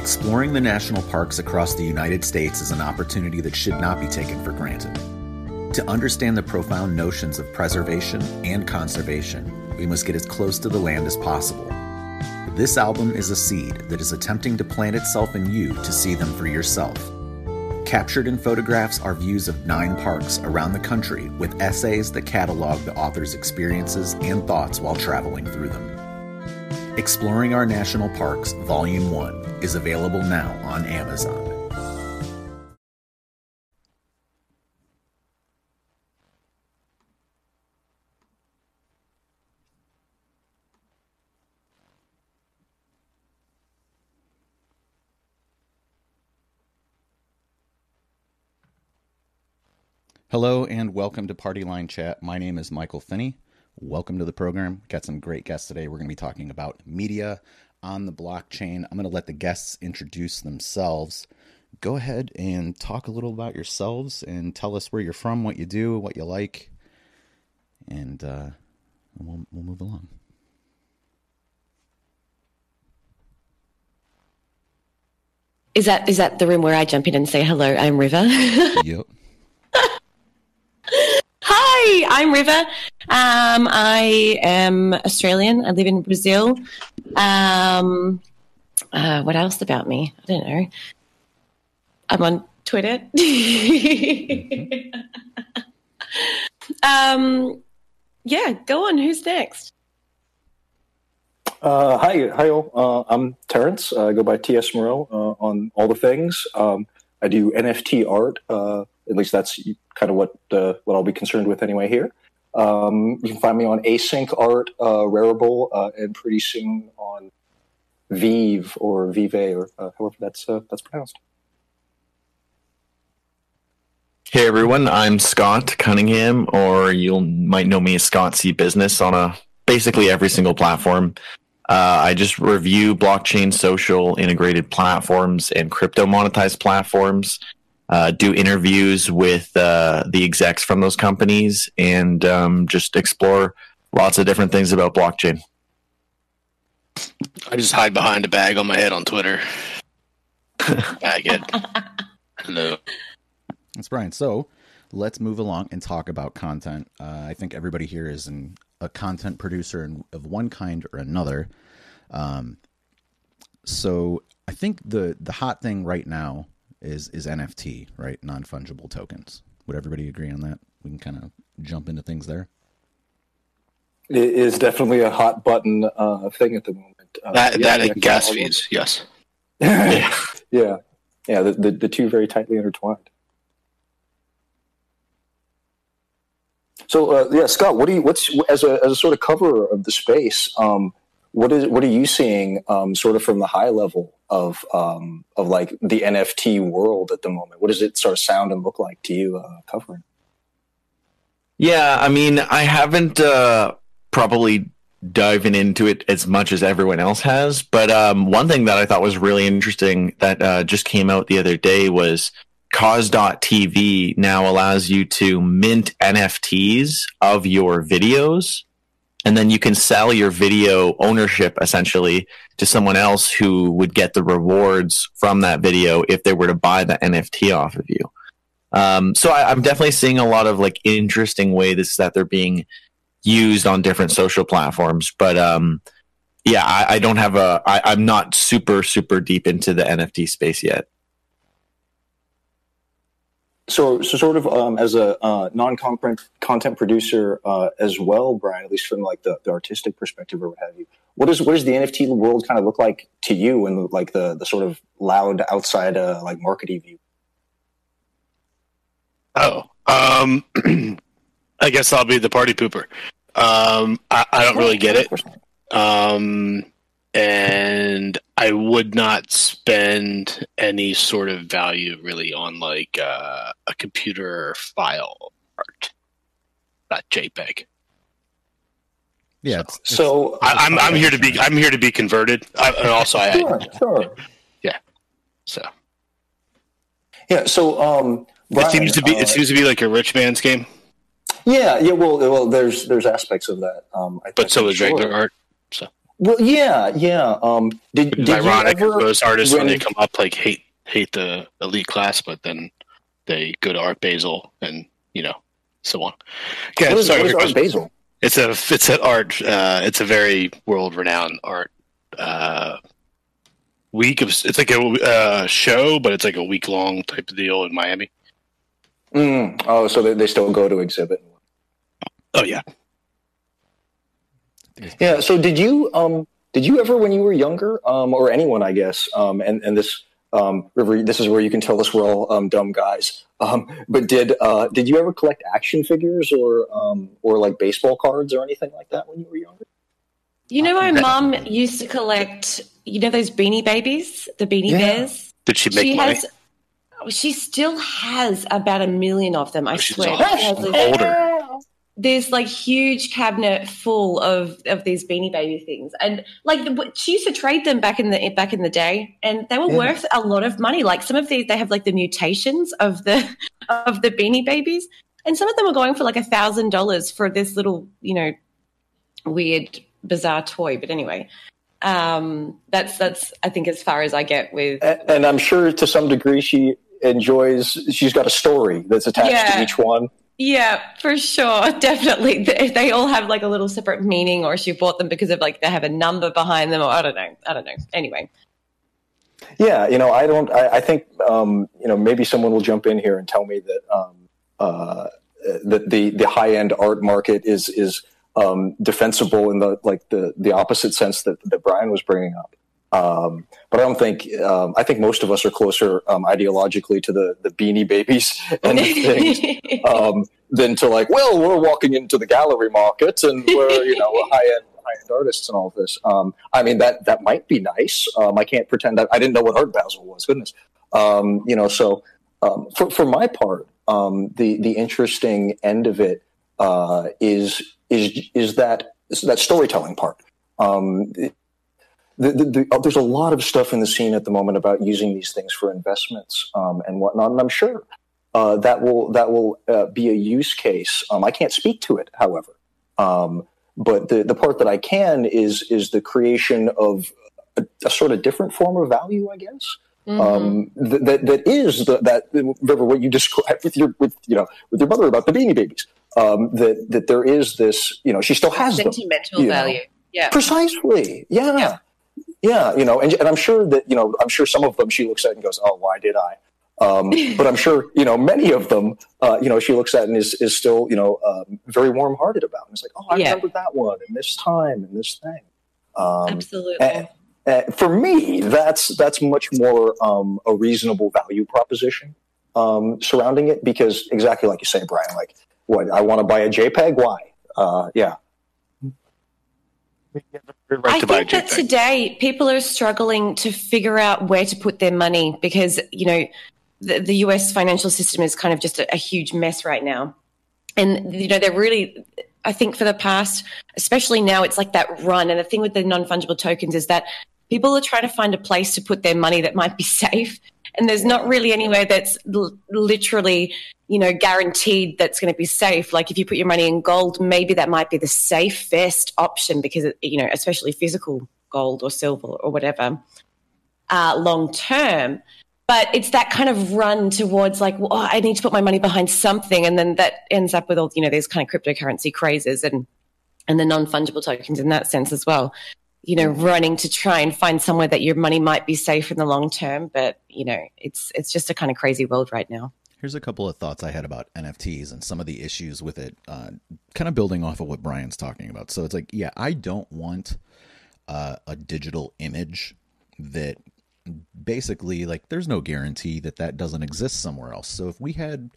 Exploring the national parks across the United States is an opportunity that should not be taken for granted. To understand the profound notions of preservation and conservation, we must get as close to the land as possible. This album is a seed that is attempting to plant itself in you to see them for yourself. Captured in photographs are views of nine parks around the country with essays that catalog the author's experiences and thoughts while traveling through them. Exploring Our National Parks, Volume 1 is available now on Amazon. Hello and welcome to Partyline Chat. My name is Michael Finney. Welcome to the program. Got some great guests today. We're going to be talking about media on the blockchain. I'm going to let the guests introduce themselves. Go ahead and talk a little about yourselves and tell us where you're from, what you do, what you like, and uh, we'll, we'll move along. Is that is that the room where I jump in and say hello? I'm River. yep. I'm River. Um, I am Australian. I live in Brazil. Um, uh, what else about me? I don't know. I'm on Twitter. um, yeah, go on. Who's next? Uh, hi, hi, all. Uh, I'm Terrence. I go by TS Moreau uh, on all the things. Um, I do NFT art. At least that's kind of what uh, what I'll be concerned with anyway here. Um, you can find me on Async Art, uh, Rarible, uh, and pretty soon on Vive or Vive or uh, however that's uh, that's pronounced. Hey everyone, I'm Scott Cunningham, or you might know me as Scott C Business on a basically every single platform. Uh, I just review blockchain, social, integrated platforms, and crypto monetized platforms uh, do interviews with uh, the execs from those companies and um, just explore lots of different things about blockchain. I just hide behind a bag on my head on Twitter. bag it. Hello. That's Brian. So let's move along and talk about content. Uh, I think everybody here is an, a content producer in, of one kind or another. Um, so I think the the hot thing right now is is NFT, right? Non fungible tokens. Would everybody agree on that? We can kind of jump into things there. It is definitely a hot button uh, thing at the moment. Uh, that yeah, that gas fees, yes. yeah, yeah, yeah. The, the, the two very tightly intertwined. So uh, yeah, Scott, what do you what's as a as a sort of cover of the space? Um, what is what are you seeing, um, sort of from the high level of um, of like the NFT world at the moment? What does it sort of sound and look like to you uh, covering? Yeah, I mean, I haven't uh, probably diving into it as much as everyone else has, but um, one thing that I thought was really interesting that uh, just came out the other day was Cos.tv now allows you to mint NFTs of your videos and then you can sell your video ownership essentially to someone else who would get the rewards from that video if they were to buy the NFT off of you. Um, so I, am definitely seeing a lot of like interesting ways that they're being used on different social platforms. But um, yeah, I, I, don't have a. I, I'm not super super deep into the NFT space yet so, so sort of um, as a uh, non-content content producer uh, as well, Brian, at least from like the, the, artistic perspective or what have you. What does what does the NFT world kind of look like to you, and like the the sort of loud outside uh, like marketing view? Oh, um, I guess I'll be the party pooper. Um, I, I don't really get it. Um, and I would not spend any sort of value really on like uh, a computer file art, not JPEG. Yeah. It's, so, it's, I, am I'm, I'm here to be I'm here to be converted, I, and also sure, I sure. yeah. So yeah. So um, Brian, it seems to be uh, it seems to be like a rich man's game. Yeah. Yeah. Well, well, there's there's aspects of that. Um, I but so is sure. regular art. So Well, yeah, yeah. Um, did, did ironic. you ever, Most artists when, when- they come up like hate hate the elite class, but then they go to Art Basel and you know so on. Yeah, what is, sorry, what is Art Basel? It's a it's an art. Uh, it's a very world renowned art uh, week of. It's like a uh, show, but it's like a week long type of deal in Miami. Mm, oh, so they, they still go to exhibit. Oh yeah, Yeah. So did you um did you ever when you were younger um or anyone I guess um and and this um River this is where you can tell us we're all um dumb guys um but did uh did you ever collect action figures or um or like baseball cards or anything like that when you were younger? You know, my mum used to collect, you know, those beanie babies, the beanie Yeah. bears. did she make she money? has, she still has about a million of them. I Oh, she's swear. awesome. She has She's this- There's like huge cabinet full of of these beanie baby things, and like the, she used to trade them back in the back in the day, and they were Yeah. worth a lot of money. Like some of these, they have like the mutations of the of the beanie babies, and some of them are going for like a thousand dollars for this little, you know, weird, bizarre toy. But anyway, um, that's that's I think as far as I get with And, and I'm sure to some degree she enjoys she's got a story that's attached Yeah. to each one. Yeah, for sure. Definitely. They, all have like a little separate meaning, or she bought them because of like they have a number behind them, or I don't know. I don't know. Anyway, Yeah, you know, I don't. I, I think um, you know maybe someone will jump in here and tell me that um, uh, that the the high end art market is is um, defensible in the like the the opposite sense that that Brian was bringing up. Um, but I don't think um, I think most of us are closer um, ideologically to the the Beanie Babies and things um, than to like, well, we're walking into the gallery market and we're you know high end high end artists and all of this. Um, I mean that that might be nice. Um, I can't pretend that I didn't know what Art Basel was. Goodness, um, you know. So um, for for my part, um, the the interesting end of it uh, is is is that is that storytelling part. Um, the, the, the, there's a lot of stuff in the scene at the moment about using these things for investments um, and whatnot, and I'm sure uh, that will that will uh, be a use case. Um, I can't speak to it, however, um, but the the part that I can is is the creation of a, a sort of different form of value, I guess. Mhm. Um, th- that that is the, that River what you described with your with you know with your mother about the Beanie Babies. Um, that that there is this you know she still has them sentimental know. value. Yeah. Precisely. Yeah. Yeah. Yeah. you know, and, and I'm sure that, you know, I'm sure some of them she looks at and goes, oh, why did I? Um, but I'm sure, you know, many of them, uh, you know, she looks at and is, is still, you know, um, very warm hearted about. And it's like, oh, I Yeah. remember that one and this time and this thing. Um, Absolutely. and- uh, for me, that's that's much more um, a reasonable value proposition um, surrounding it because exactly like you say, Brian. Like, what I want to buy a JPEG? Why? Uh, yeah, right I think that today people are struggling to figure out where to put their money because, you know, the, the US financial system is kind of just a, a huge mess right now. And, you know, they're really, I think for the past, especially now, it's like that run. And the thing with the non fungible tokens is that people are trying to find a place to put their money that might be safe. And there's not really anywhere that's l- literally, you know, guaranteed that's going to be safe. Like if you put your money in gold, maybe that might be the safest option because, you know, especially physical gold or silver or whatever, uh, long term. But it's that kind of run towards like, well, I need to put my money behind something, and then that ends up with all you know these kind of cryptocurrency crazes and and the non fungible tokens in that sense as well. You know, running to try and find somewhere that your money might be safe in the long term, but you know, it's it's just a kind of crazy world right now. Here's a couple of thoughts I had about NFTs and some of the issues with it, uh, kind of building off of what Brian's talking about. So it's like, yeah, I don't want uh, a digital image that basically, like, there's no guarantee that that doesn't exist somewhere else. So if we had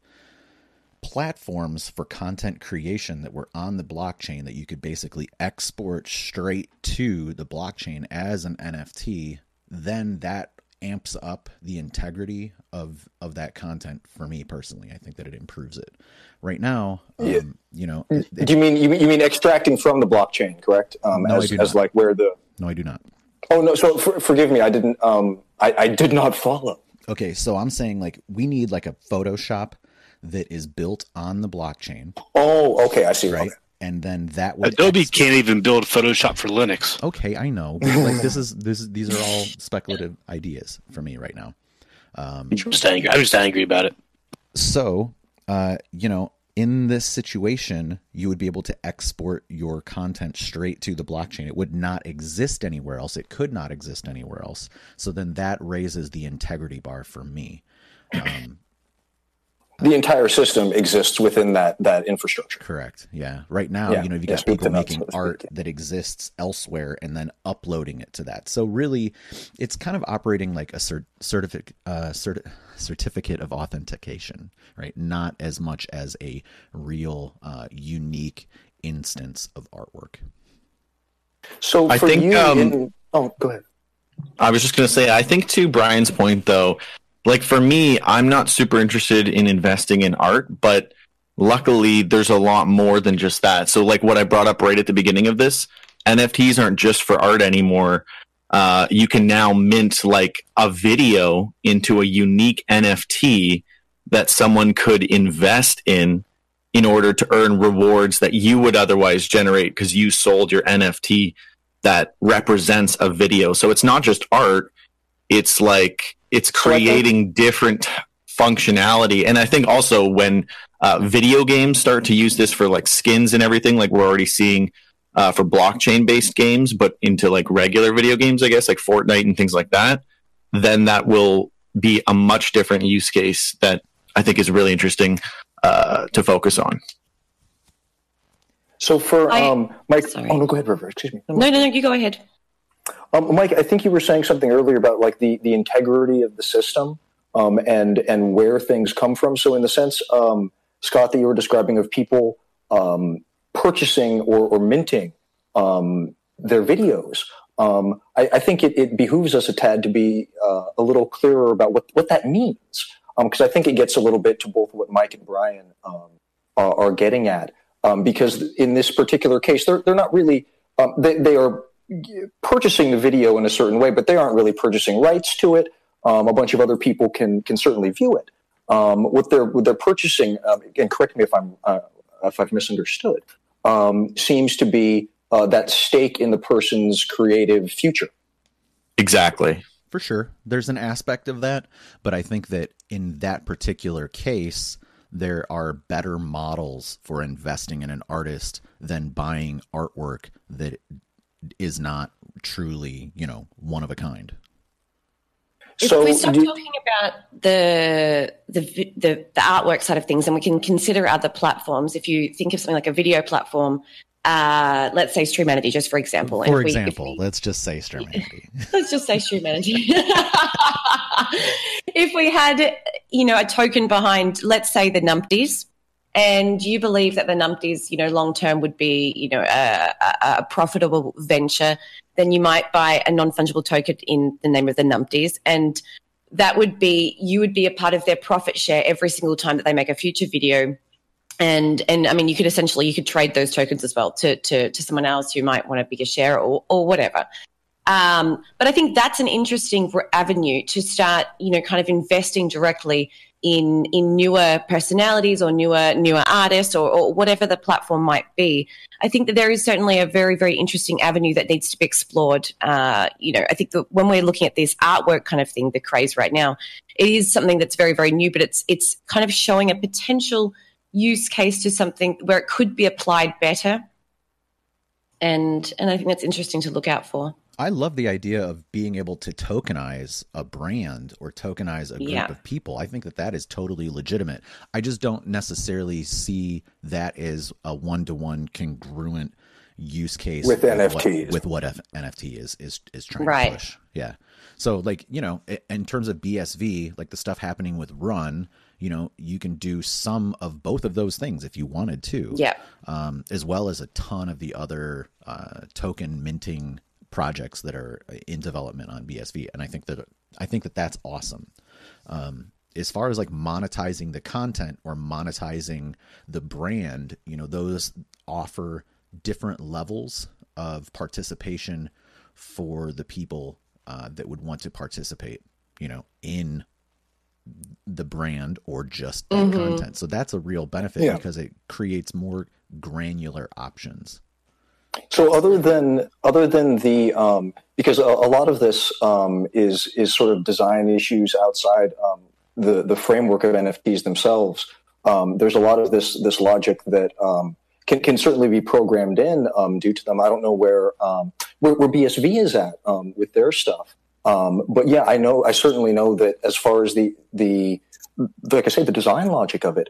platforms for content creation that were on the blockchain that you could basically export straight to the blockchain as an NFT, then that amps up the integrity of of that content for me personally. I think that it improves it. Right now, um, Yeah. you know, it- it- Do you mean you mean, you mean extracting from the blockchain, correct? Um, No, I as, do as not. like where the no, I do not. oh no, so for, forgive me, I didn't. Um, I, I did not follow. Okay, so I'm saying like we need like a Photoshop that is built on the blockchain, Oh, okay, I see. right? Okay. and then that would Adobe ex- can't even build Photoshop for Linux. Okay, I know. But like this is this is, these are all speculative ideas for me right now. Um, I'm just angry. I'm just angry about it. so, uh, you know, in this situation, you would be able to export your content straight to the blockchain. It would not exist anywhere else. It could not exist anywhere else. So then that raises the integrity bar for me. Um, The entire system exists within that that infrastructure. Correct. Yeah. Right now, Yeah. you know, you've Yeah, got speak people to nuts, making so to speak, art yeah. that exists elsewhere and then uploading it to that. So really, it's kind of operating like a cert- certificate, uh, certi- certificate of authentication, right? Not as much as a real, uh, unique instance of artwork. So I for think, you, um, in, oh, go ahead. I was just going to say, I think to Brian's point, though, like for me, I'm not super interested in investing in art, but luckily there's a lot more than just that. So, like what I brought up right at the beginning of this, NFTs aren't just for art anymore. Uh, you can now mint like a video into a unique NFT that someone could invest in in order to earn rewards that you would otherwise generate because you sold your NFT that represents a video. So it's not just art, it's like it's So I think- creating different functionality. And I think also when uh, video games start to use this for like skins and everything, like we're already seeing uh, for blockchain based games, but into like regular video games, I guess, like Fortnite and things like that, then that will be a much different use case that I think is really interesting uh, to focus on. So for I- um, Mike, sorry. oh no, go ahead, River. Excuse me. No, no, no. You go ahead. Um, Mike, I think you were saying something earlier about like the the integrity of the system um, and and where things come from. So in the sense, um, Scott, that you were describing of people um, purchasing or, or minting um, their videos, um, I, I think it, it behooves us a tad to be uh, a little clearer about what what that means, because I think it gets a little bit to both what Mike and Brian are, are getting at. Because in this particular case, they're they're not really they, they are purchasing the video in a certain way, but they aren't really purchasing rights to it. Um, a bunch of other people can can certainly view it. Um, what they're what they're purchasing, um, and correct me if I'm uh, if I've misunderstood, um, seems to be uh, that stake in the person's creative future. Exactly. For sure. There's an aspect of that, but I think that in that particular case, there are better models for investing in an artist than buying artwork that is not truly, you know, one of a kind. If So we stop do- talking about the, the the the artwork side of things, and we can consider other platforms. If you think of something like a video platform, uh, let's say Streamanity, just for example. For if we- if example, we- let's just say Streamanity. let's just say Streamanity. if we had, you know, a token behind, let's say the numpties, and you believe that the numpties, you know, long term would be, you know, a, a, a profitable venture, then you might buy a non fungible token in the name of the numpties, and that would be you would be a part of their profit share every single time that they make a future video and and I mean you could essentially you could trade those tokens as well to to to someone else who might want a bigger share or or whatever. Um, but I think that's an interesting avenue to start, you know, kind of investing directly in in newer personalities or newer newer artists or, or whatever the platform might be. I think that there is certainly a very very interesting avenue that needs to be explored. Uh, you know, I think that when we're looking at this artwork kind of thing, the craze right now, it is something that's very very new, but it's it's kind of showing a potential use case to something where it could be applied better. And and I think that's interesting to look out for. I love the idea of being able to tokenize a brand or tokenize a group Yeah. of people. I think that that is totally legitimate. I just don't necessarily see that as a one-to-one congruent use case With what- NFTs. with what F- NFT is is is trying Right. to push. Yeah. So like, you know, in terms of BSV, like the stuff happening with Run, you know, you can do some of both of those things if you wanted to Yeah. um, as well as a ton of the other uh, token minting projects that are in development on BSV. And I think that I think that that's awesome. Um, as far as like monetizing the content or monetizing the brand, you know, those offer different levels of participation for the people uh, that would want to participate, you know, in the brand or just mm-hmm. content. So that's a real benefit yeah. because it creates more granular options. So other than other than the um, because a, a, lot of this um, is is sort of design issues outside um, the the framework of NFTs themselves. Um, there's a lot of this this logic that um, can can certainly be programmed in um, due to them. I don't know where where, where, BSV is at with their stuff, but yeah, I know I certainly know that as far as the the like I say, the design logic of it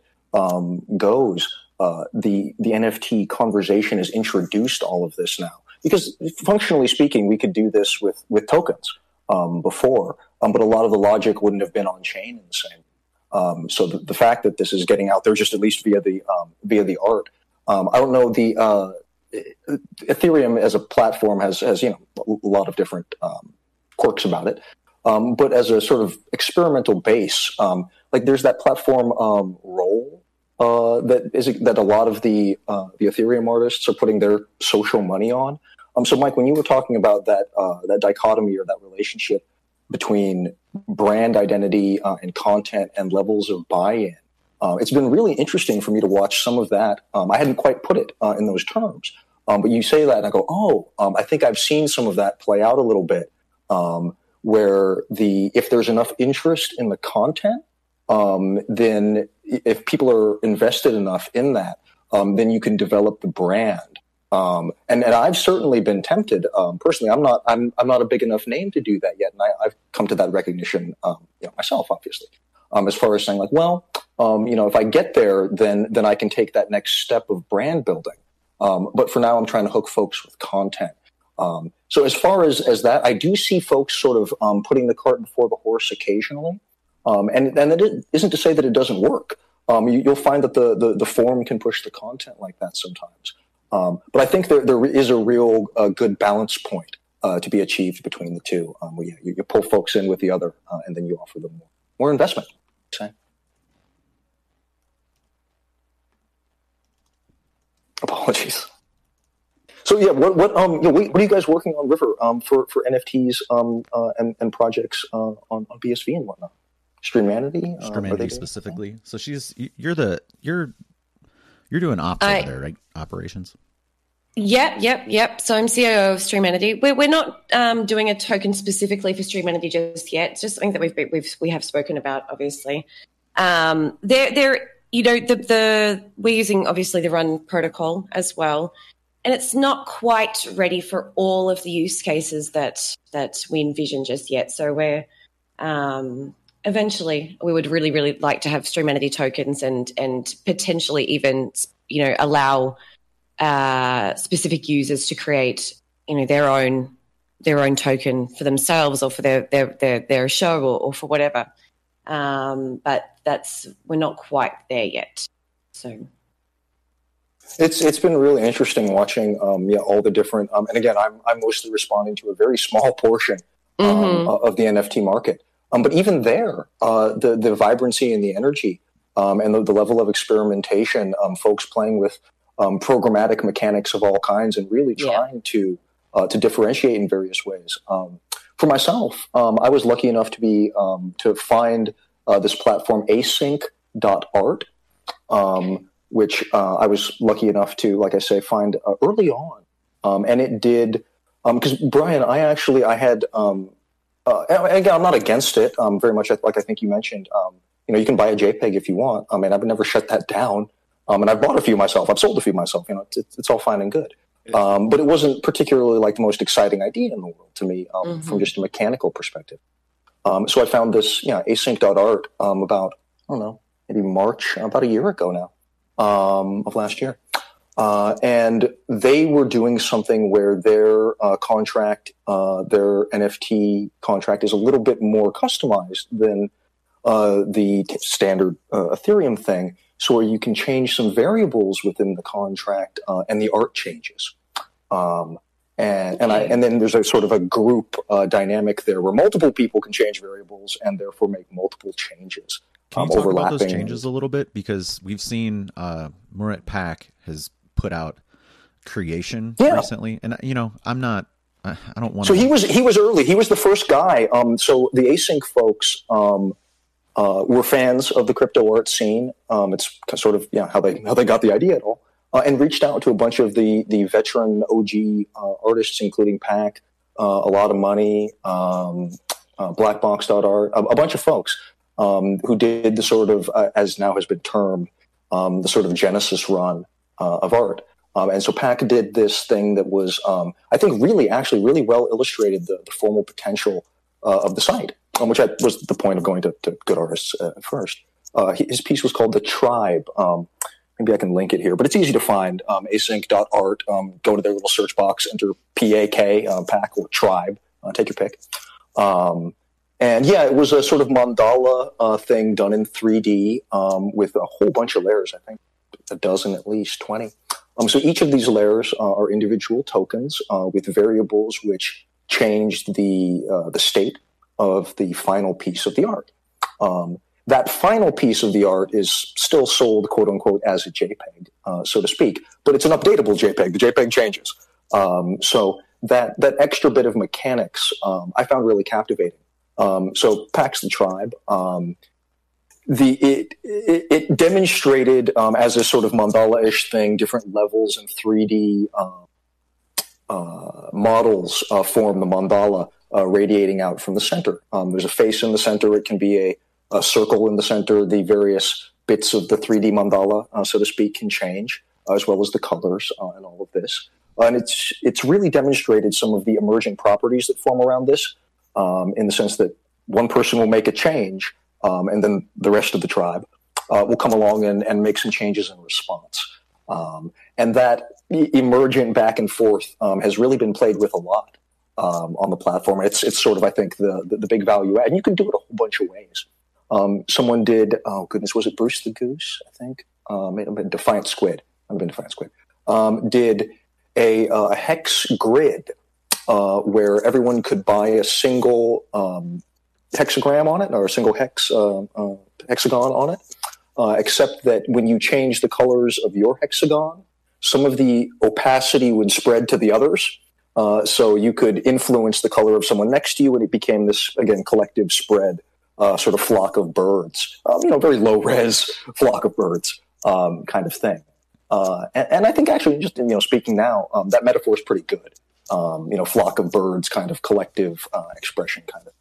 goes uh, the the NFT conversation has introduced all of this now. Because functionally speaking, we could do this with with tokens um, before, um, but a lot of the logic wouldn't have been on chain in the same. Um, so the, the, fact that this is getting out there just at least via the um, via the art, um, I don't know the uh, Ethereum as a platform has has you know a lot of different um, quirks about it. but as a sort of experimental base, like there's that platform role uh, that is that a lot of the uh, the Ethereum artists are putting their social money on. Um, so, Mike, when you were talking about that uh, that dichotomy or that relationship between brand identity uh, and content and levels of buy-in, uh, it's been really interesting for me to watch some of that. Um, I hadn't quite put it in those terms, um, but you say that, and I go, "Oh, um, I think I've seen some of that play out a little bit." Um, where the if there's enough interest in the content um, then if people are invested enough in that, um, then you can develop the brand. Um, and, and I've certainly been tempted. Um, personally, I'm not I'm I'm not a big enough name to do that yet, and I, have come to that recognition um, you know, myself, obviously. Um, as far as saying like, well, you know, if I get there, then then I can take that next step of brand building. but for now, I'm trying to hook folks with content. so as far as as that, I do see folks sort of putting the cart before the horse occasionally. Um, and and it isn't to say that it doesn't work. Um, you, will find that the, the, the form can push the content like that sometimes. Um, but I think there there is a real uh, good balance point uh, to be achieved between the two. Um, where you, you, pull folks in with the other, uh, and then you offer them more, more investment. Okay. Apologies. So yeah, what what um you know, what, are you guys working on River um for for NFTs um uh, and and projects uh, on on BSV and whatnot? Streamanity? Uh, Streamanity specifically. So she's you're the you're you're doing ops I, over there, right? Operations. Yep, yep, yep. So I'm CEO of Streamanity. We're we're not um, doing a token specifically for Streamanity just yet. It's just something that we've we've we have spoken about, obviously. Um, there there you know the the we're using obviously the Run protocol as well, and it's not quite ready for all of the use cases that that we envision just yet. So we're um, eventually we would really really like to have Streamanity tokens and and potentially even you know allow uh, specific users to create you know their own their own token for themselves or for their their their, their show or, or for whatever. Um, but that's we're not quite there yet. So. It's it's been really interesting watching um, yeah all the different um, and again I'm I'm mostly responding to a very small portion um, mm-hmm. of the NFT market um, but even there, uh, the the vibrancy and the energy um, and the, the, level of experimentation, um, folks playing with um, programmatic mechanics of all kinds and really trying yeah. to uh, to differentiate in various ways. Um, for myself, um, I was lucky enough to be to find uh, this platform async.art, which uh, I was lucky enough to, like I say, find uh, early on, and it did because Brian, I actually I had um, uh, again, I'm not against it. Um, very much like I think you mentioned. Um, you know, you can buy a JPEG if you want. I mean, I've never shut that down. Um, and I've bought a few myself. I've sold a few myself. You know, it's, it's all fine and good. Um, but it wasn't particularly like the most exciting idea in the world to me um, mm-hmm. from just a mechanical perspective. Um, so I found this, you know, async.art um, about, I don't know, maybe March, about a year ago now um, of last year. Uh, and they were doing something where their uh, contract, uh, their NFT contract, is a little bit more customized than uh, the t- standard uh, Ethereum thing. So where you can change some variables within the contract, uh, and the art changes. Um, and and, I, and then there's a sort of a group dynamic there where multiple people can change variables and therefore make multiple changes. Can you um, talk about those changes a little bit because we've seen uh, Murat Pak has put out creation yeah. recently, and you know, I'm not. I, don't want. To. So he was he was early. He was the first guy. Um, so the async folks, um, uh, were fans of the crypto art scene. Um, it's sort of yeah how they how they got the idea at all, uh, and reached out to a bunch of the the veteran OG uh, artists, including Pak, uh, Alotta Money, um, uh, Blackbox.art, a, a bunch of folks um, who did the sort of uh, as now has been termed um, the sort of genesis run of art. Um, and so Pak did this thing that was, um, I think, really, actually, really well illustrated the, the formal potential of the site um, which I, was the point of going to, to good artists uh, first. Uh, his piece was called The Tribe. Um, maybe I can link it here, but it's easy to find. Um, async.art. Um, go to their little search box, enter PAK, uh, pack, or tribe. Uh, take your pick. And yeah, it was a sort of mandala uh, thing done in 3D um, with a whole bunch of layers, I think a dozen at least, 20. Um, so each of these layers uh, are individual tokens uh, with variables which change the, uh, the state of the final piece of the art. Um, that final piece of the art is still sold, quote unquote, as a JPEG, uh, so to speak, but it's an updatable JPEG. The JPEG changes. Um, so that that extra bit of mechanics um, I found really captivating. Um, so Pak's the Tribe, um, the it, it, it demonstrated um, as a sort of mandala-ish thing, different levels and 3D uh, uh, models uh, form the mandala uh, radiating out from the center. Um, there's a face in the center. It can be a, a, circle in the center. The various bits of the 3D mandala, uh, so to speak, can change, uh, as well as the colors uh, and all of this. And it's it's really demonstrated some of the emerging properties that form around this, um, in the sense that one person will make a change, um, and then the rest of the tribe uh, will come along and, and make some changes in response. Um, and that emergent back and forth um, has really been played with a lot um, on the platform. It's it's sort of I think the, the, the big value add, and you can do it a whole bunch of ways. Um, someone did oh goodness was it Bruce the Goose I think um, it been Defiant Squid I've been Defiant Squid um, did a, uh, a hex grid uh, where everyone could buy a single um, hexagram on it or a single hex uh, uh hexagon on it. Uh, except that when you change the colors of your hexagon, some of the opacity would spread to the others, uh, so you could influence the color of someone next to you, and it became this again collective spread, uh, sort of flock of birds, um, you know, very low res flock of birds um, kind of thing. Uh, and, and, I think actually, just you know, speaking now, um, that metaphor is pretty good. Um, you know, flock of birds, kind of collective expression, kind of.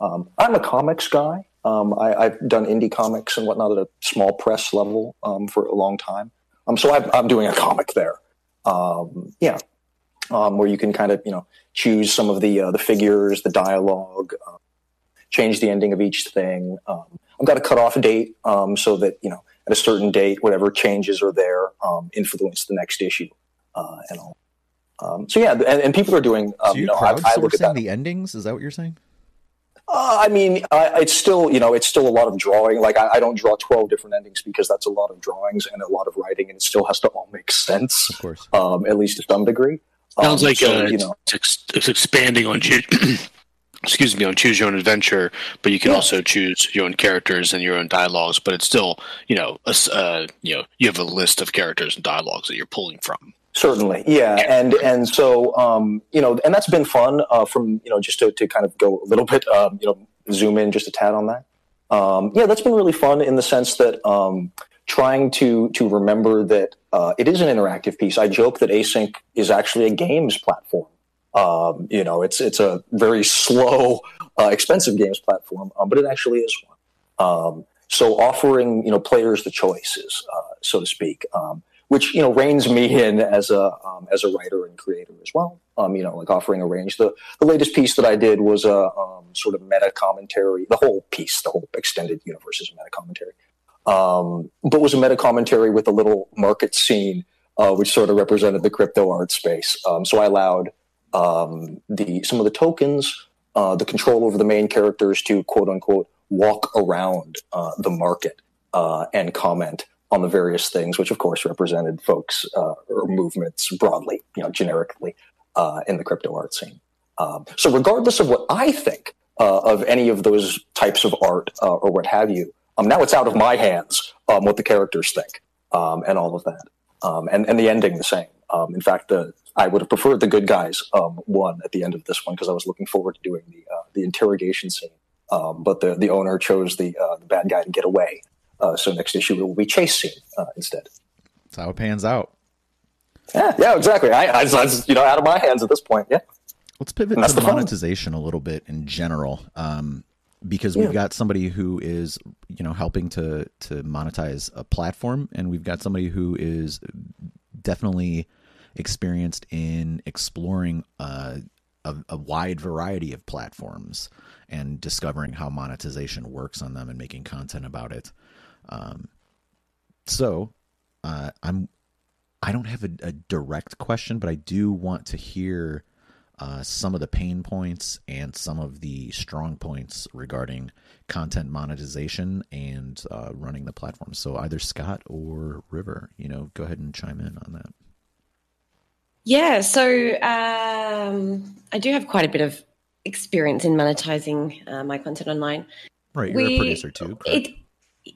Um, I'm a comics guy. Um, I, have done indie comics and whatnot at a small press level for a long time. so i am doing a comic there. yeah, um, where you can kind of you know choose some of the uh, the figures, the dialogue, uh, change the ending of each thing. Um, I've got a cutoff date um, so that you know at a certain date, whatever changes are there um, influence the next issue uh, and all. Um, so yeah, and, and, people are doing. Um, so you, you know, crowdsourcing the endings? Is that what you're saying? Uh, I mean, it's still you know it's still a lot of drawing. Like I, I, don't draw twelve different endings because that's a lot of drawings and a lot of writing, and it still has to all make sense. Of course, um, at least to some degree. Sounds um, like so, uh, you know, it's, it's expanding on excuse me on choose your own adventure, but you can yeah. also choose your own characters and your own dialogues. But it's still you know a, uh, you know you have a list of characters and dialogues that you're pulling from. Certainly, yeah, and and so um, you know, and that's been fun. Uh, from you know, just to, to kind of go a little bit, um, you know, zoom in just a tad on that. Um, yeah, that's been really fun in the sense that um, trying to to remember that uh, it is an interactive piece. I joke that async is actually a games platform. Um, you know, it's it's a very slow, uh, expensive games platform, um, but it actually is one. Um, so offering you know players the choices, uh, so to speak, um, which you know reins me in as a um, as a writer and creator as well. Um, you know, like offering a range. The the latest piece that I did was a sort of meta commentary. The whole piece, the whole extended universe is a meta commentary um, but was a meta commentary with a little market scene, uh, which sort of represented the crypto art space. Um, so I allowed um, the some of the tokens, uh, the control over the main characters to quote unquote walk around uh, the market uh, and comment on the various things, which of course represented folks uh, or movements broadly, you know, generically uh, in the crypto art scene. Um, so regardless of what I think of any of those types of art or what have you, um, now it's out of my hands um, what the characters think um, and all of that, um, and and the ending the same. Um, in fact, the I would have preferred the good guys one at the end of this one because I was looking forward to doing the uh, the interrogation scene but the the owner chose the uh, the bad guy to get away. Uh, so next issue we will be chase scene uh, instead. That's how it pans out. Yeah, yeah, exactly. I, I, you know, out of my hands at this point. Yeah. Let's pivot to monetization fun. a little bit in general, um, because we've got somebody who is, you know, helping to to monetize a platform, and we've got somebody who is definitely experienced in exploring uh, a, a wide variety of platforms and discovering how monetization works on them and making content about it. Um, so, uh, I'm I don't have a, a, direct question, but I do want to hear uh, some of the pain points and some of the strong points regarding content monetization and uh, running the platform. So either Scott or River, you know, go ahead and chime in on that. Yeah, so um, I do have quite a bit of experience in monetizing uh, my content online. Right, you're we, a producer too. It,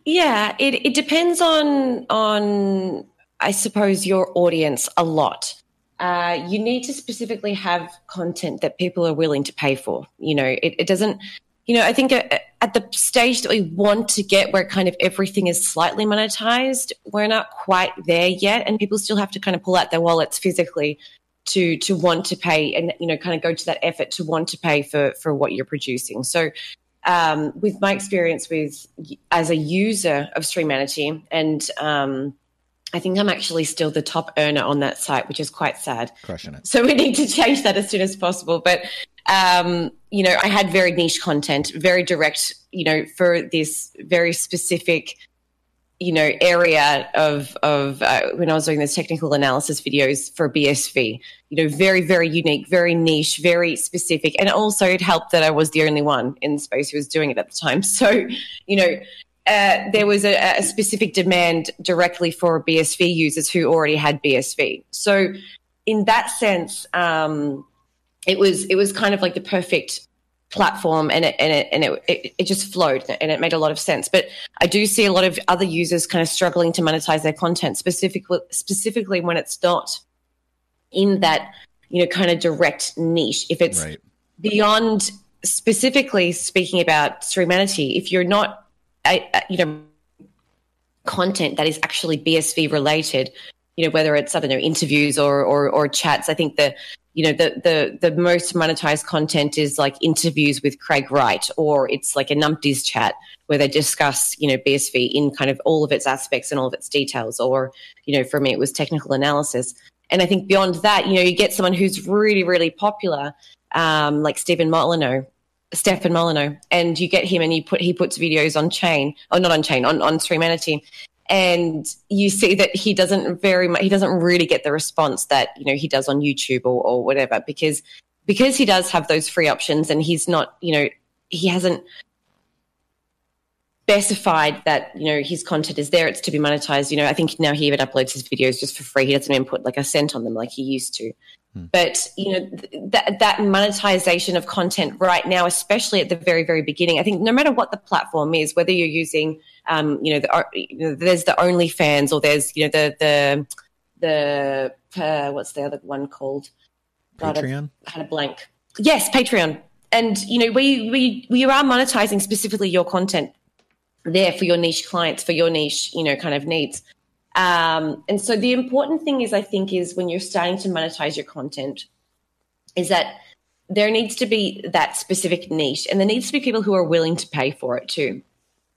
yeah, it, it depends on on I suppose your audience a lot. Uh, you need to specifically have content that people are willing to pay for. You know, it, it doesn't. You know, I think at, at the stage that we want to get, where kind of everything is slightly monetized, we're not quite there yet, and people still have to kind of pull out their wallets physically to to want to pay, and you know, kind of go to that effort to want to pay for for what you're producing. So um, with my experience with as a user of Streamanity and um, I think I'm actually still the top earner on that site, which is quite sad. Crushing it. So we need to change that as soon as possible. But um, you know, I had very niche content, very direct, you know, for this very specific, you know, area of of uh, when I was doing those technical analysis videos for BSV. You know, very very unique, very niche, very specific, and also it helped that I was the only one in the space who was doing it at the time. So, you know, uh, there was a, a, specific demand directly for BSV users who already had BSV. So, in that sense, um, it was it was kind of like the perfect platform, and it and it and it, it, it just flowed, and it made a lot of sense. But I do see a lot of other users kind of struggling to monetize their content, specifically specifically when it's not in that you know kind of direct niche. If it's right. beyond specifically speaking about Streamanity, if you're not you know, content that is actually BSV related, you know, whether it's, I don't know, interviews or, or, or chats. I think the, you know, the, the, the most monetized content is like interviews with Craig Wright, or it's like a numpties chat where they discuss, you know, BSV in kind of all of its aspects and all of its details. Or, you know, for me, it was technical analysis. And I think beyond that, you know, you get someone who's really, really popular, um, like Stephen Molyneux, Stefan Molyneux, and you get him and you put he puts videos on chain, or not on chain, on on Streamanity, and you see that he doesn't very much, he doesn't really get the response that you know he does on YouTube or, or whatever because because he does have those free options and he's not you know he hasn't specified that you know his content is there it's to be monetized you know i think now he even uploads his videos just for free he doesn't even put like a cent on them like he used to. But you know that that monetization of content right now, especially at the very very beginning, I think no matter what the platform is, whether you're using, um, you know, the, you know, there's the OnlyFans or there's you know the the the uh, what's the other one called? Patreon. I had a blank. Yes, Patreon. And you know we we we are monetizing specifically your content there for your niche clients for your niche you know kind of needs um, and so the important thing is, I think, is when you're starting to monetize your content, is that there needs to be that specific niche and there needs to be people who are willing to pay for it too.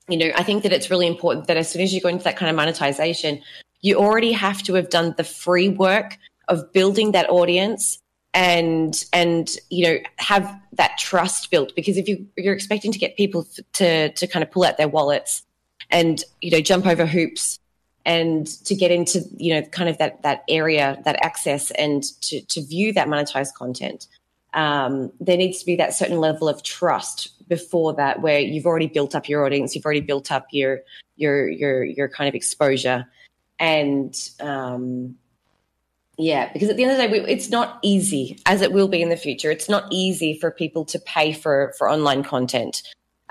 You know, I think that it's really important that as soon as you go into that kind of monetization, you already have to have done the free work of building that audience and and you know have that trust built because if you you're expecting to get people to to kind of pull out their wallets and you know jump over hoops and to get into you know kind of that that area that access and to to view that monetized content um, there needs to be that certain level of trust before that where you've already built up your audience you've already built up your your your your kind of exposure. And um, yeah because at the end of the day it's not easy as it will be in the future. It's not easy for people to pay for for online content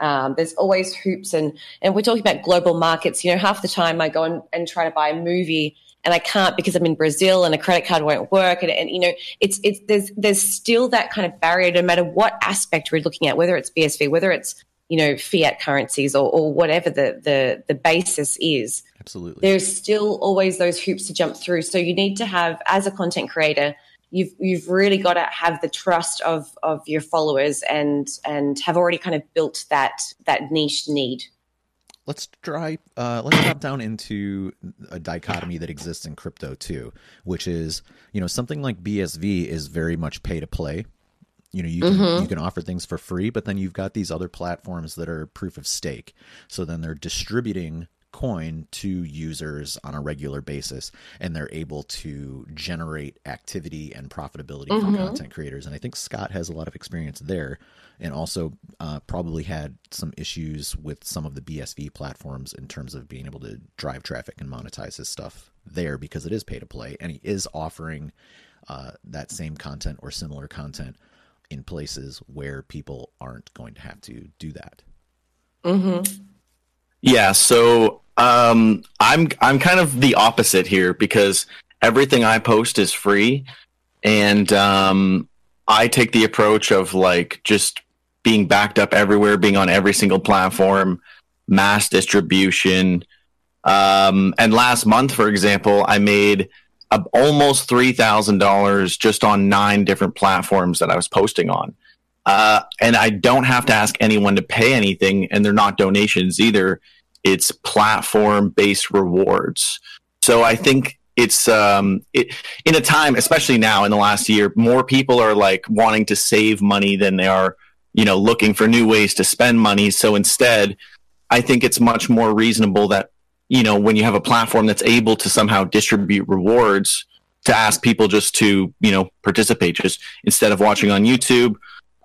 um, there's always hoops, and and we're talking about global markets. You know, half the time I go and, and try to buy a movie and I can't because I'm in Brazil and a credit card won't work. And, and, you know, it's it's there's there's still that kind of barrier no matter what aspect we're looking at, whether it's BSV, whether it's you know fiat currencies or, or whatever the, the the basis is absolutely there's still always those hoops to jump through so you need to have as a content creator you've you've really got to have the trust of of your followers and and have already kind of built that that niche need. Let's try uh, let's drop down into a dichotomy that exists in crypto too which is you know something like bsv is very much pay to play. You know you can mm-hmm. you can offer things for free but then you've got these other platforms that are proof of stake. So then they're distributing coin to users on a regular basis and they're able to generate activity and profitability mm-hmm. for content creators and i think scott has a lot of experience there and also uh, probably had some issues with some of the bsv platforms in terms of being able to drive traffic and monetize his stuff there because it is pay to play and he is offering uh, that same content or similar content in places where people aren't going to have to do that. Mm-hmm. Yeah, so um, I'm I'm kind of the opposite here because everything I post is free, and um, I take the approach of like just being backed up everywhere, being on every single platform, mass distribution. Um, and last month, for example, I made almost three thousand dollars just on nine different platforms that I was posting on. Uh, and I don't have to ask anyone to pay anything, and they're not donations either. It's platform based rewards. So I think it's um, it, in a time, especially now in the last year, more people are like wanting to save money than they are, you know, looking for new ways to spend money. So instead, I think it's much more reasonable that you know, when you have a platform that's able to somehow distribute rewards to ask people just to, you know, participate, just instead of watching on YouTube,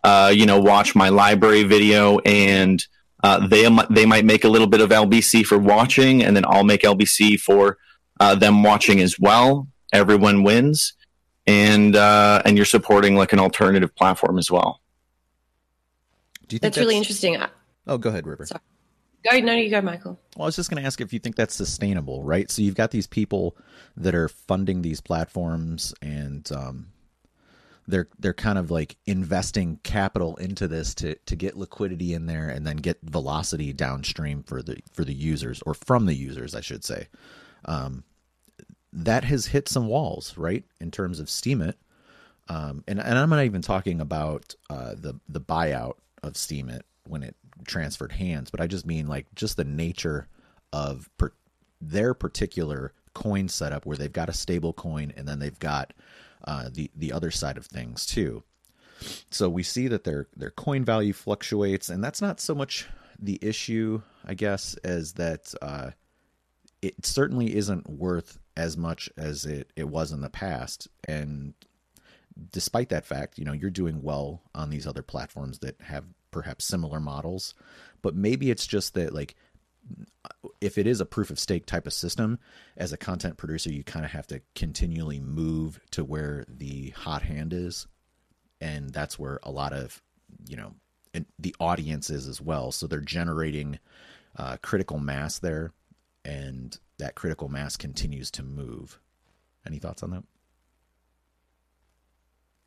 uh, you know, watch my LBRY video and uh, they, they might make a little bit of LBC for watching and then I'll make LBC for uh, them watching as well. Everyone wins. And, uh, and you're supporting like an alternative platform as well. Do you think that's, that's... really interesting? Oh, go ahead, River. Sorry. Go, no, you go, Michael. Well, I was just going to ask if you think that's sustainable, right? So you've got these people that are funding these platforms, and um, they're they're kind of like investing capital into this to to get liquidity in there, and then get velocity downstream for the for the users or from the users, I should say. Um, that has hit some walls, right, in terms of Steemit. Um, and, and I'm not even talking about uh, the the buyout of Steemit when it transferred hands, but I just mean like just the nature of per- their particular coin setup where they've got a stable coin and then they've got uh, the the other side of things too. So we see that their their coin value fluctuates, and that's not so much the issue, I guess, as that uh, it certainly isn't worth as much as it, it was in the past. And despite that fact, you know, you're doing well on these other platforms that have perhaps similar models, but maybe it's just that like if it is a proof of stake type of system, as a content producer, you kind of have to continually move to where the hot hand is, and that's where a lot of you know the audience is as well. So they're generating uh, critical mass there, and that critical mass continues to move. Any thoughts on that?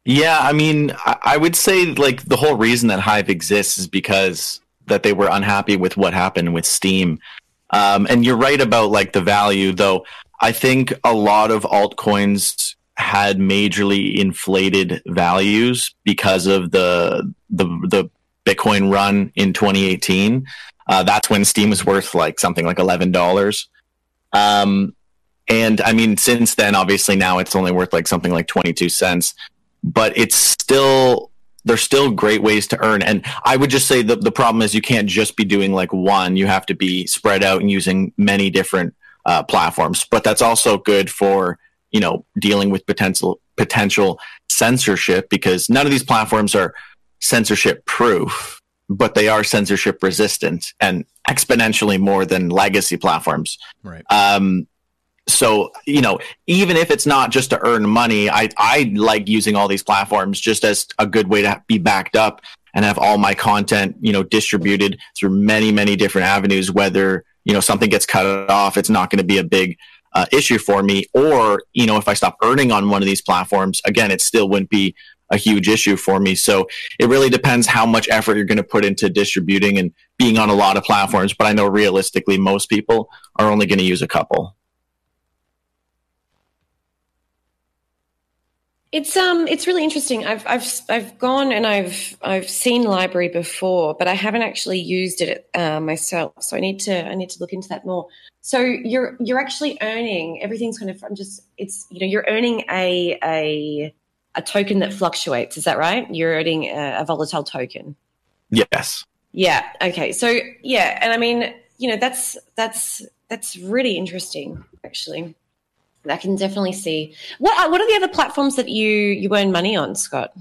Yeah, I mean, I would say like the whole reason that Hive exists is because that they were unhappy with what happened with Steem. Um, and you're right about like the value, though. I think a lot of altcoins had majorly inflated values because of the the the Bitcoin run in 2018. Uh, that's when Steem was worth like something like eleven dollars. Um, and I mean, since then, obviously now it's only worth like something like 22 cents but it's still there's still great ways to earn. And I would just say the, the problem is you can't just be doing like one. You have to be spread out and using many different uh, platforms. But that's also good for, you know, dealing with potential potential censorship because none of these platforms are censorship proof, but they are censorship resistant and exponentially more than legacy platforms. Right. Um, so you know even if it's not just to earn money i i like using all these platforms just as a good way to be backed up and have all my content you know distributed through many many different avenues whether you know something gets cut off it's not going to be a big uh, issue for me or you know if i stop earning on one of these platforms again it still wouldn't be a huge issue for me. So it really depends how much effort you're going to put into distributing and being on a lot of platforms. But I know realistically, most people are only going to use a couple. It's um it's really interesting. I've I've I've gone and I've I've seen LBRY before, but I haven't actually used it uh, myself. So I need to I need to look into that more. So you're you're actually earning everything's kind of I'm just it's you know you're earning a a a token that fluctuates. Is that right? You're earning a, a volatile token. Yes. Yeah. Okay. So yeah, and I mean you know that's that's that's really interesting actually. I can definitely see. What what are the other platforms that you you earn money on, Scott?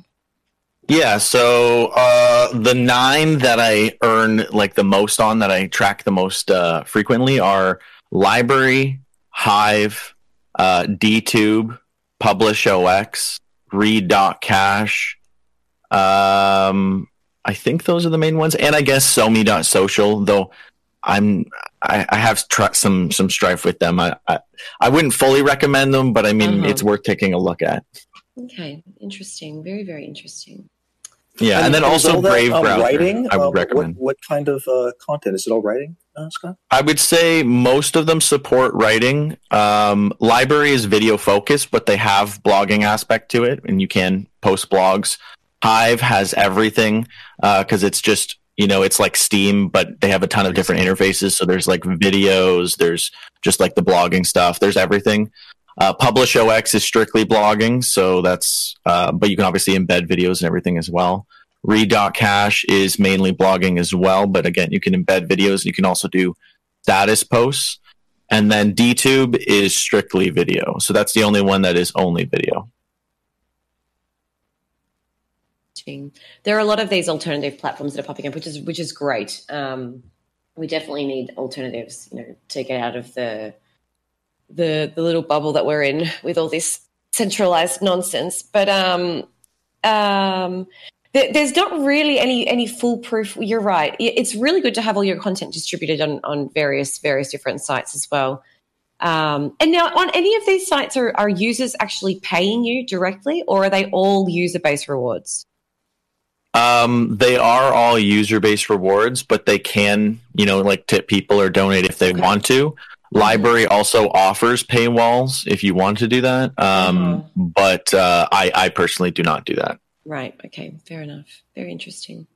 Yeah, so uh, the nine that I earn like the most on that I track the most uh, frequently are LBRY, Hive, uh, DTube, Publish OX, Read.cash. Um, I think those are the main ones, and I guess Somee.social. Though I'm I, I have tr- some some strife with them. I, I, I wouldn't fully recommend them, but I mean uh-huh. it's worth taking a look at. Okay, interesting. Very very interesting. Yeah, and, and then also Brave that, browser. Writing, I would uh, recommend. What, what, kind of uh, content is it? All writing, uh, Scott? I would say most of them support writing. Um, LBRY is video focused, but they have blogging aspect to it, and you can post blogs. Hive has everything because uh, it's just you know it's like Steem but they have a ton of different interfaces. So there's like videos there's just like the blogging stuff there's everything. Uh, publish ox is strictly blogging so that's uh, but you can obviously embed videos and everything as well. Read.cash is mainly blogging as well but again you can embed videos. You can also do status posts. And then dtube is strictly video. So that's the only one that is only video there are a lot of these alternative platforms that are popping up, which is which is great. Um, we definitely need alternatives, you know, to get out of the the the little bubble that we're in with all this centralized nonsense. But um, um, there's not really any any foolproof. You're right. It's really good to have all your content distributed on on various various different sites as well. Um, and now, on any of these sites, are, are users actually paying you directly, or are they all user based rewards? Um, they are all user based rewards, but they can, you know, like tip people or donate if they okay. want to. LBRY also offers paywalls if you want to do that. Um, uh-huh. but uh, I, I personally do not do that. Right. Okay. Fair enough. Very interesting.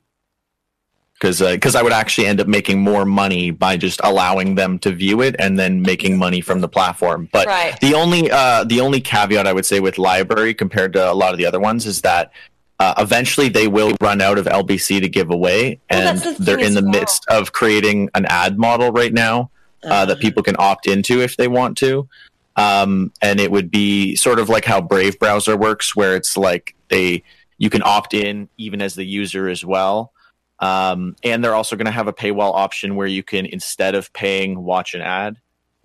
Because because uh, I would actually end up making more money by just allowing them to view it and then making money from the platform. But right. the only uh, the only caveat I would say with LBRY compared to a lot of the other ones is that uh, eventually, they will run out of LBC to give away, and well, the they're in the well. midst of creating an ad model right now uh, uh that people can opt into if they want to. Um, and it would be sort of like how Brave browser works, where it's like they you can opt in even as the user as well. Um, and they're also going to have a paywall option where you can instead of paying watch an ad.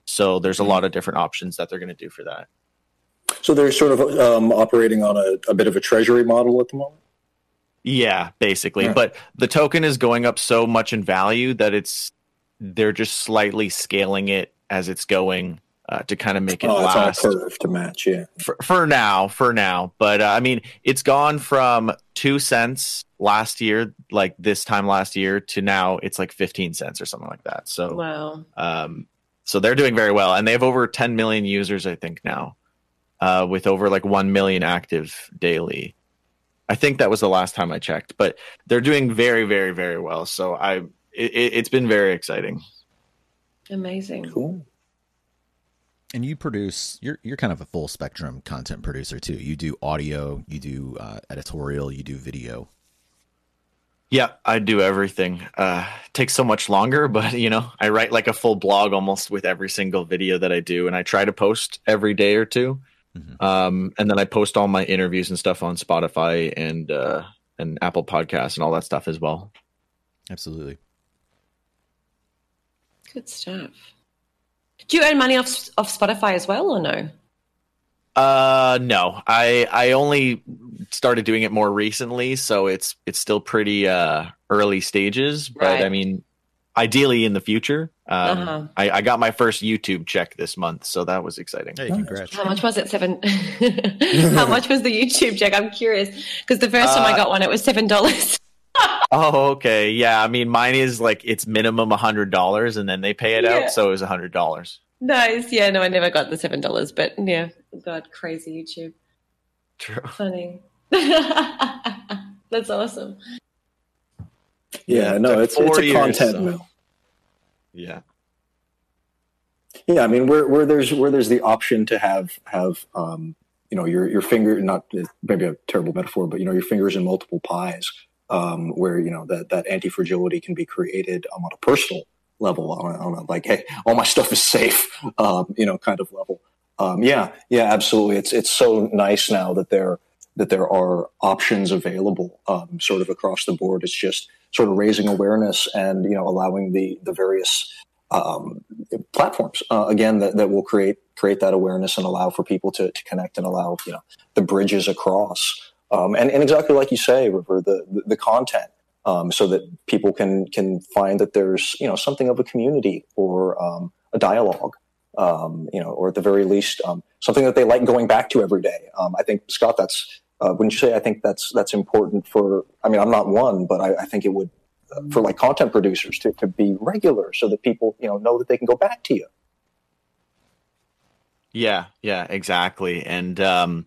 So there's a hmm. lot of different options that they're going to do for that. So they're sort of um, operating on a, a, bit of a treasury model at the moment. Yeah, basically. Yeah. But the token is going up so much in value that it's they're just slightly scaling it as it's going uh, to kind of make it oh, last. It's curve to match, yeah. For, for now, for now, but uh, I mean, it's gone from two cents last year, like this time last year, to now it's like fifteen cents or something like that. So wow. Um, so they're doing very well, and they have over ten million users, I think now uh, with over like 1 million active daily. I think that was the last time I checked, but they're doing very, very, very well. So I, it, has been very exciting. Amazing. Cool. And you produce, you're, you're kind of a full spectrum content producer too. You do audio, you do uh, editorial, you do video. Yeah, I do everything. Uh, takes so much longer, but you know, I write like a full blog almost with every single video that I do, and I try to post every day or two. Mm-hmm. Um, and then I post all my interviews and stuff on Spotify and uh, and Apple Podcasts and all that stuff as well. Absolutely. Good stuff. Do you earn money off off Spotify as well, or no? Uh, no. I I only started doing it more recently, so it's it's still pretty uh early stages. But right. I mean, ideally in the future. Um, uh-huh. I, I, got my first YouTube check this month, so that was exciting. Hey, congrats! How much was it? Seven. How much was the YouTube check? I'm curious because the first time I uh, got one, it was seven dollars. oh, okay. Yeah, I mean, mine is like it's minimum a hundred dollars, and then they pay it yeah. out, so it was a hundred dollars. Nice. Yeah. No, I never got the seven dollars, but yeah, God, crazy YouTube. True. Funny. That's awesome. Yeah, no, it's it's a content mill. Yeah. Yeah, I mean, where where there's where there's the option to have have um, you know your your finger not maybe a terrible metaphor, but you know your fingers in multiple pies, um, where you know that that anti fragility can be created um, on a personal level, on a, on a, like hey, all my stuff is safe, um, you know, kind of level. Um, yeah, yeah, absolutely. It's it's so nice now that there that there are options available, um, sort of across the board. It's just sort of raising awareness and you know allowing the the various um, platforms uh, again that, that will create create that awareness and allow for people to, to connect and allow you know the bridges across. Um, and, and exactly like you say River the the, the content um, so that people can can find that there's you know something of a community or um, a dialogue um, you know or at the very least um, something that they like going back to every day. I think Scott that's uh, wouldn't you say? I think that's that's important for. I mean, I'm not one, but I, I think it would uh, for like content producers to, to be regular, so that people you know know that they can go back to you. Yeah, yeah, exactly, and um,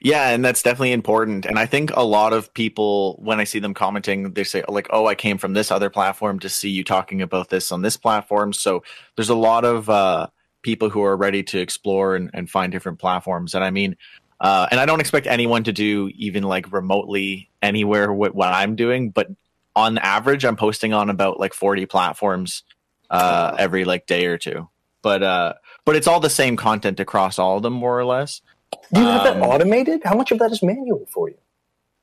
yeah, and that's definitely important. And I think a lot of people, when I see them commenting, they say like, "Oh, I came from this other platform to see you talking about this on this platform." So there's a lot of uh, people who are ready to explore and, and find different platforms. And I mean, uh, and I don't expect anyone to do even like remotely anywhere what, what I'm doing, but on average, I'm posting on about like 40 platforms uh, every like day or two. But uh, but it's all the same content across all of them, more or less. Do you have um, that automated? How much of that is manual for you?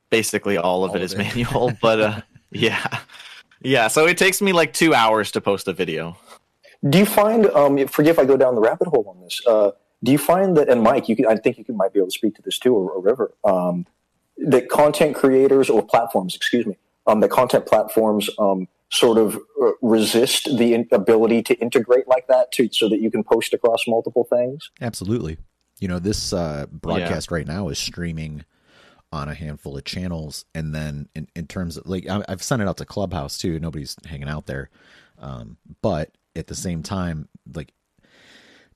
Basically, all of all it is it. manual. but uh, yeah, yeah. So it takes me like two hours to post a video. Do you find? Um, forgive if I go down the rabbit hole on this. Uh, do you find that, and Mike, you can, I think you can, might be able to speak to this too, or, or River, um, that content creators or platforms, excuse me, um, that content platforms um, sort of uh, resist the in- ability to integrate like that to, so that you can post across multiple things? Absolutely. You know, this uh, broadcast yeah. right now is streaming on a handful of channels. And then in, in terms of like, I've sent it out to Clubhouse too. Nobody's hanging out there. Um, but at the same time, like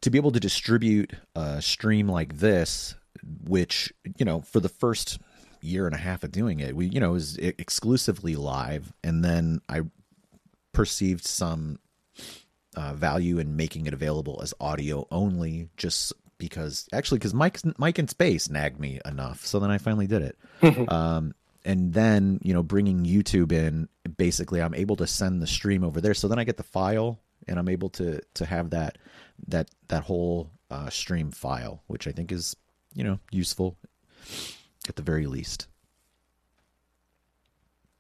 to be able to distribute a stream like this, which you know for the first year and a half of doing it, we you know was exclusively live, and then I perceived some uh, value in making it available as audio only, just because actually because Mike Mike in space nagged me enough, so then I finally did it. um, and then you know bringing YouTube in, basically I'm able to send the stream over there, so then I get the file and I'm able to to have that that that whole uh, stream file, which I think is you know useful at the very least.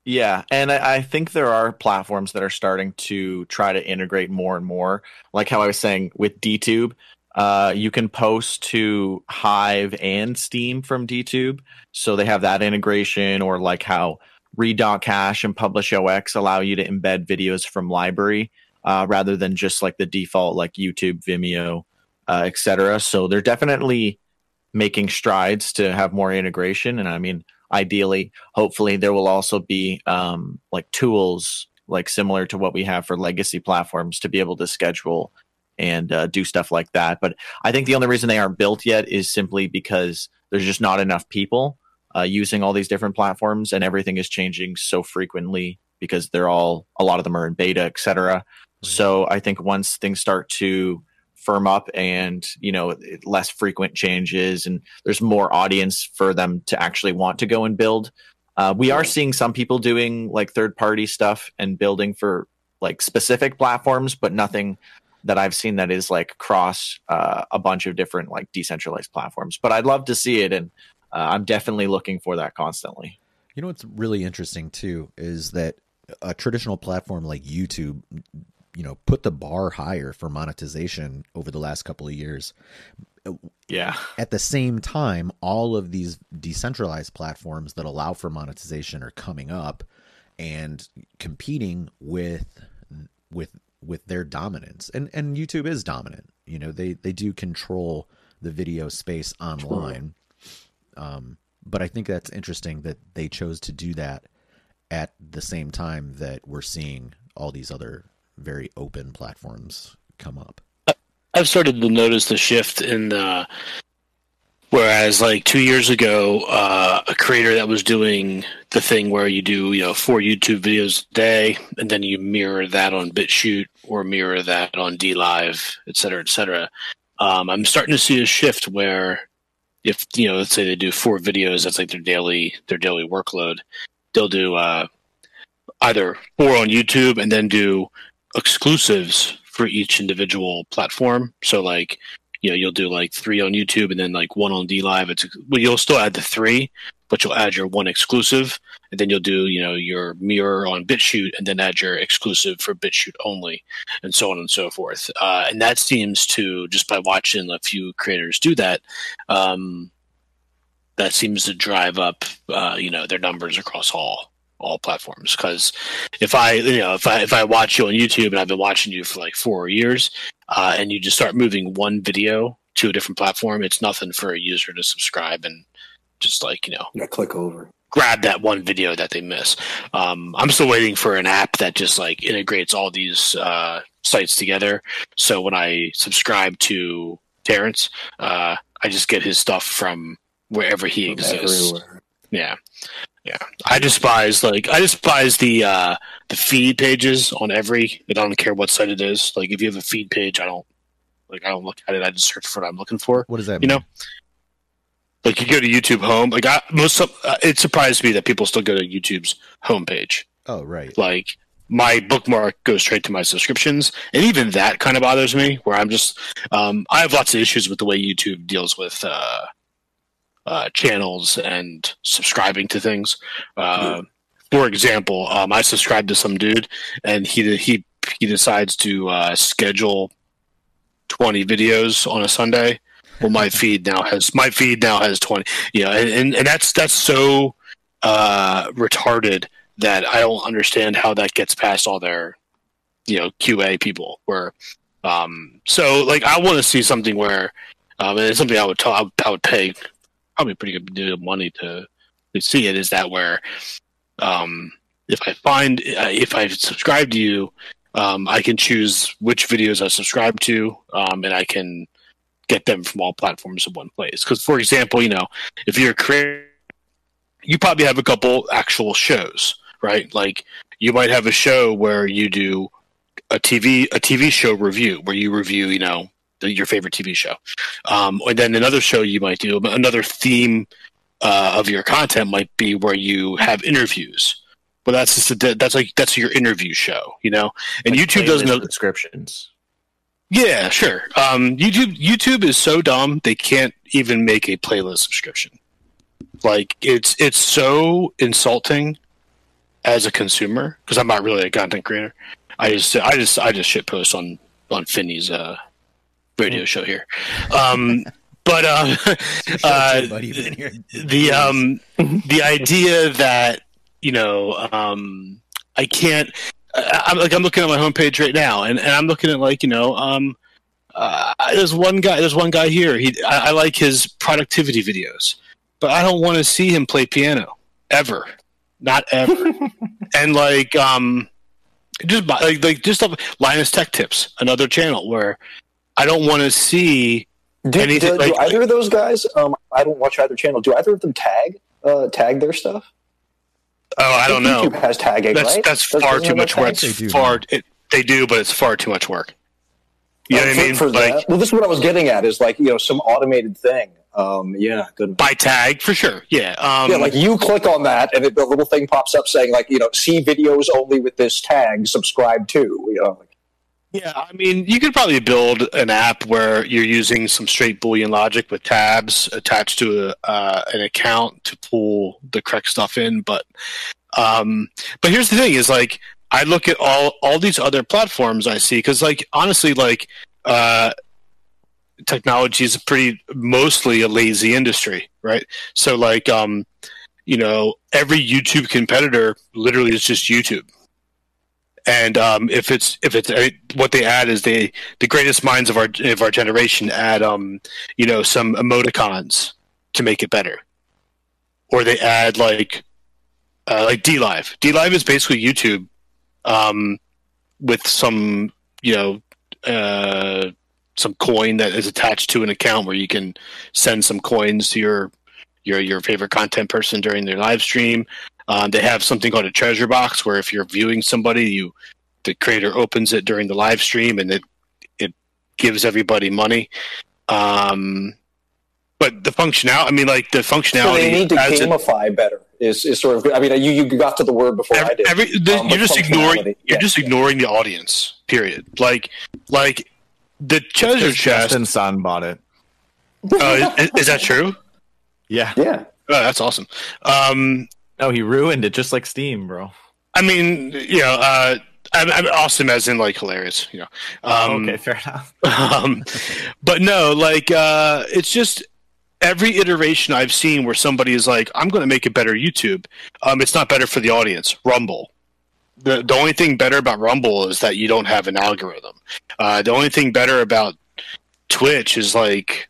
Yeah, and I, I, think there are platforms that are starting to try to integrate more and more. Like how I was saying with DTube, uh, you can post to Hive and Steem from DTube, so they have that integration. Or like how Read.cash and PublishOX allow you to embed videos from LBRY uh, rather than just like the default like YouTube, Vimeo, uh, etc. So they're definitely making strides to have more integration. And I mean, ideally, hopefully, there will also be um, like tools like similar to what we have for legacy platforms to be able to schedule and uh, do stuff like that. But I think the only reason they aren't built yet is simply because there's just not enough people uh, using all these different platforms, and everything is changing so frequently because they're all a lot of them are in beta, etc. So I think once things start to firm up and you know less frequent changes and there's more audience for them to actually want to go and build uh, we are seeing some people doing like third party stuff and building for like specific platforms but nothing that i've seen that is like cross uh, a bunch of different like decentralized platforms. But i'd love to see it and uh, i'm definitely looking for that constantly. You know what's really interesting too is that a traditional platform like youtube you know put the bar higher for monetization over the last couple of years yeah at the same time all of these decentralized platforms that allow for monetization are coming up and competing with with with their dominance. And and YouTube is dominant. You know, they they do control the video space online. Um, but I think that's interesting that they chose to do that at the same time that we're seeing all these other very open platforms come up. I've started to notice the shift in uh, whereas like two years ago, uh, a creator that was doing the thing where you do you know four YouTube videos a day, and then you mirror that on BitChute or mirror that on DLive, et cetera, et cetera. Um, I'm starting to see a shift where if you know, let's say they do four videos, that's like their daily their daily workload. They'll do uh, either four on YouTube and then do exclusives for each individual platform. So like, you know, you'll do like three on YouTube and then like one on D Live. It's well, you'll still add the three, but you'll add your one exclusive, and then you'll do you know your mirror on BitChute, and then add your exclusive for BitChute only, and so on and so forth. Uh, and that seems to just by watching a few creators do that. Um, that seems to drive up, uh, you know, their numbers across all all platforms. Because if I, you know, if I if I watch you on YouTube and I've been watching you for like four years, uh, and you just start moving one video to a different platform, it's nothing for a user to subscribe and just like you know, yeah, click over, grab that one video that they miss. Um, I'm still waiting for an app that just like integrates all these uh, sites together. So when I subscribe to Terrence, uh, I just get his stuff from wherever he from exists. everywhere. Yeah. Yeah. I despise like I despise the uh the feed pages on every I don't care what site it is. Like if you have a feed page, I don't like I don't look at it, I just search for what I'm looking for. What does that You mean? know? Like you go to YouTube home, like I most of, uh, it surprised me that people still go to YouTube's homepage. Oh, right. Like my bookmark goes straight to my subscriptions, and even that kind of bothers me. Where I'm just, um, I have lots of issues with the way YouTube deals with uh, uh, channels and subscribing to things. Uh, For example, um, I subscribe to some dude, and he he he decides to uh, schedule twenty videos on a Sunday. Well, my feed now has my feed now has twenty. You know, and, and, and that's that's so uh, retarded that I don't understand how that gets past all their, you know, QA people. Where, um, so like I want to see something where, um, and it's something I would tell I would pay probably pretty good deal of money to to see it. Is that where, um, if I find uh, if I subscribe to you, um, I can choose which videos I subscribe to, um, and I can get them from all platforms in one place. Because, for example, you know, if you're a creator, you probably have a couple actual shows, right? Like you might have a show where you do a TV a TV show review where you review, you know, your favorite TV show, um, and then another show you might do another theme uh, of your content might be where you have interviews. But that's just a, that's like that's your interview show, you know. And Like YouTube doesn't know subscriptions. yeah, sure. Um, YouTube YouTube is so dumb they can't even make a playlist subscription. Like it's it's so insulting as a consumer because I'm not really a content creator. I just I just I just shit post on on Finney's uh, radio show here. Um, but uh, uh, buddy, been here. the um the idea that you know um I can't I'm like I'm looking at my homepage right now and, and I'm looking at like you know um uh, there's one guy there's one guy here. He I, I like his productivity videos but I don't want to see him play piano ever. Not ever. And like um just by- like like just Linus Tech Tips another channel where I don't want to see Do, Anything do, like- do either of those guys? Um, I don't watch either channel. Do either of them tag uh, tag their stuff? oh I don't know YouTube has tagging, that's right? that's Does- far too much work. They do, far it, they do, but it's far too much work. You know Uh, what for, I mean? for like that. Well, this is what I was getting at. Is like you know some automated thing. Um, yeah, good. by tag for sure. Yeah. Um, yeah, like you click on that, and it, the little thing pops up saying like you know see videos only with this tag. Subscribe to. You know, like, yeah. I mean, you could probably build an app where you're using some straight Boolean logic with tabs attached to a, uh, an account to pull the correct stuff in. But um, but here's the thing: is like I look at all all these other platforms I see because like honestly, like uh, technology is a pretty mostly a lazy industry, right? So like um, you know, every YouTube competitor literally is just YouTube. And um, if it's if it's what they add is they the greatest minds of our of our generation add um you know some emoticons to make it better, or they add like uh, like DLive. D Live is basically YouTube, um, with some you know uh, some coin that is attached to an account where you can send some coins to your your your favorite content person during their live stream. Um, they have something called a treasure box where if you're viewing somebody, you the creator opens it during the live stream and it it gives everybody money. Um, but the functionality, I mean, like the functionality. So they need to gamify it, better. Is, is sort of. I mean, you, you got to the word before every, I did. Every, the, um, you're just ignoring. You're yeah. just ignoring the audience. Period. Like, like the treasure chest. Justin Sun bought it. Uh, is, is, that true? Yeah. Yeah. Oh, that's awesome. Um, no, he ruined it just like Steem, bro. I mean, you know, uh, I'm, I'm, awesome as in like hilarious, you know. Um, oh, okay, fair enough. um, but no, like uh, it's just every iteration I've seen where somebody is like, "I'm going to make it better YouTube." Um, it's not better for the audience. Rumble. The the only thing better about Rumble is that you don't have an algorithm. Uh, the only thing better about Twitch is like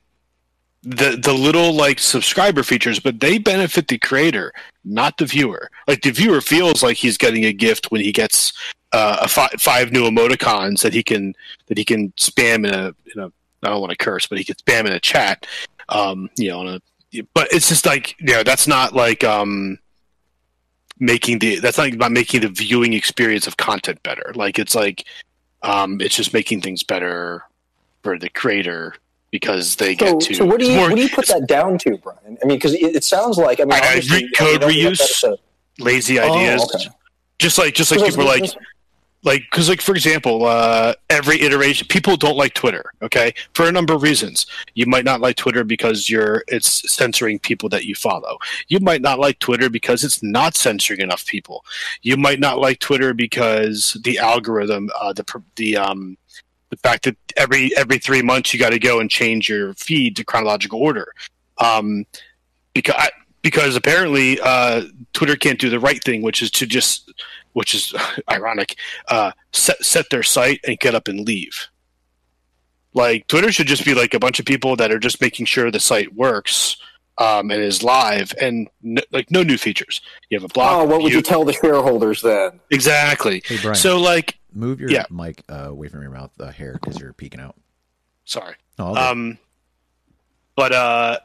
the the little like subscriber features, but they benefit the creator, not the viewer. Like the viewer feels like he's getting a gift when he gets uh, a fi- five new emoticons that he can that he can spam in a in a I don't want to curse, but he can spam in a chat. Um, you know, on a, but it's just like you know that's not like um making the that's not about making the viewing experience of content better. Like it's like um it's just making things better for the creator because they so, get to. So what do you more, what do you put that down to, Brian? I mean, because it, it, sounds like I mean, I, re- code reuse, lazy oh, ideas, oh, okay. just like just like people like like because like for example uh, every iteration people don't like twitter okay for a number of reasons you might not like twitter because you're it's censoring people that you follow you might not like twitter because it's not censoring enough people you might not like twitter because the algorithm uh, the the um the fact that every every three months you got to go and change your feed to chronological order um because I, because apparently uh, Twitter can't do the right thing, which is to just which is ironic, uh, set set their site and get up and leave. Like Twitter should just be like a bunch of people that are just making sure the site works um, and is live, and no, like no new features. You have a block. Oh, what would you tell the shareholders then? Exactly. Hey, so like, move your yeah. mic uh, away from your mouth uh, hair because you're peeking out. Sorry. Oh, um, but uh,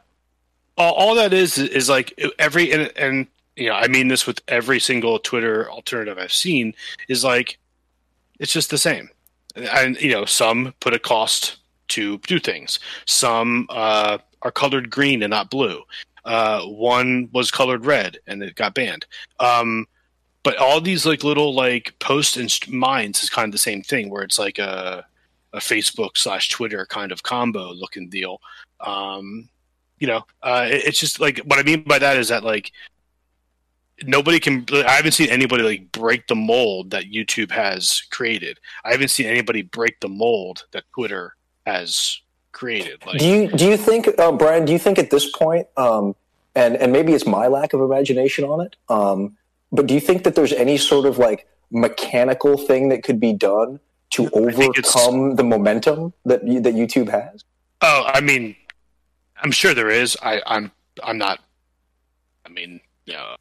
all, all that is is like every and, and you know, I mean this with every single Twitter alternative I've seen, is like it's just the same. And you know, some put a cost to do things. Some uh, are colored green and not blue. Uh, one was colored red and it got banned. Um, but all these like little like post and minds is kind of the same thing, where it's like a a Facebook slash Twitter kind of combo looking deal. Um, you know, uh, it, it's just like what I mean by that is that like nobody can i haven't seen anybody like break the mold that youtube has created i haven't seen anybody break the mold that twitter has created like, do you do you think uh, brian do you think at this point um, and and maybe it's my lack of imagination on it um, but do you think that there's any sort of like mechanical thing that could be done to overcome the momentum that that youtube has oh i mean i'm sure there is i i'm i'm not i mean know,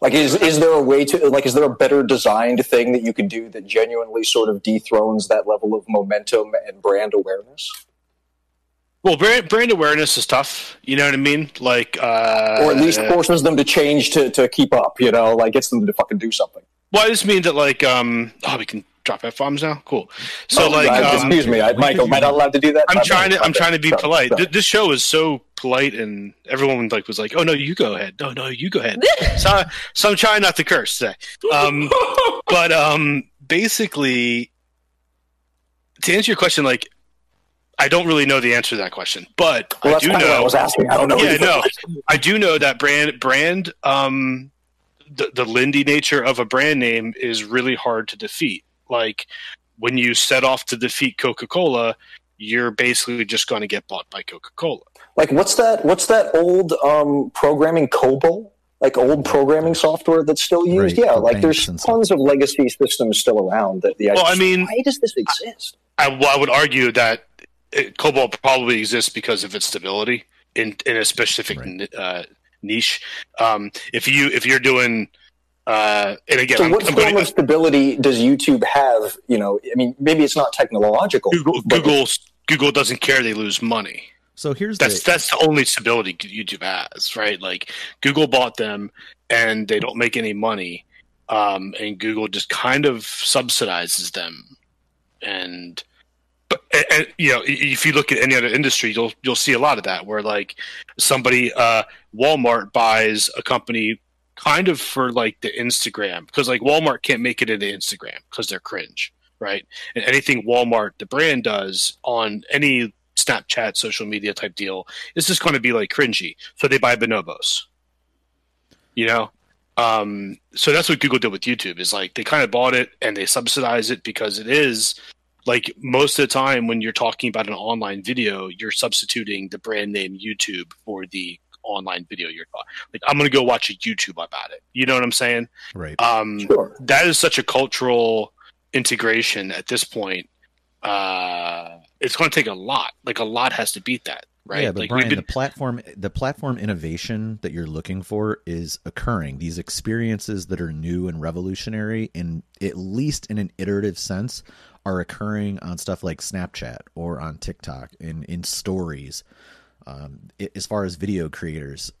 like, is is there a way to like? Is there a better designed thing that you could do that genuinely sort of dethrones that level of momentum and brand awareness? Well, brand brand awareness is tough. You know what I mean? Like, uh, or at least forces them to change to to keep up. You know, like gets them to fucking do something. Well, I just mean that like, um, oh, we can drop f bombs now. Cool. So oh, like, um, excuse me, I, Michael, am I not allowed to do that? I'm trying to. I'm trying to be polite. This show is so polite, and everyone like was like, "Oh no, you go ahead. No, no, you go ahead." so, so I'm trying not to curse today. Um, but um, basically, to answer your question, like. I don't really know the answer to that question, but well, I do know. I was asking. I don't know. Yeah, no, I do know that brand brand um, the, the Lindy nature of a brand name is really hard to defeat like when you set off to defeat Coca Cola, you're basically just going to get bought by Coca Cola. Like what's that? What's that old um, programming COBOL? like old programming software that's still used. Right, yeah, for like there's banks and tons of legacy systems still around. That the Well, I mean- why does this exist? I, well, I would argue that it, COBOL probably exists because of its stability in in a specific Right. uh, niche. Um, if you if you're doing uh, and again, So, I'm, what I'm form going of stability does YouTube have? You know, I mean, maybe it's not technological. Google Google Google doesn't care they lose money. So here's That's the that's the only stability YouTube has, right? Like Google bought them, and they don't make any money, um, and Google just kind of subsidizes them, and but and, you know if you look at any other industry, you'll you'll see a lot of that where like somebody uh, Walmart buys a company kind of for like the Instagram because like Walmart can't make it into Instagram because they're cringe, right? And anything Walmart the brand does on any Snapchat social media type deal is just going to be like cringy. So they buy bonobos, you know. Um, so that's what Google did with YouTube is like they kind of bought it and they subsidize it because it is like most of the time when you're talking about an online video, you're substituting the brand name YouTube for the online video you're talking. Like I'm going to go watch a YouTube about it. You know what I'm saying? right. Um, Sure. that is such a cultural integration at this point. Uh, it's going to take a lot. Like a lot has to beat that, right? Yeah, but like Brian, been, the platform the platform innovation that you're looking for is occurring. These experiences that are new and revolutionary, in at least in an iterative sense, are occurring on stuff like Snapchat or on TikTok and in stories. Um, i- as far as video creators,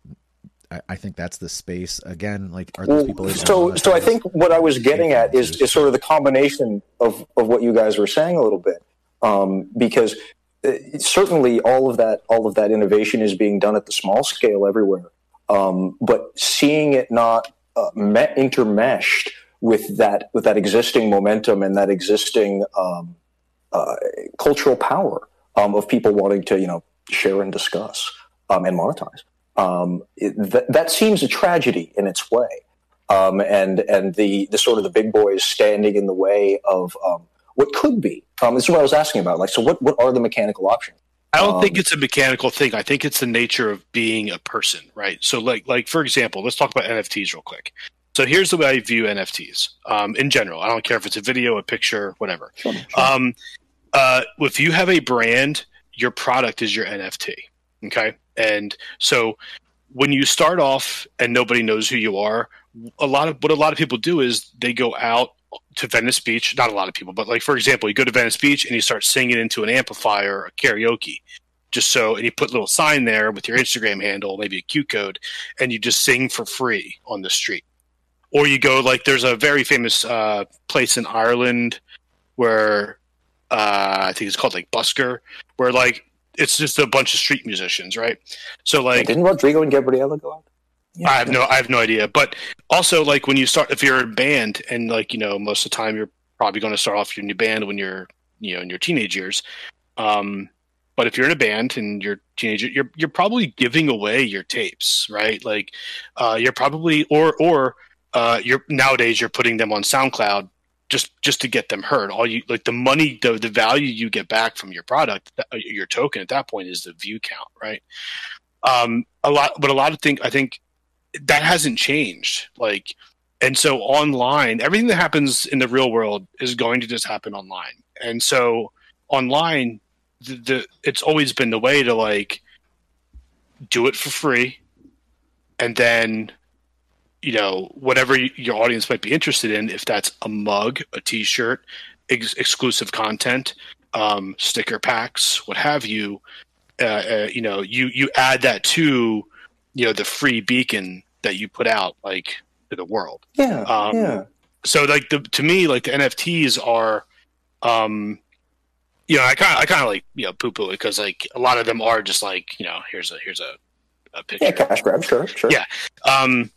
I, I think that's the space. Again, like are those people? so, so I think what I was getting at is, is sort of the combination of, of what you guys were saying a little bit, um, because uh, certainly all of that all of that innovation is being done at the small scale everywhere, um, but seeing it not uh, me- intermeshed with that with that existing momentum and that existing um, uh, cultural power um, of people wanting to you know share and discuss um, and monetize. Um, it, th- that seems a tragedy in its way, um, and and the the sort of the big boys standing in the way of um, what could be. Um, this is what I was asking about. Like, so what what are the mechanical options? I don't think it's a mechanical thing. I think it's the nature of being a person, right? So, like, like for example, let's talk about NFTs real quick. So, here's the way I view NFTs um, in general. I don't care if it's a video, a picture, whatever. Sure, sure. Um, uh, if you have a brand, your product is your NFT. Okay. And so when you start off and nobody knows who you are, a lot of what a lot of people do is they go out to Venice Beach. Not a lot of people, but like for example, you go to Venice Beach and you start singing into an amplifier, a karaoke, just so, and you put a little sign there with your Instagram handle, maybe a Q code, and you just sing for free on the street. Or you go like there's a very famous uh, place in Ireland where uh, I think it's called like Busker, where like it's just a bunch of street musicians, right? So like Didn't Rodrigo and Gabriela go out? I have no I have no idea. But also like when you start if you're a band and like, you know, most of the time you're probably going to start off your new band when you're, you know, in your teenage years. Um but if you're in a band and you're teenager, you're you're probably giving away your tapes, right? Like uh you're probably or or uh you're nowadays you're putting them on SoundCloud just just to get them heard. All you like the money the the value you get back from your product, uh, your token at that point is the view count, right? Um a lot but a lot of things I think that hasn't changed like and so online everything that happens in the real world is going to just happen online and so online the, the it's always been the way to like do it for free and then you know whatever your audience might be interested in if that's a mug a t-shirt ex- exclusive content um, sticker packs what have you uh, uh, you know you you add that to you know the free beacon that you put out like to the world Yeah, Um, yeah. so like the to me like the nfts are um you know i kind of i kind of like you know poo poo it because like a lot of them are just like you know here's a here's a, a picture Yeah, cash grab, sure, sure. Yeah. um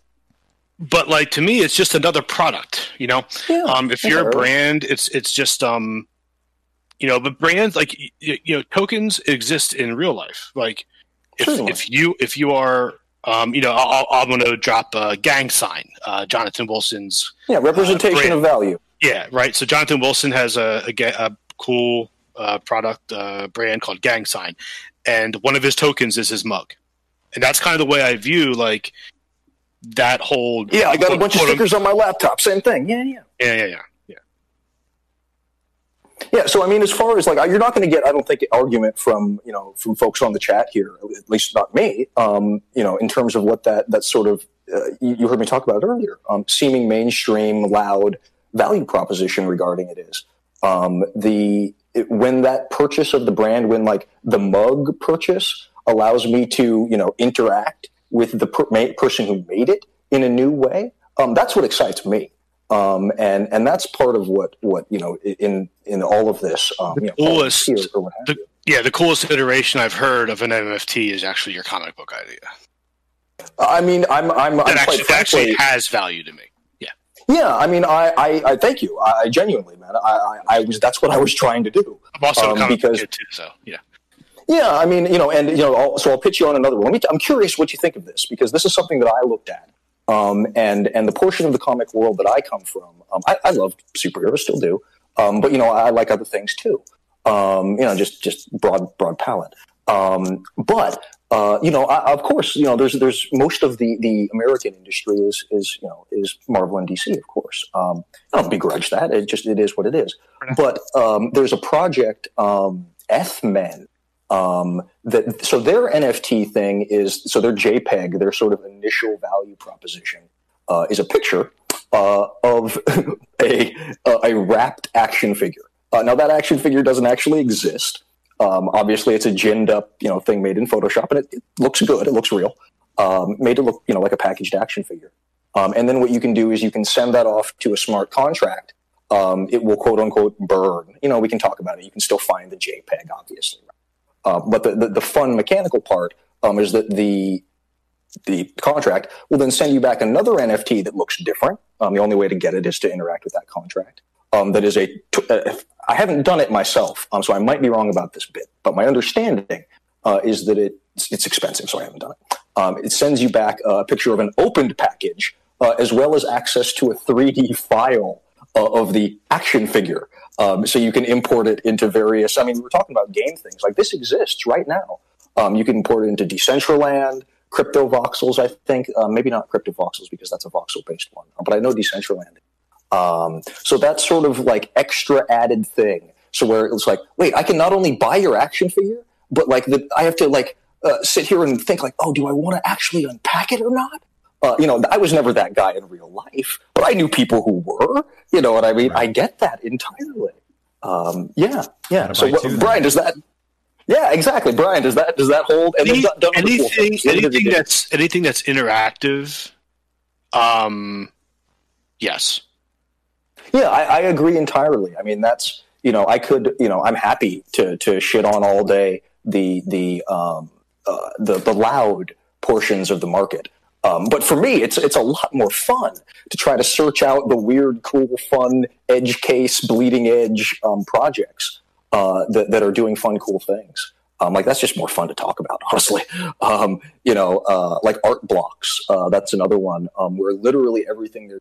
but like to me it's just another product you know Yeah, um if you're a brand it's it's just um you know but brands like you, you know tokens exist in real life like if, Certainly. if you if you are um you know I'll, i'm going to drop a gang sign uh jonathan wilson's Yeah, representation brand. of value. yeah right so jonathan wilson has a, a, a cool uh, product uh, brand called gang sign and one of his tokens is his mug and that's kind of the way i view like that whole Yeah, I got a bunch of stickers on my laptop. Same thing. Yeah, yeah. Yeah, yeah, yeah, yeah. Yeah, so I mean, as far as like, you're not going to get, I don't think, argument from you know from folks on the chat here, at least not me. Um, you know, in terms of what that that sort of uh, you, you heard me talk about earlier, um, seeming mainstream, loud value proposition regarding it is um, the it, when that purchase of the brand, when like the mug purchase allows me to you know interact with the per- ma- person who made it in a new way. Um, that's what excites me. Um, and and that's part of what what you know in in all of this. Um, you know, coolest- here or what have the- Yeah, the coolest iteration I've heard of an NFT is actually your comic book idea. I mean, I'm I'm, I'm actually, quite that actually frankly, has value to me. yeah. Yeah. I mean, I, I, I thank you. I, I genuinely, man. I, I, I was that's what I was trying to do. I'm also Um, a comic book because- kid too, so yeah. Yeah, I mean, you know, and you know, I'll, so I'll pitch you on another one. Let me t- I'm curious what you think of this because this is something that I looked at, um, and and the portion of the comic world that I come from, um, I, I love superheroes, still do, um, but you know, I like other things too. Um, you know, just just broad broad palette. Um, but uh, you know, I, of course, you know, there's there's most of the the American industry is is you know is Marvel and DC, of course. Um, I don't begrudge that. It just it is what it is. But um, there's a project, um, Ethmen, um, that so their NFT thing is so their JPEG, their sort of initial value proposition uh, is a picture uh, of a a wrapped action figure. Uh, now that action figure doesn't actually exist. Um, obviously, it's a ginned up you know thing made in Photoshop, and it, it looks good. It looks real. Um, made to look you know like a packaged action figure. Um, and then what you can do is you can send that off to a smart contract. Um, it will quote unquote burn. You know, we can talk about it. You can still find the JPEG, obviously. Uh, but the, the, the fun mechanical part um, is that the the contract will then send you back another NFT that looks different. Um, the only way to get it is to interact with that contract. Um, that is a. T- uh, I haven't done it myself, um, so I might be wrong about this bit. But my understanding uh, is that it, it's expensive, so I haven't done it. Um, it sends you back a picture of an opened package, uh, as well as access to a 3D file uh, of the action figure. Um, so you can import it into various. I mean, we we're talking about game things like this exists right now. Um, you can import it into Decentraland, Crypto Voxels. I think uh, maybe not Crypto Voxels because that's a voxel based one, but I know Decentraland. Um, so that's sort of like extra added thing. So where it's like, wait, I can not only buy your action figure, but like the, I have to like uh, sit here and think like, oh, do I want to actually unpack it or not? Uh, you know, I was never that guy in real life, but I knew people who were. You know what I mean? I get that entirely. Um, yeah, yeah. So, what, two then. Brian, does that? Yeah, exactly, Brian. Does that does that hold? Any- done- done with the cool anything, anything that's anything that's interactive. Um, yes. Yeah, I, I agree entirely. I mean, that's you know, I could you know, I'm happy to to shit on all day the the um, uh, the the loud portions of the market. Um, but for me, it's it's a lot more fun to try to search out the weird, cool, fun, edge case, bleeding edge um, projects uh, that that are doing fun, cool things. Um, like that's just more fun to talk about, honestly. Um, you know, uh, like art blocks. Uh, that's another one um, where literally everything they're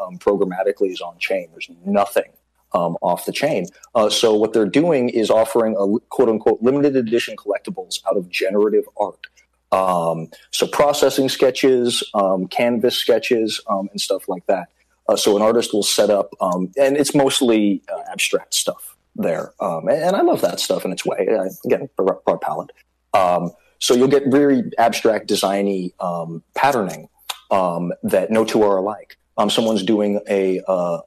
um, programmatically is on chain. There's nothing um, off the chain. Uh, so what they're doing is offering a quote unquote limited edition collectibles out of generative art. Um, so processing sketches, um, canvas sketches, um, and stuff like that. Uh, so an artist will set up, um, and it's mostly uh, abstract stuff there, um, and, and I love that stuff in its way. Uh, again, broad palette. Um, so you'll get very abstract, designy patterning that no two are alike. Someone's doing a uh,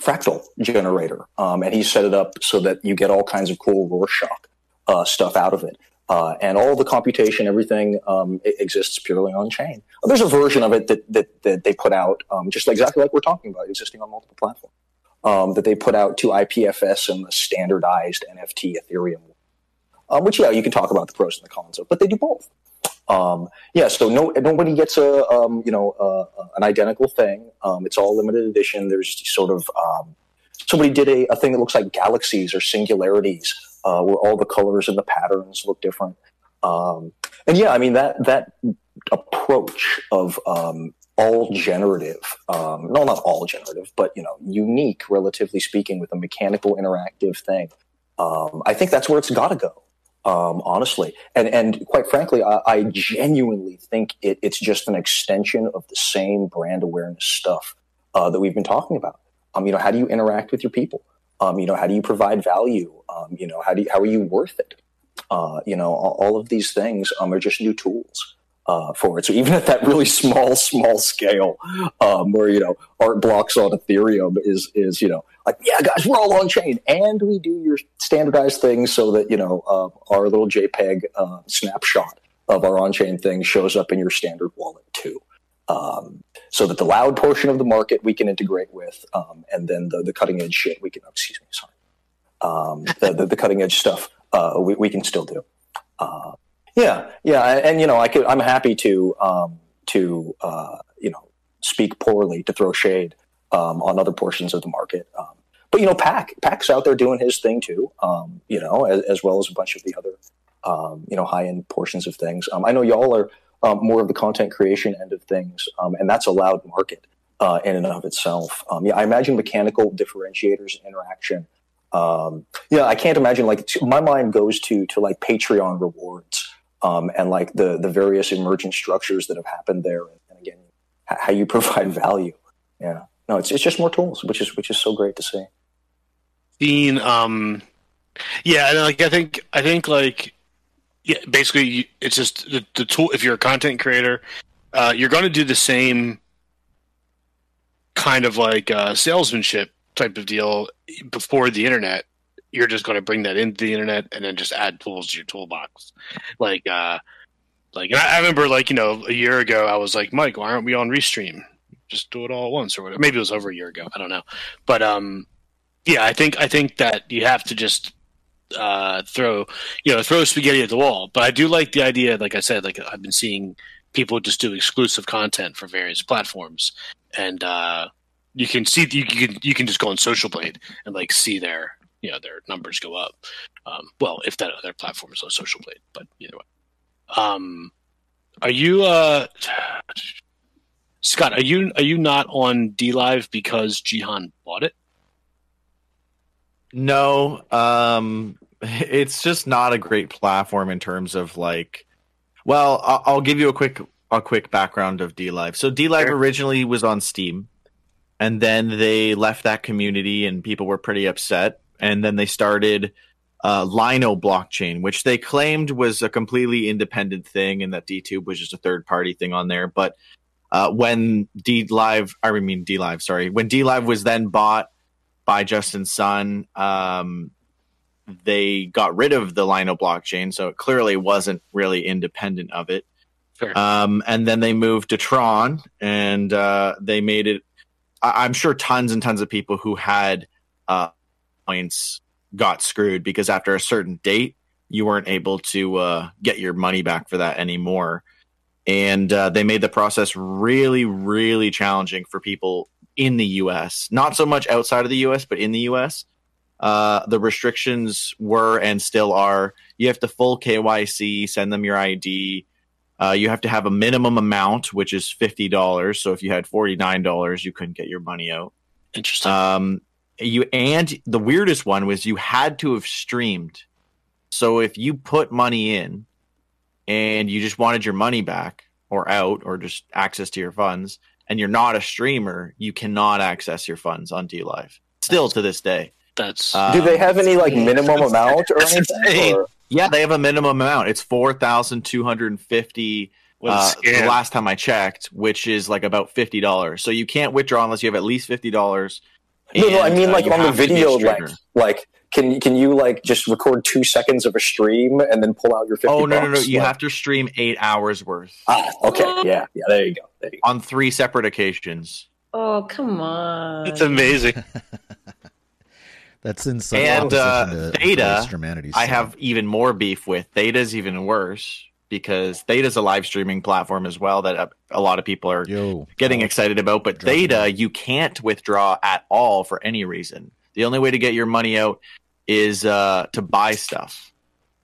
fractal generator, and he set it up so that you get all kinds of cool Rorschach uh, stuff out of it. Uh, and all the computation, everything um, exists purely on chain. There's a version of it that that, that they put out, um, just exactly like we're talking about, existing on multiple platforms. Um, that they put out to IPFS and the standardized NFT Ethereum, um, which yeah, you can talk about the pros and the cons of, but they do both. Um, yeah, so no, nobody gets a um, you know uh, an identical thing. It's all limited edition. There's sort of somebody did a, a thing that looks like galaxies or singularities, uh, where all the colors and the patterns look different. Um, and yeah, I mean that that approach of um, all generative, um, no, not all generative, but you know, unique, relatively speaking, with a mechanical interactive thing. Um, I think that's where it's got to go. Um, honestly, and and quite frankly, I, I genuinely think it, it's just an extension of the same brand awareness stuff uh, that we've been talking about. Um, you know, how do you interact with your people? Um, you know, how do you provide value? Um, you know, how do you, how are you worth it? Uh, you know, all, all, of these things um, are just new tools uh, for it. So even at that really small, small scale, um, where you know art blocks on Ethereum is is you know like yeah, guys, we're all on chain, and we do your standardized things so that you know uh, our little JPEG uh, snapshot of our on chain thing shows up in your standard wallet too. Um, so that the loud portion of the market we can integrate with, um, and then the, the cutting edge shit we can. Oh, excuse me, sorry. Um, the, the, the, cutting edge stuff uh, we, we can still do. Uh, yeah, yeah, and, you know, I could. I'm happy to um, to uh, you know speak poorly to throw shade um, on other portions of the market. Um, but you know, Pak Pak's out there doing his thing too. You know, as, as, well as a bunch of the other you know high end portions of things. I know y'all are um, more of the content creation end of things, um, and that's a loud market uh, in and of itself. Um, yeah, I imagine mechanical differentiators and interaction. Um, yeah, I can't imagine like my mind goes to to like Patreon rewards um, and like the the various emergent structures that have happened there, and, and again, how you provide value. Yeah, no, it's it's just more tools, which is which is so great to see. Dean, um, yeah, and like I think I think like yeah, basically, it's just the, the tool. If you're a content creator, uh, you're going to do the same kind of like uh, salesmanship type of deal before the internet. You're just going to bring that into the internet and then just add tools to your toolbox. Like, uh, like I, I remember, like you know, a year ago, I was like, Mike, why aren't we on Restream? Just do it all at once, or whatever. Maybe it was over a year ago. I don't know, but um, yeah, I think I think that you have to just uh, throw you know throw spaghetti at the wall. But I do like the idea. Like I said, like I've been seeing people just do exclusive content for various platforms, and uh, you can see you can you can just go on Social Blade and like see their you know their numbers go up. Um, well, if that other platform is on Social Blade, but either way. Um, are you uh, Scott? Are you are you not on DLive because Jihan bought it? No, um, it's just not a great platform in terms of like. Well, I'll, I'll give you a quick a quick background of D Live. So DLive sure. originally was on Steem, and then they left that community, and people were pretty upset. And then they started uh, Lino blockchain, which they claimed was a completely independent thing, and that DTube was just a third party thing on there. But uh, when DLive, I mean D Live, sorry, when D Live was then bought by Justin Sun. Um, they got rid of the Lino blockchain, so it clearly wasn't really independent of it. Um, and then they moved to Tron, and uh, they made it. I- am sure tons and tons of people who had uh, points got screwed because after a certain date, you weren't able to uh, get your money back for that anymore. And uh, they made the process really, really challenging for people in the US, not so much outside of the US, but in the US. Uh, the restrictions were and still are you have to full KYC, send them your ID. Uh, you have to have a minimum amount, which is $50. So if you had $49, you couldn't get your money out. Interesting. Um, you and the weirdest one was you had to have streamed. So if you put money in and you just wanted your money back or out or just access to your funds, and you're not a streamer, you cannot access your funds on DLive. Still that's, to this day. That's um, do they have any like minimum amount or anything? Or? Yeah, they have a minimum amount. It's four thousand two hundred and fifty. Uh, the last time I checked, which is like about fifty dollars. So you can't withdraw unless you have at least fifty dollars. No, no, I mean uh, like on the video length. Like, can can you like just record two seconds of a stream and then pull out your fifty? Oh no, no, no! You like, have to stream eight hours worth. Ah, okay, yeah, yeah. There you go. There you go. On three separate occasions. Oh come on! It's amazing. That's insane. And uh, Theta, I have even more beef with. Theta's even worse because Theta's a live streaming platform as well that a, lot of people are Yo, getting excited about. But Theta, you can't withdraw at all for any reason. The only way to get your money out is uh, to buy stuff,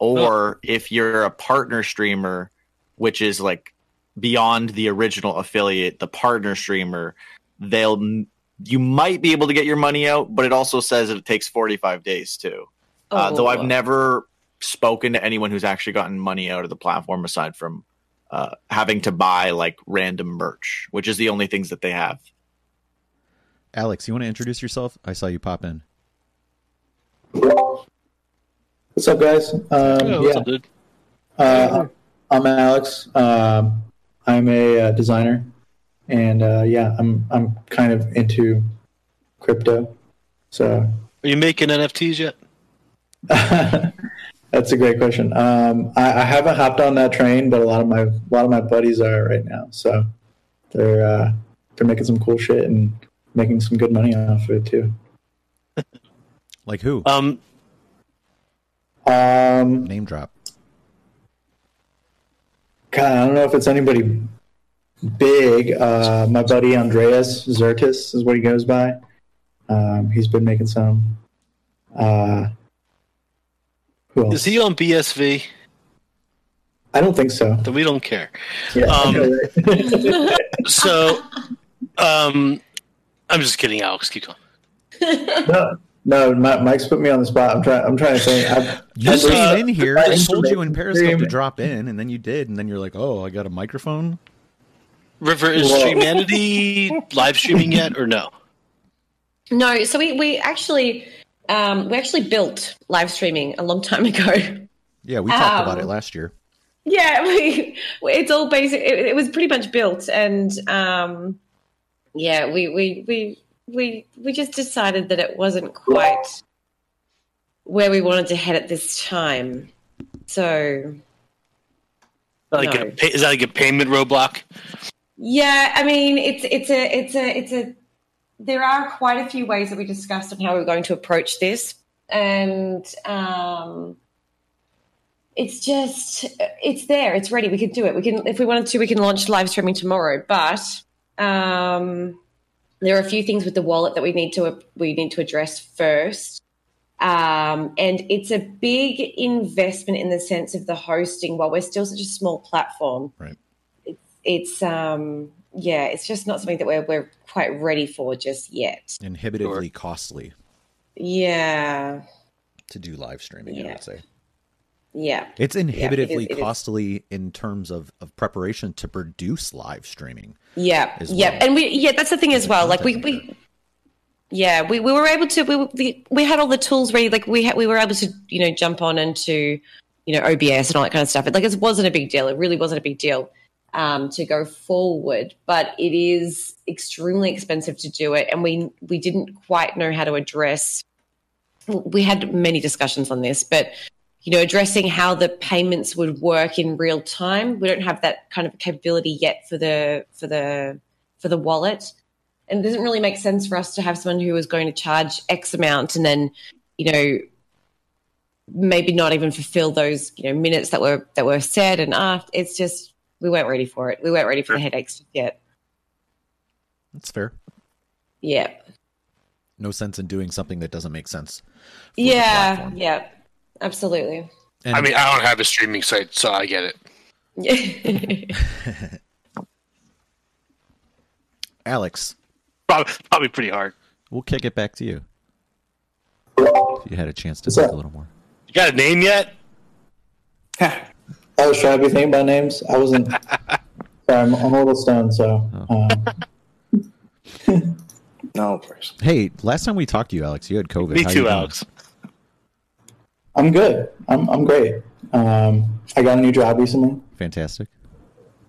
or oh. if you're a partner streamer, which is like beyond the original affiliate, the partner streamer, they'll you might be able to get your money out, but it also says that it takes 45 days too. Oh. Uh, though I've oh. never spoken to anyone who's actually gotten money out of the platform aside from uh, having to buy like random merch, which is the only things that they have. Alex, you want to introduce yourself? I saw you pop in. What's up, guys? Um, Yeah, what's yeah, up, dude? uh, I'm Alex. Um, I'm a uh, designer, and uh, yeah, I'm I'm kind of into crypto. So Are you making NFTs yet? that's a great question. Um, I, I haven't hopped on that train, but a lot of my a lot of my buddies are right now. So they're uh, they're making some cool shit and making some good money off of it too. Like who? Um, Um, Name drop. God, I don't know if it's anybody big. Uh, my buddy Andreas Zertis is what he goes by. Um, he's been making some. Uh, who else? is he on BSV? I don't think so. Then we don't care. Yeah, Um. So, um, I'm just kidding, Alex. Keep going. no, no. Mike's put me on the spot. I'm trying. I'm trying to think. I've, You I've- came in here. I told you in information Periscope to drop in, and then you did, and then you're like, "Oh, I got a microphone." River, is Whoa. Streamanity live streaming yet or no? No, so we, we actually um, we actually built live streaming a long time ago. Yeah, we talked about Um, it last year. Yeah, we, it's all basic. It, it was pretty much built, and um, yeah, we, we we we we just decided that it wasn't quite where we wanted to head at this time. So Like No. a, is that like a payment roadblock? yeah, I mean, it's it's a it's a it's a. There are quite a few ways that we discussed on how we're going to approach this, and um, it's just it's there it's ready we can do it we can if we wanted to we can launch live streaming tomorrow but um there are a few things with the wallet that we need to we need to address first um and it's a big investment in the sense of the hosting while we're still such a small platform Right. it's, it's um yeah it's just not something that we're we're quite ready for just yet Inhibitively costly yeah to do live streaming. I Yeah. would say yeah it's it is- inhibitively it is. costly in terms of of preparation to produce live streaming. Yeah, yeah, well. and we yeah that's the thing as well. Like we we yeah we, we were able to we we had all the tools ready. Like we had we were able to you know jump on into you know OBS and all that kind of stuff. It, like it wasn't a big deal. It really wasn't a big deal um, to go forward, but it is extremely expensive to do it, and we we didn't quite know how to address. We had many discussions on this, but you know, addressing how the payments would work in real time. We don't have that kind of capability yet for the for the for the wallet, and it doesn't really make sense for us to have someone who is going to charge X amount and then, you know, maybe not even fulfill those you know minutes that were that were said. And asked. it's just we weren't ready for it. We weren't ready for the headaches yet. That's fair. Yeah, No sense in doing something that doesn't make sense. yeah, yeah, absolutely. And I mean, I don't have a streaming site, so I get it. Yeah. Alex, Probably, probably pretty hard. we'll kick it back to you. If you had a chance to What's think up? a little more. You got a name yet? I was trying to be thinking about names. I wasn't. sorry, I'm, I'm a little stoned, so. Um, No worries. Hey, last time we talked to you, Alex, you had COVID. Me How you too, doing? Alex. I'm good. I'm I'm great. Um, I got a new job recently, Fantastic.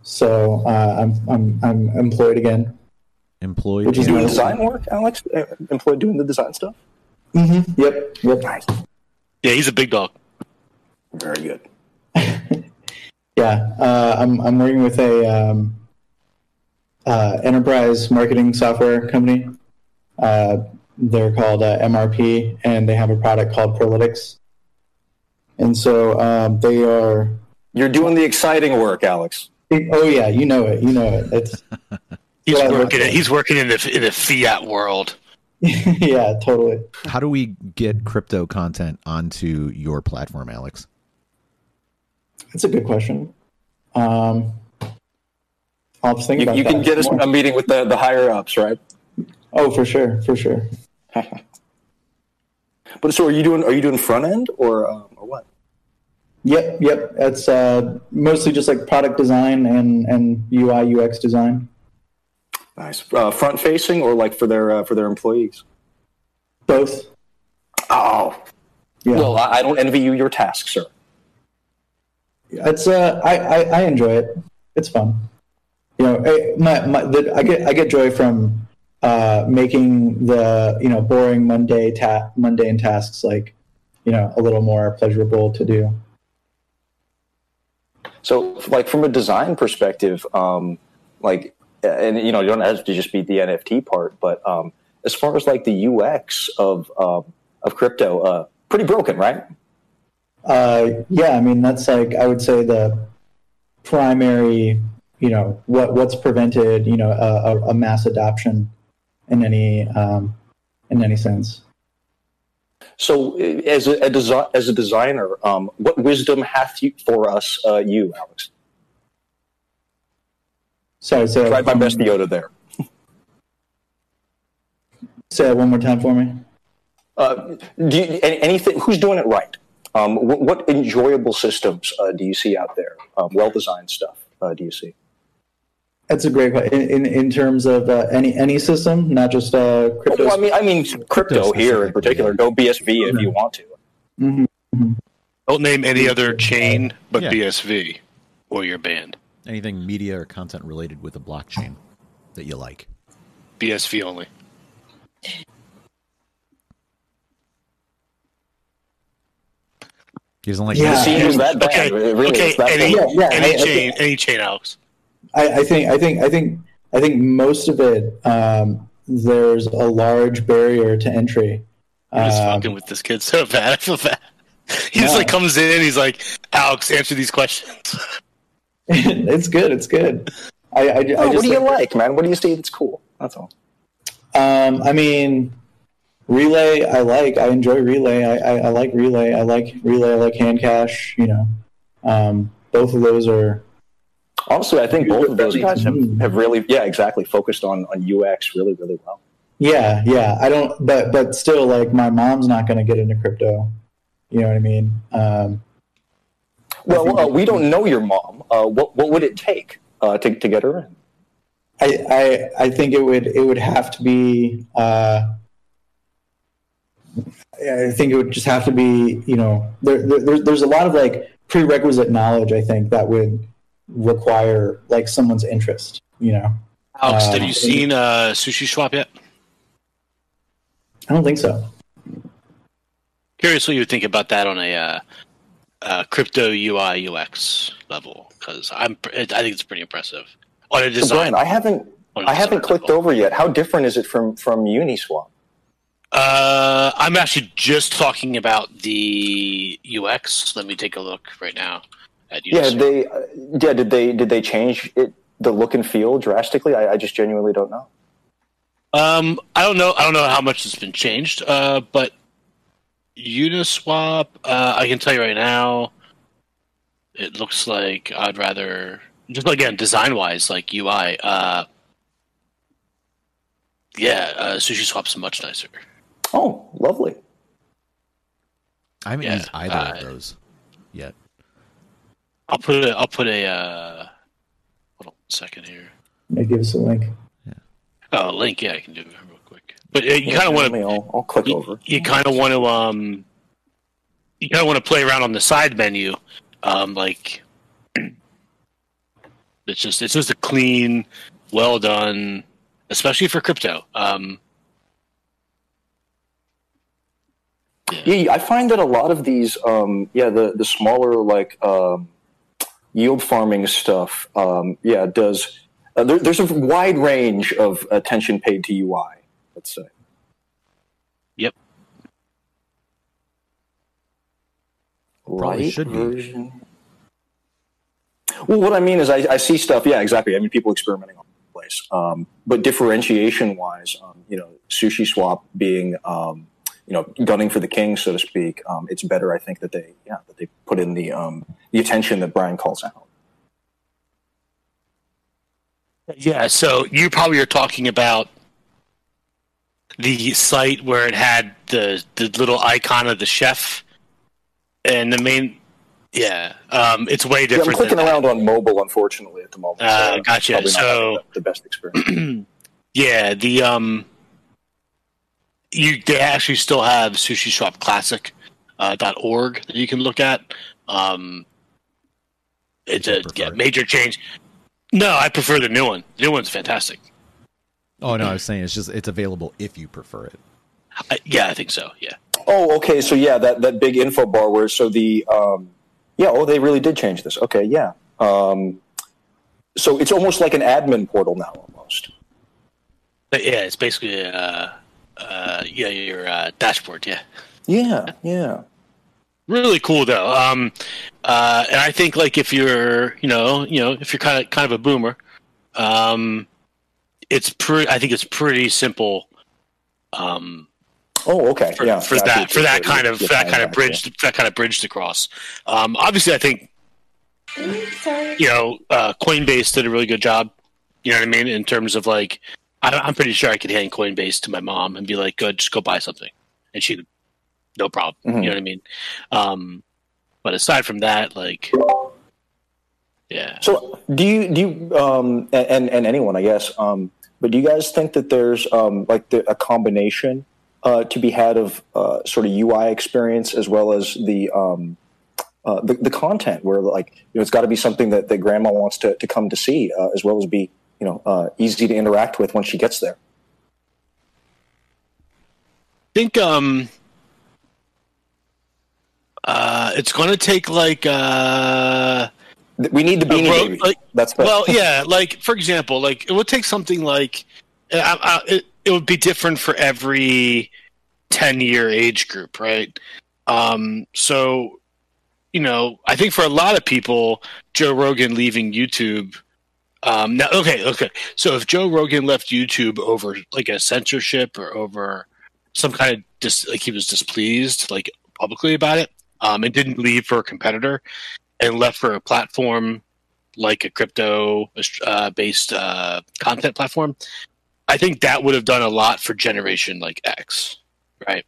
so uh, I'm I'm I'm employed again. Employed. Which You is doing design work, Alex? Uh, Employed doing the design stuff? Mm-hmm. Yep. Yep. Nice. Yeah, he's a big dog. Very good. Yeah. Uh, I'm I'm working with a um, uh, enterprise marketing software company. Uh, they're called uh, MRP, and they have a product called Prolytics. And so um, they are. You're doing the exciting work, Alex. Oh yeah, you know it. You know it. It's He's Yeah, working. yeah. He's working in the in the fiat world. yeah, totally. How do we get crypto content onto your platform, Alex? That's a good question. Um, I'll have to think You, about you can get us more. a meeting with the, the higher ups, right? Oh, for sure, for sure. But so, are you doing are you doing front end or um, or what? Yep, yep. It's uh, mostly just like product design and and UI UX design. Nice. Uh, front facing or like for their uh, for their employees. Both. Oh, Yeah. well, I I don't envy you your task, sir. it's uh, I, I I enjoy it. It's fun. You know, I, my, my the, I get I get joy from uh, making the you know boring mundane ta- mundane tasks like you know a little more pleasurable to do. So, like from a design perspective, um, like, and you know, you don't have to just be the NFT part, but um, as far as like the UX of um, of crypto, uh, pretty broken, right? Uh, yeah, I mean that's like I would say the primary, you know, what what's prevented, you know, a, a, mass adoption in any um, in any sense. So, as a, a desi- as a designer, um, what wisdom hath you for us, uh, you, Alex? Sorry, say Tried my best Yoda there. say that one more time for me. Uh, do you, any, anything? Who's doing it right? Um, what, what enjoyable systems uh, do you see out there? Um, well designed stuff. Uh, do you see? That's a great question. In, in in terms of uh, any any system, not just uh, crypto. Well, I mean, I mean, crypto here in specifically, particular. Go BSV if you want to. Mhm. Don't name any other chain but Yeah. BSV or your band. Anything media or content related with a blockchain that you like. BSV only. He doesn't like Yeah. The scene is that bad. Okay, It really okay. that Any. Yeah, yeah, any I- I chain, any chain, Alex. I, I think I think I think I think most of it um, there's a large barrier to entry. I'm just Um, fucking with this kid so bad. I feel bad. He just like comes in. And he's like, Alex, answer these questions. it's good. It's good. I, I, I just what do you like- like, man? What do you see that's cool? That's all. Um, I mean, relay. I like. I enjoy relay. I, I, I like relay. I like relay. I like HandCash. You know, um, both of those are. Honestly, I think both of those guys have, have really, yeah, exactly, focused on, on UX really, really well. Yeah, yeah. I don't. But but still, like my mom's not going to get into crypto. You know what I mean? Um, Well, uh, we don't know your mom. Uh, what what would it take uh, to to get her in? I, I I think it would it would have to be. Uh, I think it would just have to be. You know, there, there there's there's a lot of like prerequisite knowledge. I think that would require like someone's interest. You know, Alex, Uh, have you seen uh, Sushi Swap yet? I don't think so. Curious what you would think about that on a uh, uh, crypto UI UX level because I'm I think it's pretty impressive on a So design. Brian, I haven't on a I haven't clicked level. over yet. How different is it from from Uniswap? Uh, I'm actually just talking about the UX. Let me take a look right now at Uniswap. Yeah, they uh, yeah did they did they change it the look and feel drastically? I, I just genuinely don't know. Um, I don't know. I don't know how much has been changed. Uh, but Uniswap, uh, I can tell you right now, it looks like I'd rather just again design wise, like UI. Uh, yeah, uh, Sushi Swap's much nicer. Oh, lovely. I haven't Yeah, used either uh, of those yet. I'll put a. I'll put a. Uh, hold on a second here. Maybe give us a link. Yeah. Oh, a link. Yeah, I can do it real quick. But uh, you kind of want to. I'll, I'll click you, over. you kind of want to um you kind of want to play around on the side menu um like it's just it's just a clean well done especially for crypto um Yeah, I find that a lot of these, um, yeah, the the smaller like um, yield farming stuff, um, yeah, does. Uh, there, there's a wide range of attention paid to UI. Let's say. Yep. Probably Light should be. version. Well, what I mean is, I, I see stuff. Yeah, exactly. I mean, people experimenting all over the place. Um, but differentiation wise, um, you know, Sushi Swap being, um, you know, gunning for the king, so to speak. Um, it's better, I think, that they, yeah, that they put in the um, the attention that Brian calls out. yeah so you probably are talking about the site where it had the the little icon of the chef and the main Yeah, um, it's way Yeah, I'm clicking than that. around on mobile, unfortunately, at the moment. Uh, so gotcha. So- the best experience. yeah, the um, you they actually still have Sushi Swap Classic uh, dot org that you can look at. Um, it's a yeah, major change. No, I prefer the new one. The new one's fantastic. Oh no, I was saying it's just it's available if you prefer it. I, yeah, I think so. Yeah. Oh, okay. So yeah, that that big info bar where so the um, yeah. Oh, they really did change this. Okay, yeah. Um, so it's almost like an admin portal now, almost. But yeah, it's basically uh, uh, yeah, your uh, dashboard. Yeah. Yeah, yeah. really cool though um uh and i think like if you're you know you know if you're kind of kind of a boomer um it's pretty i think it's pretty simple um Oh, okay. for, yeah. for that for that kind of that kind of there, bridge that kind of bridge to cross. um obviously i think Sorry. you know uh coinbase did a really good job you know what i mean in terms of like I, don't- i'm pretty sure i could hand coinbase to my mom and be like good just go buy something. And she would no problem. Mhm. you know what i mean? Um but aside from that like yeah. So, do you do you um, and and anyone, I guess, um, but do you guys think that there's um, like the, a combination uh, to be had of uh, sort of UI experience as well as the um, uh, the, the content, where like you know, it's got to be something that, that grandma wants to, to come to see, uh, as well as be you know uh, easy to interact with when she gets there. I think um uh it's gonna take like uh We need the beanie ro- baby. like- That's well yeah like for example like it would take something like uh, uh, it, it would be different for every 10 year age group right um so you know i think for a lot of people joe rogan leaving youtube um now okay okay so if joe rogan left youtube over like a censorship or over some kind of dis- like he was displeased like publicly about it um and didn't leave for a competitor and left for a platform like a crypto uh, based uh, content platform, I think that would have done a lot for generation like X, right?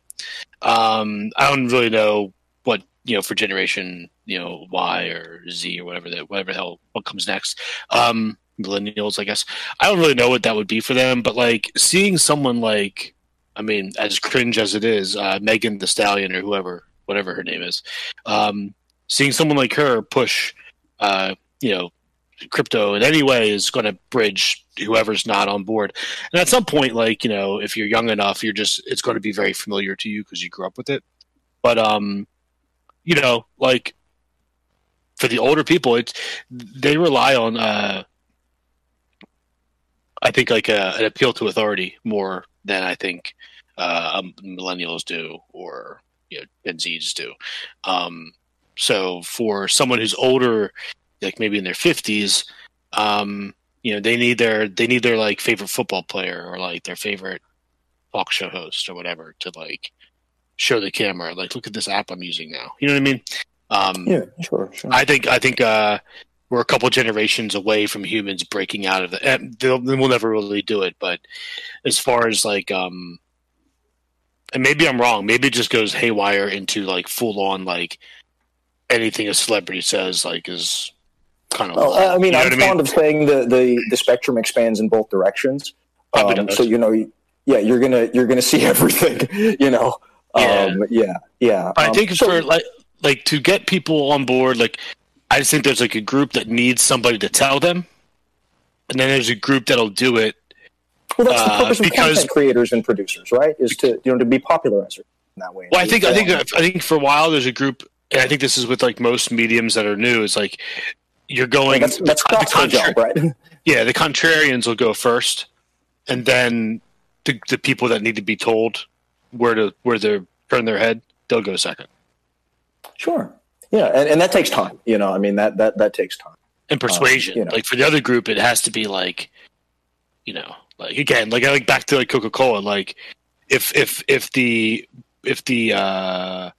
Um, I don't really know what you know for generation you know Y or Z or whatever that whatever the hell what comes next. Um, millennials, I guess. I don't really know what that would be for them, but like seeing someone like, I mean, as cringe as it is, uh, Megan Thee Stallion or whoever, whatever her name is, um, seeing someone like her push, uh, you know, crypto in any way is going to bridge whoever's not on board. And at some point, like you know, if you're young enough, you're just it's going to be very familiar to you because you grew up with it. But um, you know, like for the older people, it's they rely on uh, I think like a, an appeal to authority more than I think uh, um, millennials do or you know, Gen Zs do. Um, so for someone who's older, like maybe in their fifties, um, you know, they need their they need their like favorite football player or like their favorite talk show host or whatever to like show the camera, like, look at this app I'm using now. You know what I mean? Um, yeah, sure, sure. I think I think uh, we're a couple generations away from humans breaking out of it. They'll, they will never really do it, but as far as like, um, and maybe I'm wrong. Maybe it just goes haywire into like full on like anything a celebrity says like is kind of. Well. I mean, You know I'm what I fond of saying the, the, the spectrum expands in both directions. Um, so you know, yeah, you're gonna you're gonna see everything. You know, um, yeah, yeah. I Um, think so- for like like to get people on board, like I just think there's like a group that needs somebody to tell them, and then there's a group that'll do it. well, that's the uh, purpose of because- content creators and producers, right? Is to you know to be popularizer in that way. Well, I think I think I think for a while there's a group, and I think this is with like most mediums that are new. Is like you're going. that's that's the contra- job, right? Yeah, the contrarians will go first, and then the the people that need to be told where to where to turn their head, they'll go second. Sure. Yeah, and, and that takes time. You know, I mean that that that takes time. and persuasion. you know. Like for the other group, it has to be like, you know, like again, like I like back to like Coca Cola. Like if if if the if the uh,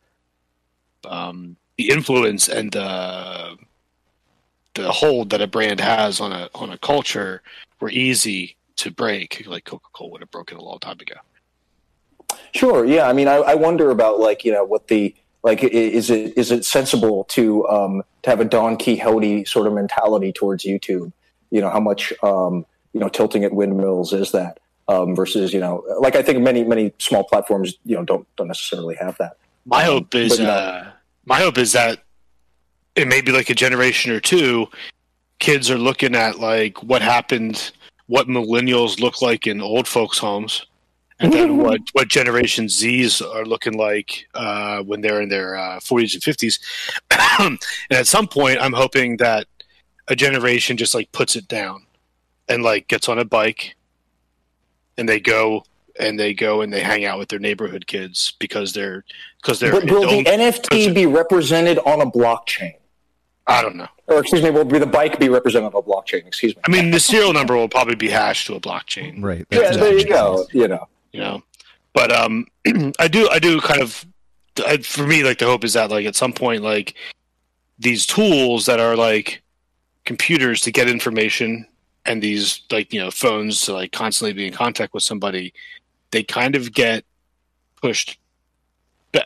um, the influence and the the hold that a brand has on a on a culture were easy to break, like Coca Cola would have broken a long time ago. Sure. Yeah. I mean, I, I wonder about like you know what the Like, is it is it sensible to um, to have a Don Quixote sort of mentality towards YouTube? You know, how much um, you know tilting at windmills is that um, versus you know, like I think many many small platforms you know don't don't necessarily have that. My hope is but, you know, uh, my hope is that it may be like a generation or two. Kids are looking at like what happened, what millennials look like in old folks' homes, and then what what Generation Zs are looking like uh, when they're in their uh, 40s and 50s. and at some point, I'm hoping that a generation just like puts it down and like gets on a bike and they go and they go and they hang out with their neighborhood kids because they're because they're but will the don't- NFT be represented on a blockchain? I don't know. Or excuse me, will be the bike be represented on a blockchain? Excuse me. I mean, the serial number will probably be hashed to a blockchain, Right. yeah, That's there you go. You know, you know. But um, I do, I do kind of, I, for me, like the hope is that like at some point, like these tools that are like computers to get information and these like you know phones to like constantly be in contact with somebody, they kind of get pushed,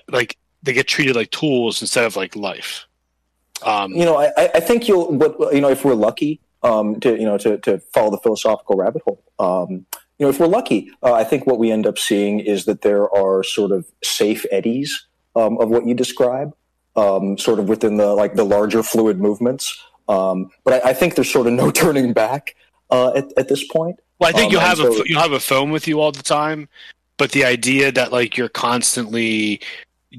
like they get treated like tools instead of like life. Um, you know, I, I- think you'll. What you know, if we're lucky, um, to you know, to, to follow the philosophical rabbit hole, um, you know, if we're lucky, uh, I think what we end up seeing is that there are sort of safe eddies um, of what you describe, um, sort of within the like the larger fluid movements. Um, but I, I think there's sort of no turning back uh, at, at this point. Well, I think Um, you'll have so- a you'll have a phone with you all the time, but the idea that like you're constantly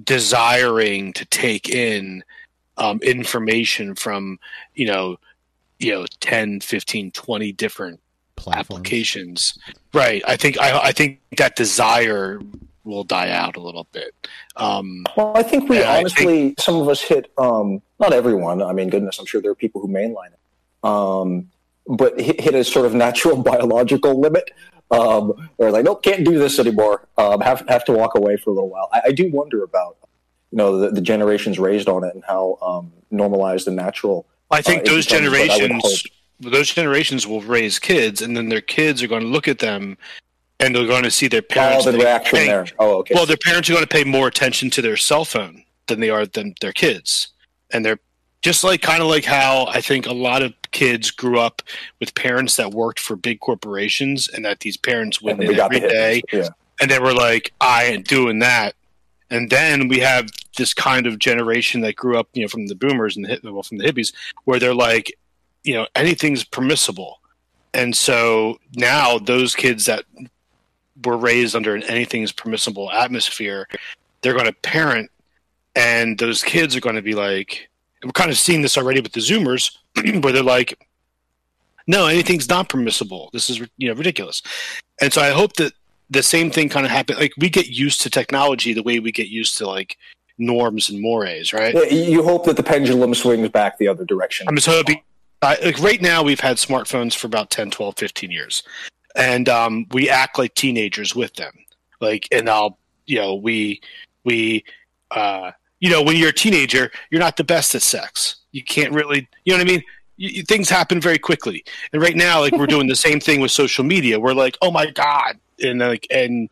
desiring to take in um, information from you know you know 10 15 20 different Platforms. applications right i think i i think that desire will die out a little bit um Well, I think we Yeah, I honestly, some of us hit, um, not everyone. I mean, goodness, I'm sure there are people who mainline it, um, but hit, hit a sort of natural biological limit. Um, they're like, nope, can't do this anymore. Um, have have to walk away for a little while. I, I do wonder about, you know, the, the generations raised on it and how um, normalized and natural. i think Uh, those becomes, but I generations those generations will raise kids and then their kids are going to look at them and they're going to see their Oh, parents the reaction pay- there. Oh, okay. Well, their parents are going to pay more attention to their cell phone than they are than their kids, and they're just like kind of like how I think a lot of kids grew up with parents that worked for big corporations, and that these parents went in we got the every day. Yeah. and they were like, "I ain't doing that." And then we have this kind of generation that grew up, you know, from the boomers and the well, from the hippies, where they're like, you know, anything's permissible, and so now those kids that were raised under an anything's permissible atmosphere, they're going to parent, and those kids are going to be like, we're kind of seeing this already with the Zoomers, where they're like, no, anything's not permissible. This is you know ridiculous, and so I hope that the same thing kind of happen. Like we get used to technology the way we get used to like norms and mores, right? You hope that the pendulum swings back the other direction. I'm just hoping. Like right now, we've had smartphones for about 10, 12, 15 years, and um, we act like teenagers with them. Like, and I'll, you know, we, we, uh, you know, when you're a teenager, you're not the best at sex. You can't really, you know what I mean? You, you- things happen very quickly, and right now, like we're doing the same thing with social media. We're like, oh my god, and like, and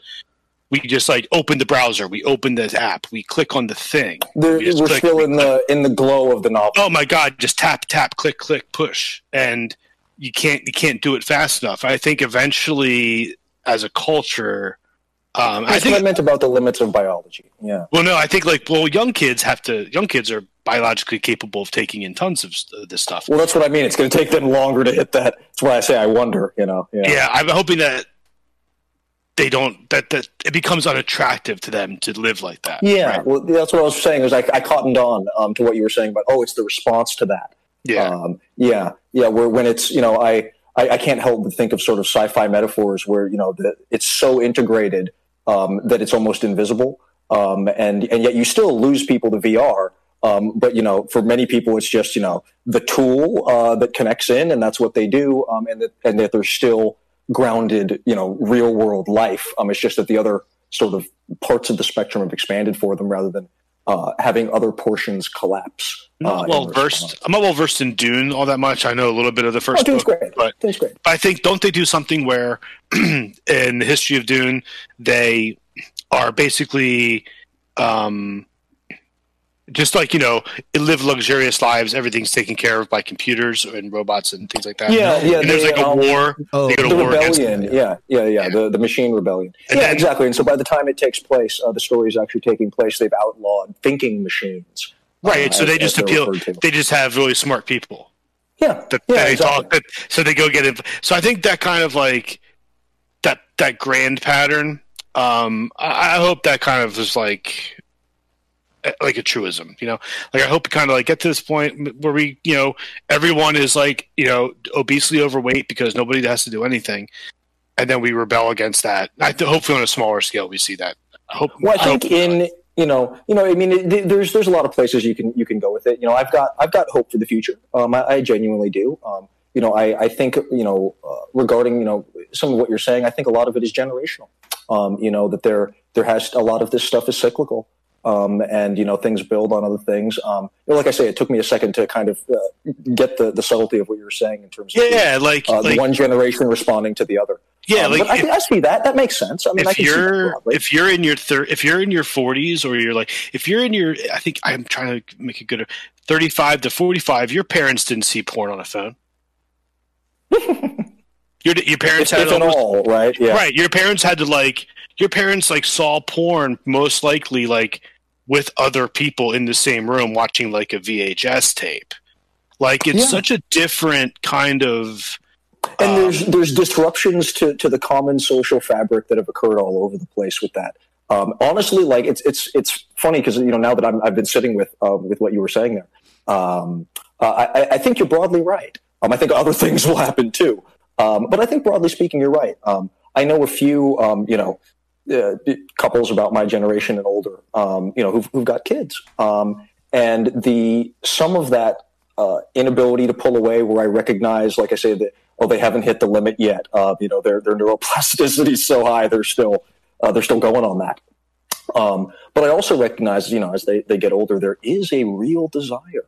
we just like open the browser, we open the app, we click on the thing. There, we we're click, still in the in the glow of the novel. oh my god just tap tap click click push and you can't you can't do it fast enough i think eventually as a culture um, i what I meant about the limits of biology. Yeah. well no i think like well young kids have to young kids are biologically capable of taking in tons of this stuff Well, that's what I mean. It's going to take them longer to hit that. That's why I say I wonder. You know. Yeah. yeah i'm hoping that they don't that that it becomes unattractive to them to live like that Yeah, right? well, that's what I was saying. Is I, I cottoned on um, to what you were saying about oh, it's the response to that. yeah um, yeah, yeah. Where when it's you know I, I I can't help but think of sort of sci-fi metaphors where you know that it's so integrated um, that it's almost invisible, um, and and yet you still lose people to VR. Um, but you know, for many people, it's just you know the tool uh, that connects in, and that's what they do, um, and that and that they're still grounded, you know, real world life. Um, it's just that the other sort of parts of the spectrum have expanded for them rather than uh, having other portions collapse. I'm uh, not well versed i'm not well versed in dune all that much i know a little bit of the first. Oh, Dune's book great. but Dune's great. I think don't they do something where in the history of Dune they are basically um just like you know, live luxurious lives. Everything's taken care of by computers and robots and things like that. Yeah, yeah. And there's they, like a um, war. Oh, they go to the war rebellion, yeah, yeah, yeah, the the machine rebellion. And yeah, then- exactly. And so by the time it takes place, uh, the story is actually taking place. They've outlawed thinking machines. right. uh, so they as- just as appeal. They just have really smart people. Yeah, that yeah, they exactly. talk that, so they go get it so i think that kind of like that that grand pattern um i, I hope that kind of is like like a truism you know like i hope kind of like get to this point where we you know everyone is like you know obesely overweight because nobody has to do anything and then we rebel against that i th- hopefully on a smaller scale we see that I hope Well, I think hope- in you know, you know, I mean, it, there's there's a lot of places you can you can go with it. You know, I've got I've got hope for the future. Um, I, I genuinely do. Um, you know, I, I think you know uh, regarding you know some of what you're saying, I think a lot of it is generational. Um, you know that there there has a lot of this stuff is cyclical. Um, and you know things build on other things. Um, you know, like I say, it took me a second to kind of uh, get the, the subtlety of what you were saying in terms of yeah like, uh, like the one generation responding to the other. yeah Um, like I, if- think I see that. That makes sense. I mean, I if you're if you're in your thir- if you're in your 40s or you're like if you're in your I think I'm trying to make it good 35 to 45 your parents didn't see porn on a phone your your parents if, had if almost- all, right? Yeah. right your parents had to like your parents like saw porn most likely like with other people in the same room watching like a VHS tape like it's Yeah. such a different kind of and um, there's there's disruptions to to the common social fabric that have occurred all over the place with that. Um, honestly, like it's it's it's funny because you know now that I'm, I've been sitting with um, with what you were saying there, um, uh, I, I think you're broadly right. Um, I think other things will happen too, um, but I think broadly speaking, you're right. Um, I know a few, um, you know, uh, couples about my generation and older, um, you know, who've, who've got kids, um, and the some of that uh, inability to pull away, where I recognize, like I say, that oh, they haven't hit the limit yet. Uh, you know, their their neuroplasticity is so high, they're still uh, they're still going on that. Um, but I also recognize, you know, as they, they get older, there is a real desire.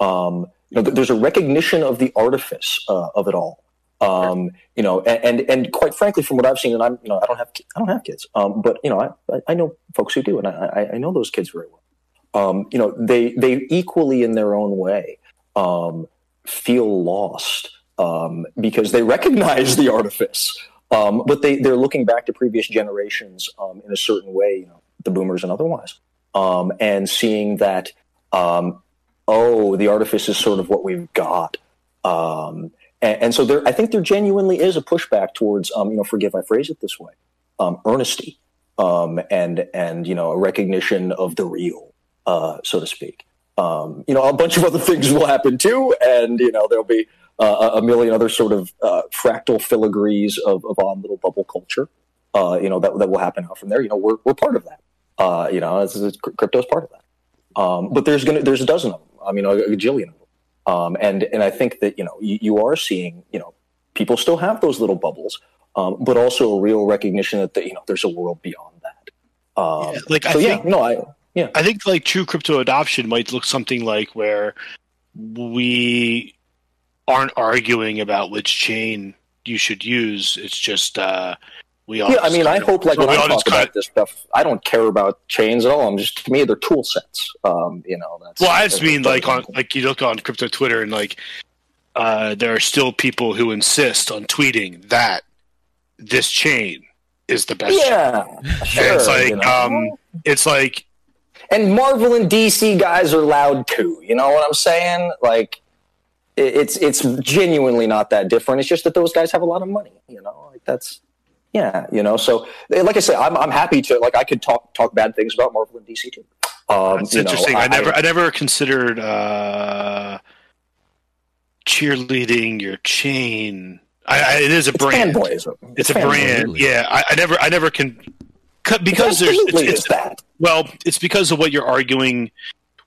Um, you know, th- there's a recognition of the artifice uh, of it all. Um, you know, and, and and quite frankly, from what I've seen, and I'm you know I don't have I don't have kids, um, but you know I I know folks who do, and I I- know those kids very well. Um, you know, they they equally in their own way um, feel lost um, because they recognize the artifice, um, but they they're looking back to previous generations in a certain way, you know, the boomers and otherwise, and seeing that oh, the artifice is sort of what we've got. Um, and, and so there, I think there genuinely is a pushback towards, um, you know, forgive I phrase it this way, um, earnesty, um, and and you know, a recognition of the real, uh, so to speak. Um, you know, a bunch of other things will happen too, and you know, there'll be uh, a million other sort of uh, fractal filigrees of, of odd little bubble culture. Uh, you know, that that will happen out from there. You know, we're we're part of that. Uh, you know, is, crypto's part of that. Um, but there's gonna there's a dozen of them. I mean, a, a gajillion of them. Um, and and I think that you know you, you are seeing you know people still have those little bubbles, um, but also a real recognition that the, you know there's a world beyond that. Um, Yeah, like, I so yeah, think- no, I yeah I think like true crypto adoption might look something like where we aren't arguing about which chain you should use. It's just uh, we all. yeah. I mean, I hope like when I talk kind about this stuff, I don't care about chains at all. I'm just to me they're tool sets. Um, you know, that's Well, I just mean like on like you look on crypto Twitter and like uh, there are still people who insist on tweeting that this chain is the best. yeah, sure. And it's like you know. um, it's like and Marvel and DC guys are loud too. You know what I'm saying? Like, it's it's genuinely not that different. It's just that those guys have a lot of money. You know, like that's yeah. You know, so like I said, I'm I'm happy to like I could talk talk bad things about Marvel and DC too. Um, it's you know, interesting. I, never I, never considered uh, cheerleading your chain. I, I, it is a it's brand. fanboyism. It's a brand. Really? Yeah, I, I never I never can because there's it's, absolutely it's, that. well it's because of what you're arguing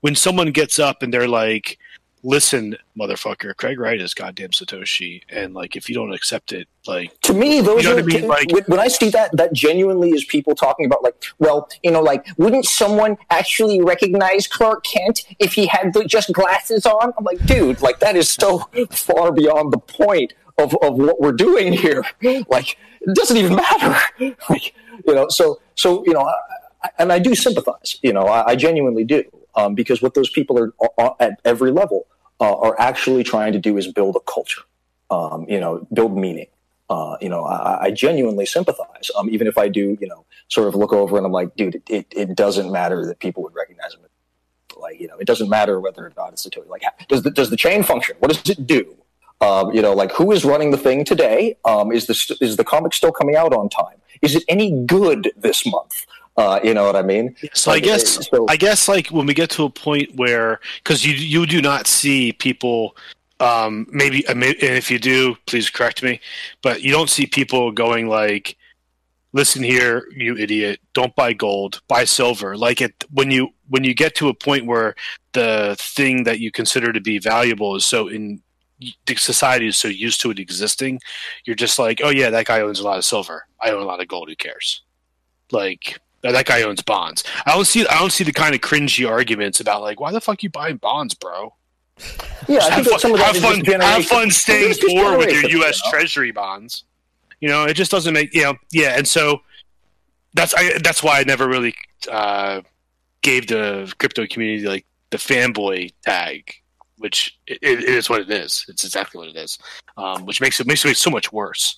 when someone gets up and they're like listen motherfucker craig wright is goddamn satoshi and like if you don't accept it like to me those You know are I mean? Like- when- i see that that genuinely is people talking about like well you know like wouldn't someone actually recognize clark kent if he had the, just glasses on? I'm like dude like that is so far beyond the point of, of what we're doing here. Like it doesn't even matter. Like you know so so you know I- and i do sympathize you know i, I genuinely do um, because what those people are, are at every level uh, are actually trying to do is build a culture, um, you know, build meaning. Uh, you know, I, I genuinely sympathize, um, even if I do, you know, sort of look over and I'm like, dude, it, it doesn't matter that people would recognize him. Like, you know, it doesn't matter whether or not it's a toy. Like, does the, does the chain function? What does it do? Um, you know, like who is running the thing today? Um, is the is the comic still coming out on time? Is it any good this month? Uh, you know what I mean? So like, I guess so, I guess like when we get to a point where because you you do not see people um, maybe and if you do, please correct me, but you don't see people going like, "Listen here, you idiot! Don't buy gold, buy silver." Like it when you when you get to a point where the thing that you consider to be valuable is so in the society is so used to it existing, you're just like, oh yeah, that guy owns a lot of silver. I own a lot of gold. Who cares? Like that guy owns bonds. I don't see. I don't see the kind of cringy arguments about like, why the fuck you buying bonds, bro? Yeah, I have fun, some of have fun, have fun staying poor with your U.S. You know? Treasury bonds. You know, it just doesn't make you know. Yeah, and so that's I, that's why I never really uh, gave the crypto community like the fanboy tag which it, it is what it is. It's exactly what it is, um, which makes it makes it so much worse.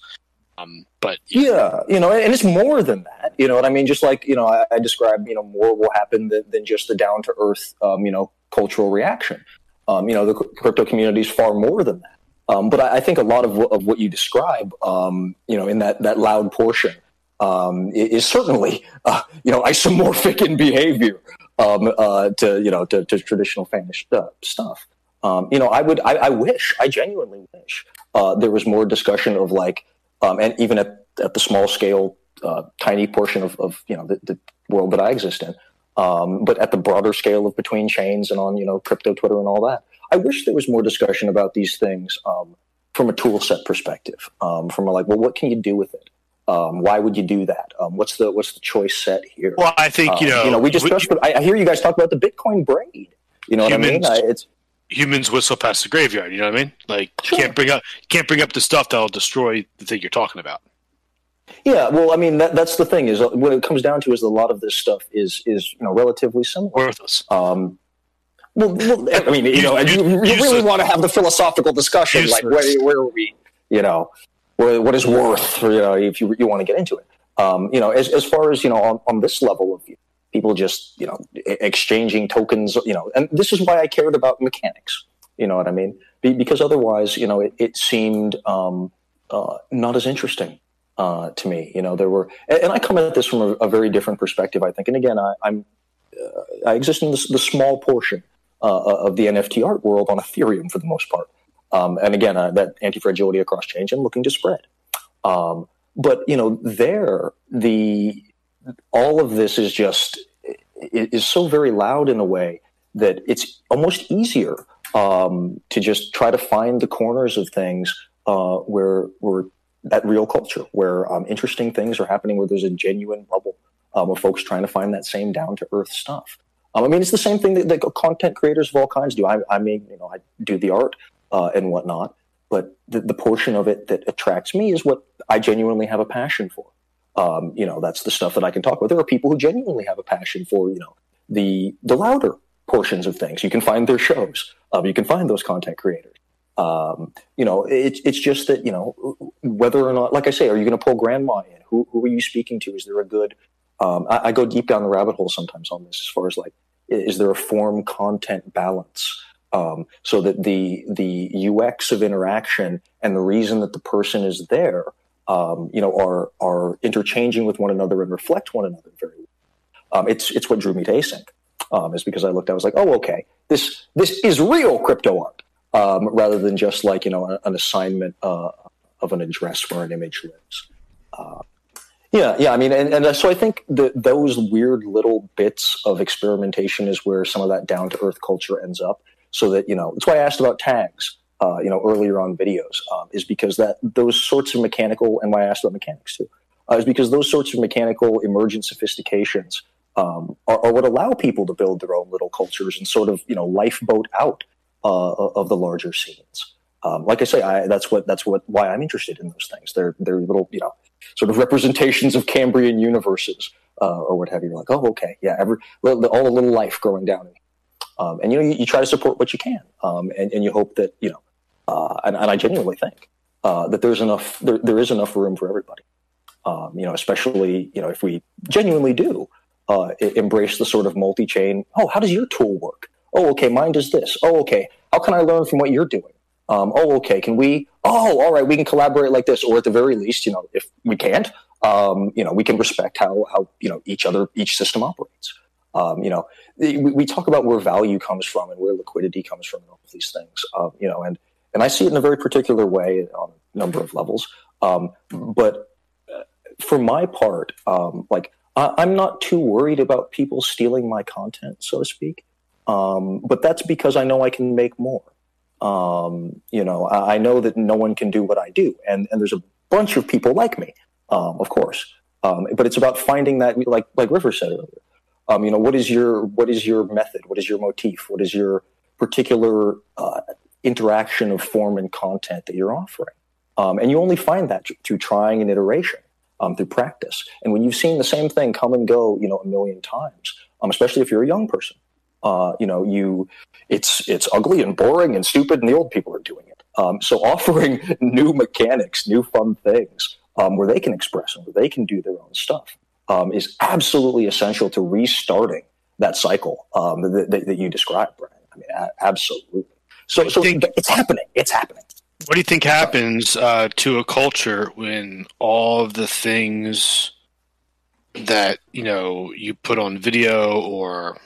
Um, but yeah. yeah. you know, and it's more than that. You know what I mean? Just like you know, I, I described, you know, more will happen than, than just the down to earth, um, you know, cultural reaction. Um, you know, the crypto community is far more than that. Um, but I, I, think a lot of, of what you describe, um, you know, in that that loud portion, um, is certainly, uh, you know, isomorphic in behavior um, uh, to you know to, to traditional fanish uh, stuff. Um, you know, I would, I, I wish, I genuinely wish uh, there was more discussion of like, um, and even at, at the small scale, uh, tiny portion of, of you know the, the, world that I exist in, um, but at the broader scale of between chains and on you know crypto Twitter and all that, I wish there was more discussion about these things um, from a tool set perspective, um, from a like, well, what can you do with it? Um, why would you do that? Um, what's the what's the choice set here? Well, I think you know, you know, we just. We, I, I, hear you guys talk about the Bitcoin braid. You know what I mean? I, it's humans whistle past the graveyard. You know what I mean? Like sure. can't bring up can't bring up the stuff that'll destroy the thing you're talking about. Yeah, well, I mean that, that's the thing is uh, what it comes down to is a lot of this stuff is is you know relatively similar. Worthless. Um, well, well, I mean, you know, you, you really want to have the philosophical discussion, like where where are we? You know, where, what is worth? You know, if you you want to get into it. Um, you know, as as far as you know, on, on this level of people just you know exchanging tokens you know and this is why i cared about mechanics you know what i mean? Be- because otherwise you know it, it seemed um, uh, not as interesting uh, to me you know there were and, i come at this from a, a, very different perspective i think. And again I, am uh, i exist in the, the small portion uh, of the nft art world on ethereum for the most part. Um, and again uh, that anti-fragility across change i'm looking to spread. Um, but you know there the all of this is just is so very loud in a way that it's almost easier um, to just try to find the corners of things uh, where where that real culture, where um, interesting things are happening, where there's a genuine bubble um, of folks trying to find that same down to earth stuff. Um, I mean, it's the same thing that, that, content creators of all kinds do. I, I mean, you know, I do the art uh, and whatnot, but the, the portion of it that attracts me is what I genuinely have a passion for. Um, you know, that's the stuff that I can talk about. There are people who genuinely have a passion for, you know, the the louder portions of things. You can find their shows. Um, you can find those content creators. Um, you know, it's it's just that you know whether or not, like I say, are you going to pull grandma in? Who who are you speaking to? Is there a good? Um, I, I, go deep down the rabbit hole sometimes on this, as far as like, is there a form content balance? Um, so that the the UX of interaction and the reason that the person is there um, you know, are are interchanging with one another and reflect one another very well. Um, it's it's what drew me to async. Um, is because I looked, at I was like, oh, okay, this this is real crypto art, um, rather than just like you know an assignment uh, of an address where an image lives. Uh, yeah, yeah. I mean, and, and so I think that those weird little bits of experimentation is where some of that down to earth culture ends up. So that you know, that's why I asked about tags uh, you know, earlier on videos, um, is because that those sorts of mechanical, and why I asked about mechanics too, uh, is because those sorts of mechanical emergent sophistications um, are, are, what allow people to build their own little cultures and sort of, you know, lifeboat out uh, of the larger scenes. Um, like I say, I, that's what that's what why I'm interested in those things. They're they're little, you know, sort of representations of Cambrian universes uh, or what have you. Like, oh, okay, yeah, every all the little life growing down. Um, and you know, you, you, try to support what you can, um, and, and you hope that you know, uh, and, and, I genuinely think uh, that there's enough, there, there is enough room for everybody. Um, you know, especially you know if we genuinely do uh, embrace the sort of multi-chain. Oh, how does your tool work? Oh, okay, mine does this. Oh, okay, how can I learn from what you're doing? Um, oh, okay, can we? Oh, all right, we can collaborate like this, or at the very least, you know, if we can't, um, you know, we can respect how how you know each other each system operates. Um, you know, we, we, talk about where value comes from and where liquidity comes from and all of these things. Um, you know, and and I see it in a very particular way on a number of levels. Um, but uh, for my part, um, like I, am not too worried about people stealing my content, so to speak. Um, but that's because I know I can make more. Um, you know, I, I, know that no one can do what I do, and and there's a bunch of people like me, um, of course. Um, but it's about finding that, like like River said earlier. You know, what is your what is your method? What is your motif? What is your particular uh, interaction of form and content that you're offering? Um, and you only find that through trying and iteration, um, through practice. And when you've seen the same thing come and go, you know, a million times, um, especially if you're a young person, uh, you know, you it's it's ugly and boring and stupid, and the old people are doing it. Um, so offering new mechanics, new fun things um, where they can express and where they can do their own stuff um, is absolutely essential to restarting that cycle that, that, that, you described, Brian. I mean, a- absolutely. So, so think, it's happening. It's happening. What do you think happens uh, to a culture when all of the things that you know you put on video or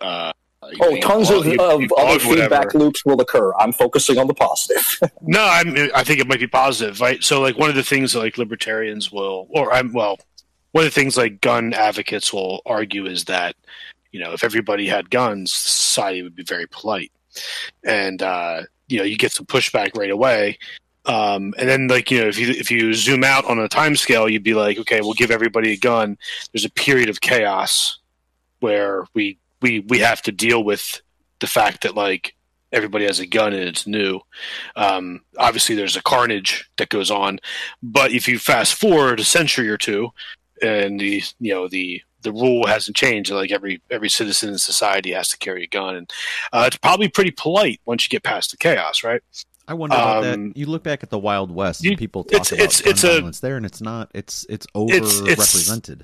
uh, oh, tons of, of other feedback loops will occur. I'm focusing on the positive. no, I'm, I think it might be positive, right? So, like one of the things that like libertarians will, or I'm well, one of the things like gun advocates will argue is that you know if everybody had guns, society would be very polite, and uh, you know you get some pushback right away. Um, and then like you know if you if you zoom out on a time scale, you'd be like, okay, we'll give everybody a gun. There's a period of chaos where we we we have to deal with the fact that like everybody has a gun and it's new. Um, obviously, there's a carnage that goes on, but if you fast forward a century or two, and the you know the the rule hasn't changed, like every every citizen in society has to carry a gun, and uh, it's probably pretty polite once you get past the chaos, right? I wonder about um, that. You look back at the Wild West, and people talk it's, about it's, gun it's violence a, there, and it's not. It's it's overrepresented.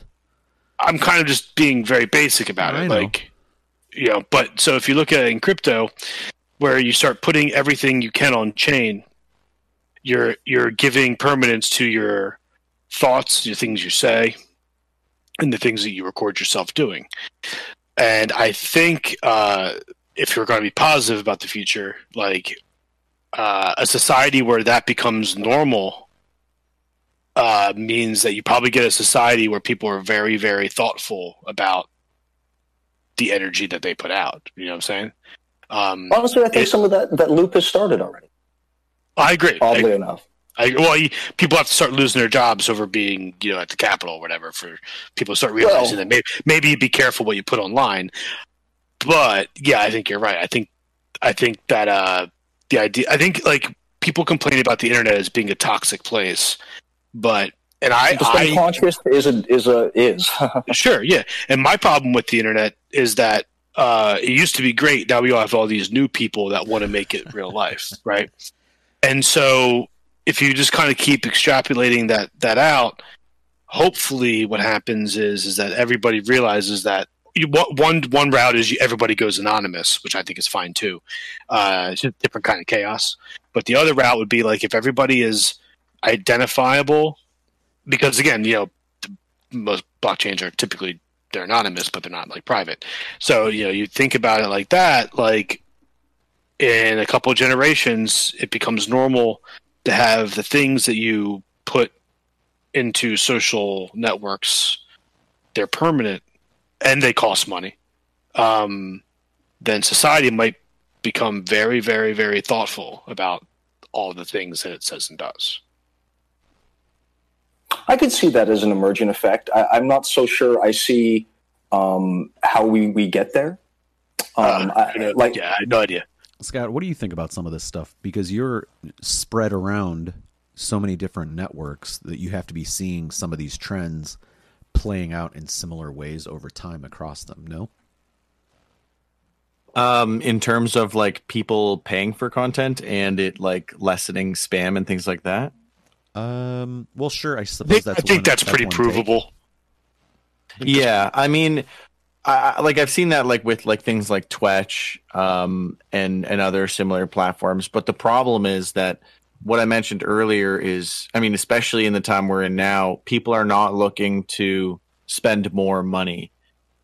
I'm kind of just being very basic about it, like you know, but so if you look at it in crypto, where you start putting everything you can on chain, you're you're giving permanence to your thoughts, the things you say, and the things that you record yourself doing. And I think uh, if you're going to be positive about the future, like uh, a society where that becomes normal uh, means that you probably get a society where people are very, very thoughtful about the energy that they put out. You know what I'm saying? Um, Honestly, I think it, some of that that loop has started already. I agree. Oddly I, enough. I, well, people have to start losing their jobs over being, you know, at the Capitol or whatever. For people to start realizing well, that maybe maybe be careful what you put online. But yeah, I think you're right. I think I think that uh, the idea. I think like people complain about the internet as being a toxic place, but and I, I conscious is a is a is sure, yeah. And my problem with the internet is that uh, it used to be great. Now we all have all these new people that want to make it real life, right? And so if you just kind of keep extrapolating that that out, hopefully what happens is is that everybody realizes that you, one one route is you, everybody goes anonymous, which I think is fine too. Uh, it's a different kind of chaos. But the other route would be like if everybody is identifiable because again, you know, most blockchains are typically they're anonymous, but they're not like private. So you know, you think about it like that. Like in a couple generations, it becomes normal to have the things that you put into social networks. They're permanent and they cost money. Um, then society might become very, very, very thoughtful about all the things that it says and does. I could see that as an emerging effect. I, am not so sure I see um, how we, we get there. Um, uh, I, like, yeah, I had no idea. Scott, what do you think about some of this stuff? Because you're spread around so many different networks that you have to be seeing some of these trends playing out in similar ways over time across them. No. Um, in terms of like people paying for content and it like lessening spam and things like that. Um, well, sure. I I suppose think, that's. I think one- that's pretty one take. provable. Yeah, I mean, I, like I've seen that like with like things like Twitch, um, and and other similar platforms. But the problem is that what I mentioned earlier is, I mean, especially in the time we're in now, people are not looking to spend more money.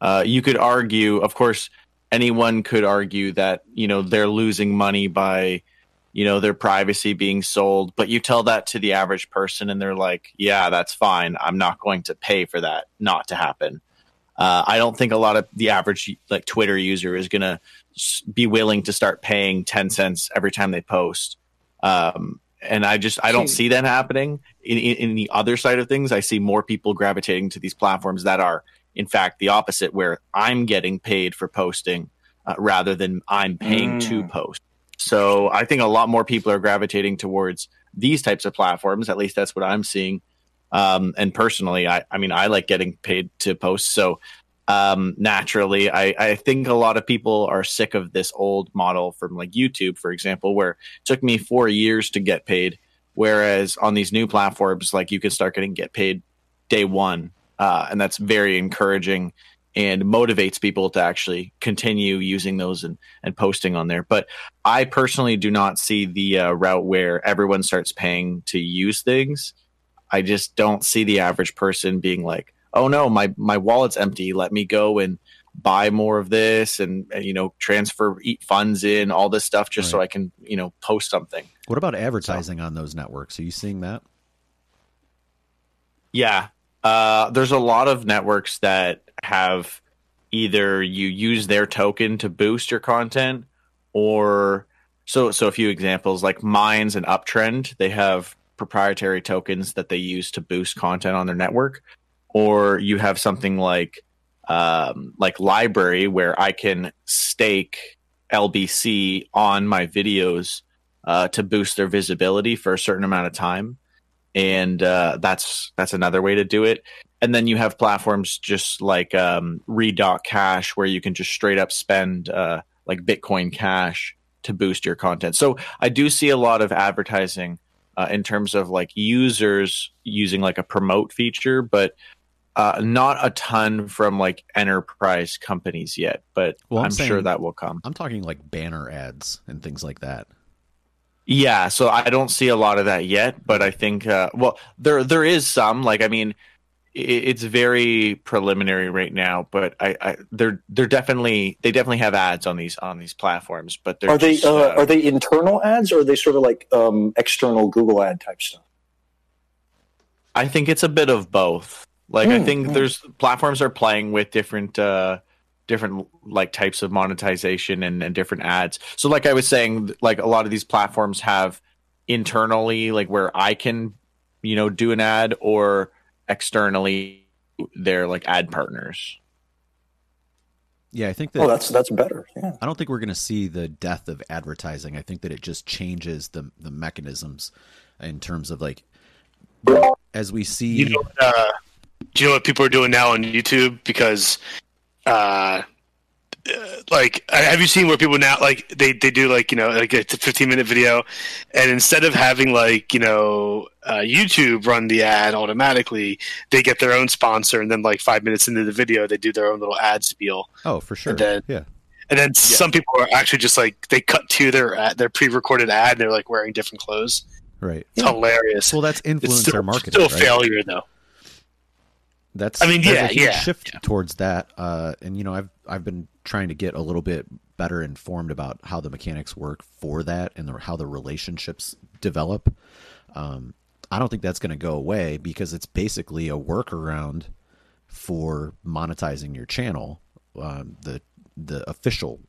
Uh, you could argue, of course, anyone could argue that you know they're losing money by you know their privacy being sold but you tell that to the average person and they're like yeah that's fine i'm not going to pay for that not to happen uh, i don't think a lot of the average like twitter user is going to be willing to start paying 10 cents every time they post um, and i just i don't see that happening in, in, in the other side of things i see more people gravitating to these platforms that are in fact the opposite where i'm getting paid for posting uh, rather than i'm paying to Mm. post so I think a lot more people are gravitating towards these types of platforms. At least that's what I'm seeing. Um, and personally, I, I mean, I like getting paid to post. So um, naturally, I, I think a lot of people are sick of this old model from like YouTube, for example, where it took me four years to get paid. Whereas on these new platforms, like you can start getting get paid day one. Uh, and that's very encouraging and motivates people to actually continue using those and, and posting on there. But I personally do not see the uh, route where everyone starts paying to use things. I just don't see the average person being like, "Oh no, my my wallet's empty. Let me go and buy more of this and, and, you know transfer eat funds in all this stuff just so I can you know post something." What about advertising on those networks? Are you seeing that? Yeah. Uh, there's a lot of networks that have either you use their token to boost your content or so so a few examples like Minds and Uptrennd, they have proprietary tokens that they use to boost content on their network or you have something like um, like LBRY where I can stake LBC on my videos uh, to boost their visibility for a certain amount of time and uh, that's that's another way to do it. And then you have platforms just like um, Read.cash, where you can just straight up spend uh, like Bitcoin Cash to boost your content. So I do see a lot of advertising uh, in terms of like users using like a promote feature, but uh, not a ton from like enterprise companies yet. But Well, I'm I'm, saying- sure that will come. I'm talking like banner ads and things like that. Yeah, so I don't see a lot of that yet, but I think uh, well, there there is some. Like, I mean, it's very preliminary right now, but I, I they're they're definitely they definitely have ads on these on these platforms. But they're Are they uh, uh, are they internal ads or are they sort of like um, external Google ad type stuff? I think it's a bit of both. Like, I Mm, think mm. there's platforms are playing with different uh different like types of monetization and, and different ads. So, like I was saying, like a lot of these platforms have internally like where I can you know do an ad or externally they're like ad partners. Yeah, I think that Oh, that's that's better. Yeah. I don't think we're going to see the death of advertising. I think that it just changes the the mechanisms in terms of like as we see. You know, uh, do you know what people are doing now on YouTube? Because, uh, like, have you seen where people now like they they do like you know like a 15 minute video, and instead of having like you know uh, YouTube run the ad automatically, they get their own sponsor, and then like five minutes into the video, they do their own little ad spiel, oh, for sure. and then yeah. and then some people are actually just like they cut to their ad, their pre recorded ad, and they're like wearing different clothes. Right. It's hilarious. Well, that's it's influencer still, marketing, still a right? failure though. That's I mean, yeah, yeah, shift towards that. Uh, and you know, I've I've been trying to get a little bit better informed about how the mechanics work for that and the, how the relationships develop. Um, I don't think that's going to go away because it's basically a workaround for monetizing your channel, um, the the official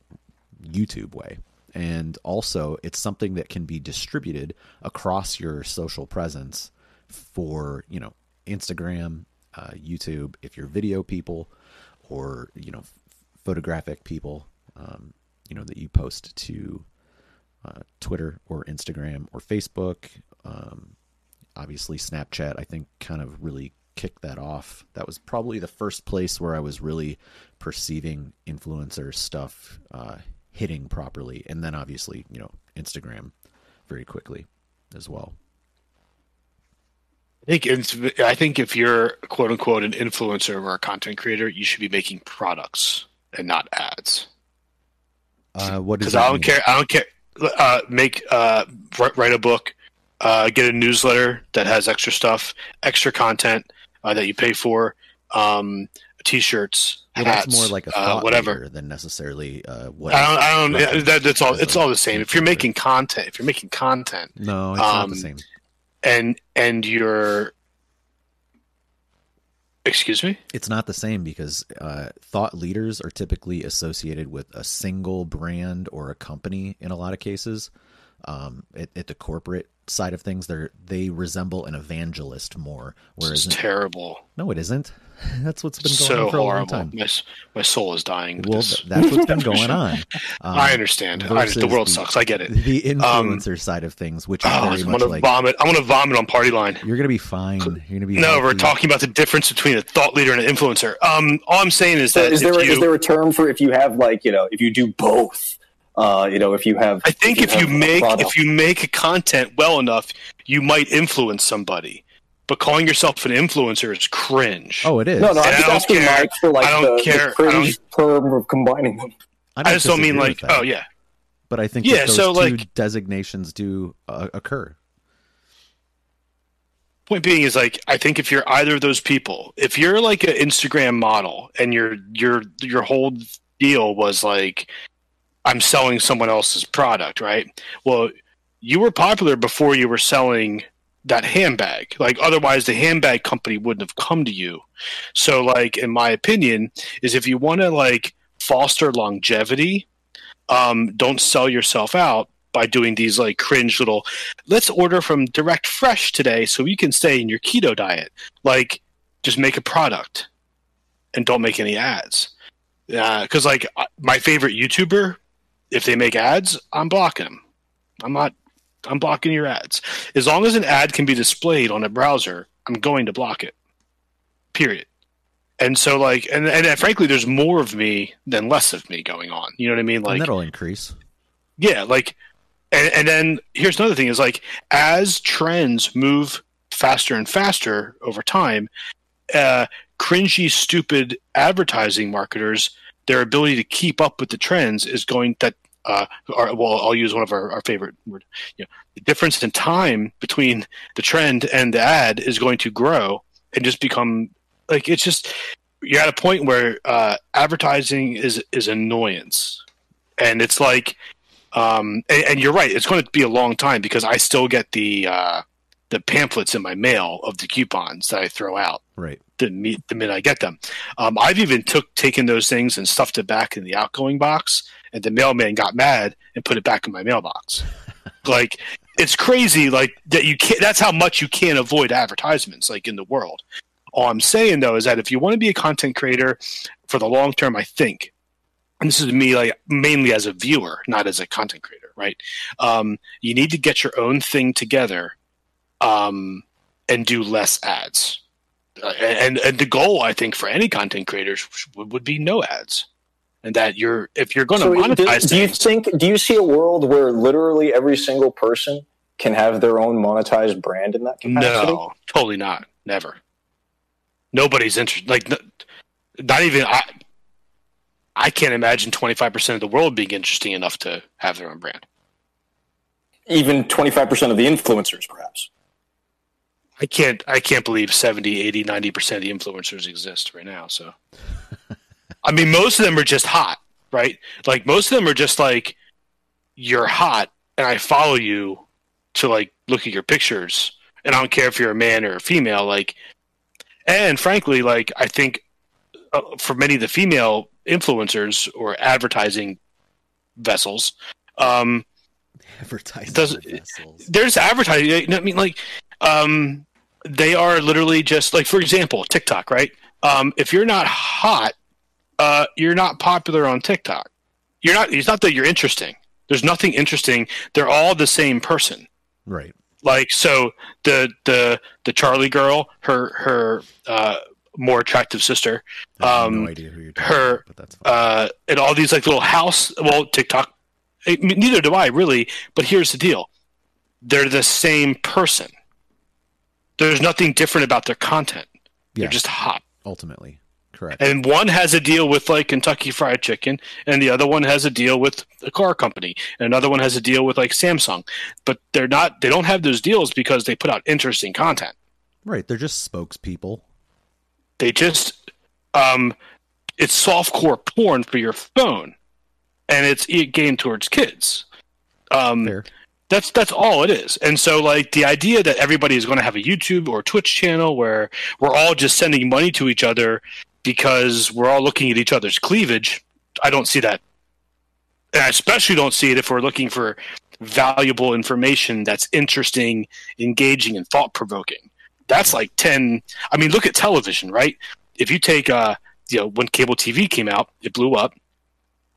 YouTube way. And also, it's something that can be distributed across your social presence for you know Instagram, uh, YouTube, if you're video people, or you know photographic people, um, you know that you post to uh, Twitter or Instagram or Facebook. Um, obviously, Snapchat, I think, kind of really kicked that off. That was probably the first place where I was really perceiving influencer stuff uh, hitting properly, and then obviously you know Instagram very quickly as well. I think it's, I think if you're quote unquote an influencer or a content creator, you should be making products and not ads. Uh, what does Because I don't mean? care. I don't care. Uh, make uh, write, write a book, uh, get a newsletter that has extra stuff, extra content uh, that you pay for, um, t-shirts, Well, hats, that's more like a uh, whatever. than necessarily uh, what. I don't. I don't. that, that's all. It's all the same. If you're making content, if you're making content, no, it's not the um, same. And and you're, excuse me. It's not the same because uh, thought leaders are typically associated with a single brand or a company in a lot of cases. Um, at, at the corporate side of things, they they resemble an evangelist more. It's Whereas terrible. no, it isn't. That's what's been going So on for a long time. My, my soul is dying. Well, this. that's what's been going on. Um, I understand. I, the world the- sucks. I get it. The influencer side of things, which is Oh, very I'm much gonna like vomit. I'm gonna vomit on party line. you're gonna be fine. You're gonna be No, we're talking about the difference between a thought leader and an influencer. Um, all I'm saying is So that is there you, is there a term for if you have like you know if you do both? Uh, you know if you have. I think if you have a make product- if you make content well enough, you might influence somebody. But calling yourself an influencer is cringe. Oh, it is. no, no, I'm I just don't asking care. Mike for like I don't the, care. the I cringe term of combining them. I just don't mean like, that. oh yeah, But I think Yeah, that those so, two like- designations do uh, occur. point being is like I think if you're either of those people, if you're like an Instagram model and your your your whole deal was like I'm selling someone else's product, right? Well, you were popular before you were selling that handbag. Like otherwise the handbag company wouldn't have come to you. So like in my opinion is if you want to like foster longevity, um don't sell yourself out by doing these like cringe little let's order from direct fresh today so you can stay in your keto diet like just make a product and don't make any ads because like my favorite youtuber if they make ads i'm blocking them i'm not i'm blocking your ads. As long as an ad can be displayed on a browser i'm going to block it. Period. And so like and, and frankly there's more of me than less of me going on. You know what i mean? And like that'll increase. yeah, like, and, and then here's another thing: is like as trends move faster and faster over time, uh, cringy, stupid advertising marketers, their ability to keep up with the trends is going that. Uh, or, well, I'll use one of our, our favorite word. You know, the difference in time between the trend and the ad is going to grow and just become like it's just you're at a point where uh, advertising is is annoyance, and it's like um, and, and you're right. It's going to be a long time because I still get the uh, the pamphlets in my mail of the coupons that I throw out Right. the, me- the minute I get them. Um, I've even took taken those things and stuffed it back in the outgoing box, and the mailman got mad and put it back in my mailbox. like it's crazy, like that you can't. That's how much you can't avoid advertisements, like in the world. All I'm saying though is that if you want to be a content creator for the long term, I think and this is me like mainly as a viewer not as a content creator right um, you need to get your own thing together um, and do less ads Uh, and and the goal i think for any content creators would, would be no ads and that you're if you're going to So do, monetize do you think? Do you see a world where literally every single person can have their own monetized brand in that capacity? no totally not never nobody's interested like n- not even i i can't imagine 25% of the world being interesting enough to have their own brand Even twenty five percent of the influencers, perhaps. I can't I can't believe 70, 80, 90% of the influencers exist right now. So I mean most of them are just hot, right? Like most of them are just like you're hot and I follow you to like look at your pictures and I don't care if you're a man or a female like and frankly like I think uh, for many of the female influencers or advertising vessels um Advertising vessels. there's advertising. I mean, like, um, they are literally just like, for example, TikTok, right? Um, if you're not hot, uh, you're not popular on TikTok. You're not. It's not that you're interesting. There's nothing interesting. They're all the same person. Right. Like so, the the the Charli girl, her her uh, more attractive sister. Um, no idea who you're talking her, about, but that's fine. uh, and all these like little house. Well, TikTok. I mean, neither do I really. But here's the deal: they're the same person. There's nothing different about their content. yeah, They're just hot. ultimately correct. And one has a deal with like Kentucky Fried Chicken, and the other one has a deal with a car company, and another one has a deal with like Samsung. But they're not. They don't have those deals because they put out interesting content. right, they're just spokespeople. They just, um, it's softcore porn for your phone, and it's game towards kids. Um, Fair. That's that's all it is. And so like the idea that everybody is going to have a YouTube or Twitch channel where we're all just sending money to each other because we're all looking at each other's cleavage, I don't see that. And I especially don't see it if we're looking for valuable information that's interesting, engaging, and thought provoking. That's like ten. I mean, look at television, right? If you take, uh, you know, when cable TV came out, it blew up.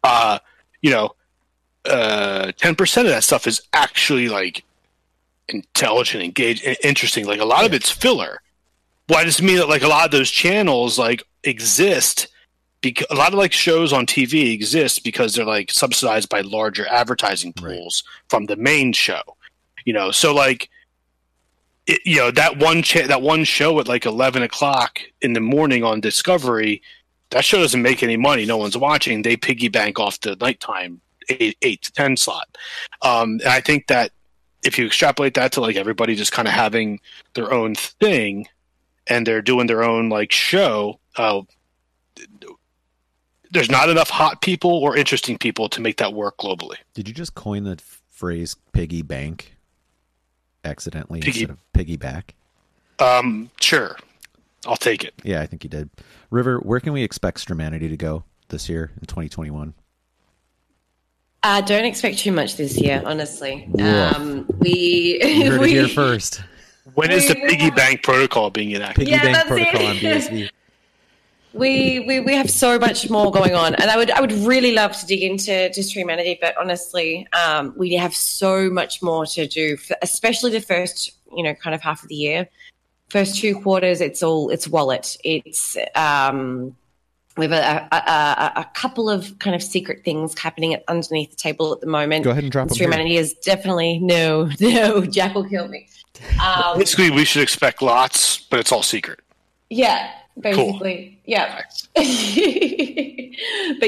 Uh, you know, uh, ten percent of that stuff is actually like intelligent, engaged, interesting. Like a lot of it's filler. Why does it mean that like a lot of those channels like exist? Because a lot of like shows on TV exist because they're like subsidized by larger advertising Right. pools from the main show. You know, so like, it, you know that one cha- that one show at like eleven o'clock in the morning on Discovery, that show doesn't make any money. No one's watching. They piggy bank off the nighttime eight eight to ten slot. Um, and I think that if you extrapolate that to like everybody just kind of having their own thing, and they're doing their own like show, uh, there's not enough hot people or interesting people to make that work globally. Did you just coin the phrase "piggy bank" accidentally Piggy- instead of "piggyback"? Um, sure, I'll take it. Yeah, I think you did. River, where can we expect Streamanity to go this year in 2021? I don't expect too much this year, honestly. Um, we You heard we, it here first. When is the We- piggy bank protocol being enacted? Piggy Yeah, bank that's protocol it. on BSV. we, we we have so much more going on, and I would I would really love to dig into Streamanity, but honestly, um, we have so much more to do, for, especially the first you know kind of half of the year. First two quarters, it's all it's wallet. It's um, we have a, a, a, a couple of kind of secret things happening at, underneath the table at the moment. Go ahead and drop them. here. Streamanity is definitely no no Jack will kill me. Um, Basically, we should expect lots, but it's all secret. Yeah, basically. Yeah. but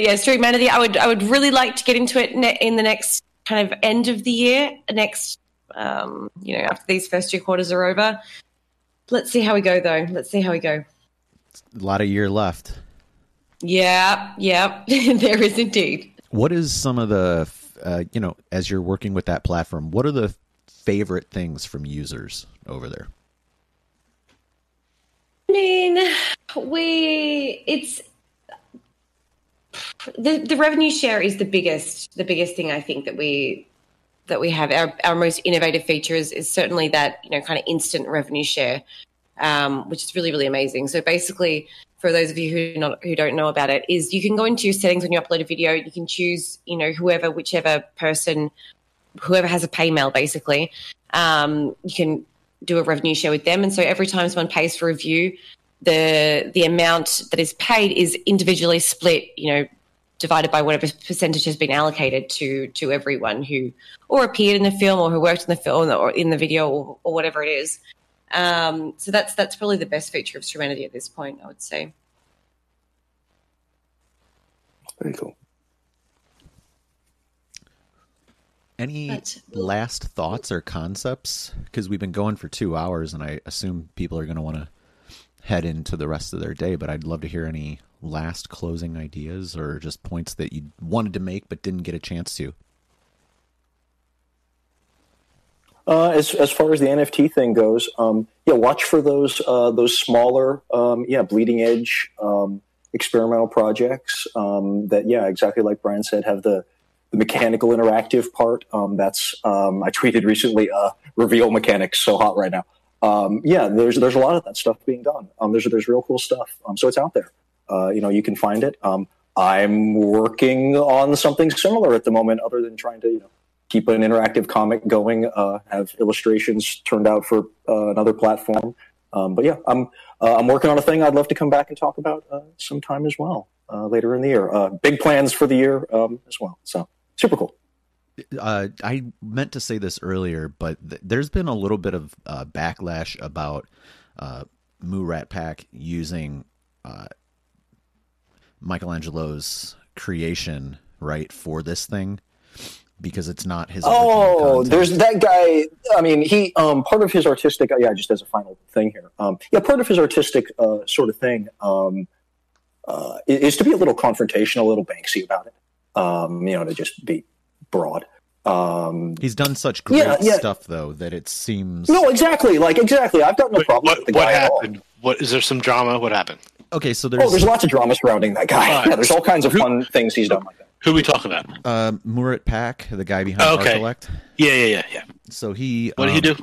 yeah, Streamanity, I would I would really like to get into it ne- in the next kind of end of the year, next um, you know, after these first two quarters are over. Let's see how we go though. Let's see how we go. A lot of year left. Yeah, yeah, there is indeed. What is some of the, uh, you know, as you're working with that platform, what are the favorite things from users over there? I mean, we it's the the revenue share is the biggest the biggest thing I think that we that we have. Our our most innovative feature is, is certainly that you know kind of instant revenue share, um, which is really really amazing. So basically, for those of you who not who don't know about it, is you can go into your settings when you upload a video. You can choose you know whoever whichever person whoever has a pay mail basically. Um, you can do a revenue share with them, and so every time someone pays for a view, the the amount that is paid is individually split. You know, divided by whatever percentage has been allocated to to everyone who or appeared in the film or who worked in the film or in the video or, or whatever it is. Um, so that's that's probably the best feature of Streamanity at this point, I would say. Very cool. Any But- last thoughts or concepts? Because we've been going for two hours, and I assume people are going to want to head into the rest of their day. But I'd love to hear any last closing ideas or just points that you wanted to make but didn't get a chance to. Uh, as as far as the NFT thing goes, um, yeah, watch for those uh, those smaller, um, yeah, bleeding edge um, experimental projects um, that, yeah, exactly like Brian said, have the, the mechanical interactive part. Um, that's um, I tweeted recently, uh, reveal mechanics so hot right now. Yeah, there's there's a lot of that stuff being done. There's there's real cool stuff. So it's out there. Uh, you know, you can find it. I'm working on something similar at the moment, other than trying to you know keep an interactive comic going, uh, have illustrations turned out for uh, another platform. Um, but yeah, I'm uh, I'm working on a thing I'd love to come back and talk about uh, sometime as well uh, later in the year. Big plans for the year um, as well. So super cool. I meant to say this earlier, but th- there's been a little bit of backlash about uh, Murat Pak using Michelangelo's creation right for this thing because it's not his. Oh, there's that guy. I mean, he um, part of his artistic. Yeah, just as a final thing here. Um, yeah, part of his artistic uh, sort of thing um, uh, is to be a little confrontational, a little Banksy about it. Um, you know, to just be broad. Um, He's done such great yeah, yeah. stuff, though, that it seems. No, exactly. Like exactly. I've got no what, problem. What, what happened? What is there? Some drama? What happened? Okay, so there's. Oh, there's lots of drama surrounding that guy. Right. Yeah, there's all kinds of Who, fun things he's done like that. Who are we talking about? Uh, Murat Pak, the guy behind oh, okay. Archillect. Yeah, yeah, yeah, yeah. So he. What um, did he um,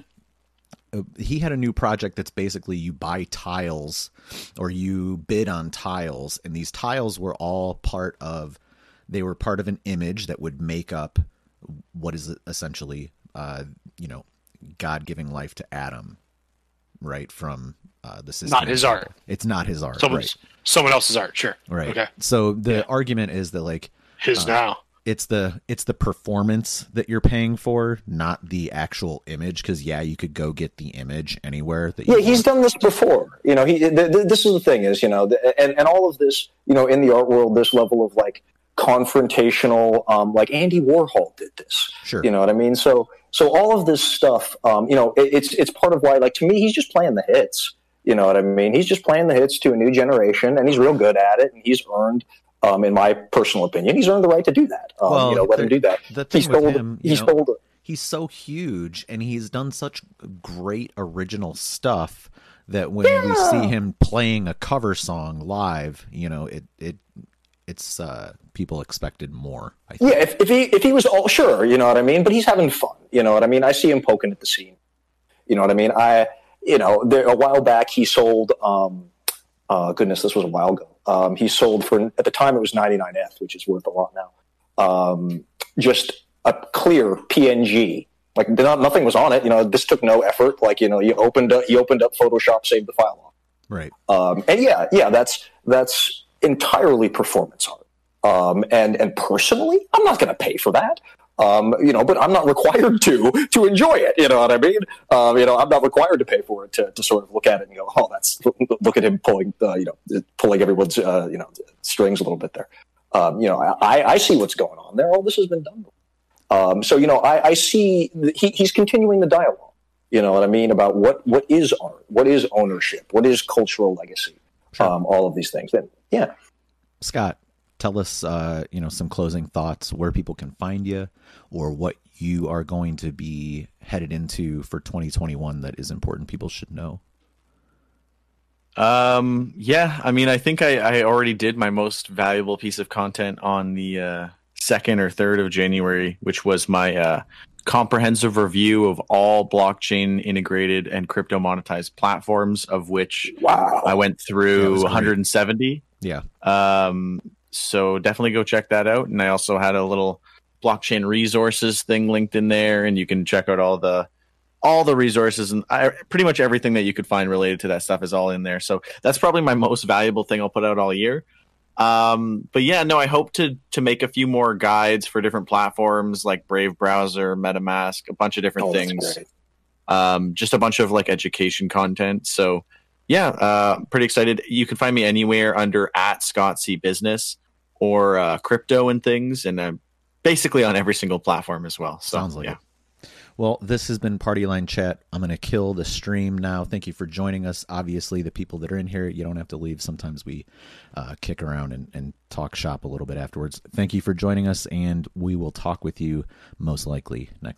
do? Uh, he had a new project that's basically you buy tiles or you bid on tiles, and these tiles were all part of. They were part of an image that would make up what is essentially, uh, you know, God giving life to Adam, right from uh, the system. Not his art. It's not his art. Someone's, right. Someone else's art. Sure. Right. Okay. So the yeah. argument is that like his uh, now. It's the it's the performance that you're paying for, not the actual image. Because yeah, you could go get the image anywhere. That yeah, he's done this before. You know, he. Th- th- this is the thing is, you know, th- and and all of this, you know, in the art world, this level of like confrontational um, like andy warhol did this sure you know what i mean so so all of this stuff um, you know it, it's it's part of why like to me he's just playing the hits you know what i mean he's just playing the hits to a new generation and he's real good at it and he's earned um, in my personal opinion he's earned the right to do that um, well, you know let the, him do that the thing he's with him, he's know, he's so huge and he's done such great original stuff that when yeah. we see him playing a cover song live you know it it it's uh, people expected more. Yeah, if, if he if he was all sure, you know what I mean. But he's having fun, you know what I mean. I see him poking at the scene, you know what I mean. I you know there, a while back he sold. Um, uh, goodness, this was a while ago. Um, he sold for at the time it was 99F, which is worth a lot now. Um, just a clear PNG, like not, nothing was on it. You know, this took no effort. Like you know, you opened up, he opened up Photoshop, saved the file off. Right. Um, and yeah, yeah, that's that's entirely performance art. Um, and and personally, I'm not going to pay for that. Um, you know, but I'm not required to to enjoy it. You know what I mean? Um, you know, I'm not required to pay for it to, to sort of look at it and go, oh, that's look at him pulling, uh, you know, pulling everyone's uh, you know strings a little bit there. Um, you know, I, I see what's going on there. All this has been done. Um, so you know, I, I see he, he's continuing the dialogue. You know what I mean about what what is art, what is ownership, what is cultural legacy, sure. um, all of these things. And yeah, Scott, tell us, uh, you know, some closing thoughts where people can find you, or what you are going to be headed into for 2021 that is important people should know. Um, yeah, I mean, I think I, I already did my most valuable piece of content on the uh, second or third of January, which was my uh, comprehensive review of all blockchain integrated and crypto monetized platforms, of which wow. I went through 170. Yeah. Um, so definitely go check that out. And I also had a little blockchain resources thing linked in there, and you can check out all the all the resources and I, pretty much everything that you could find related to that stuff is all in there. So that's probably my most valuable thing I'll put out all year. Um, but yeah, no, I hope to to make a few more guides for different platforms like Brave Browser, MetaMask, a bunch of different oh, things. Um, just a bunch of like education content. So yeah, uh, pretty excited. You can find me anywhere under at Scott C Business or uh, crypto and things, and I'm basically on every single platform as well. So, Sounds like yeah. it. Well, this has been Partyline Chat. I'm going to kill the stream now. Thank you for joining us. Obviously, the people that are in here, you don't have to leave. Sometimes we uh, kick around and, and talk shop a little bit afterwards. Thank you for joining us, and we will talk with you most likely next.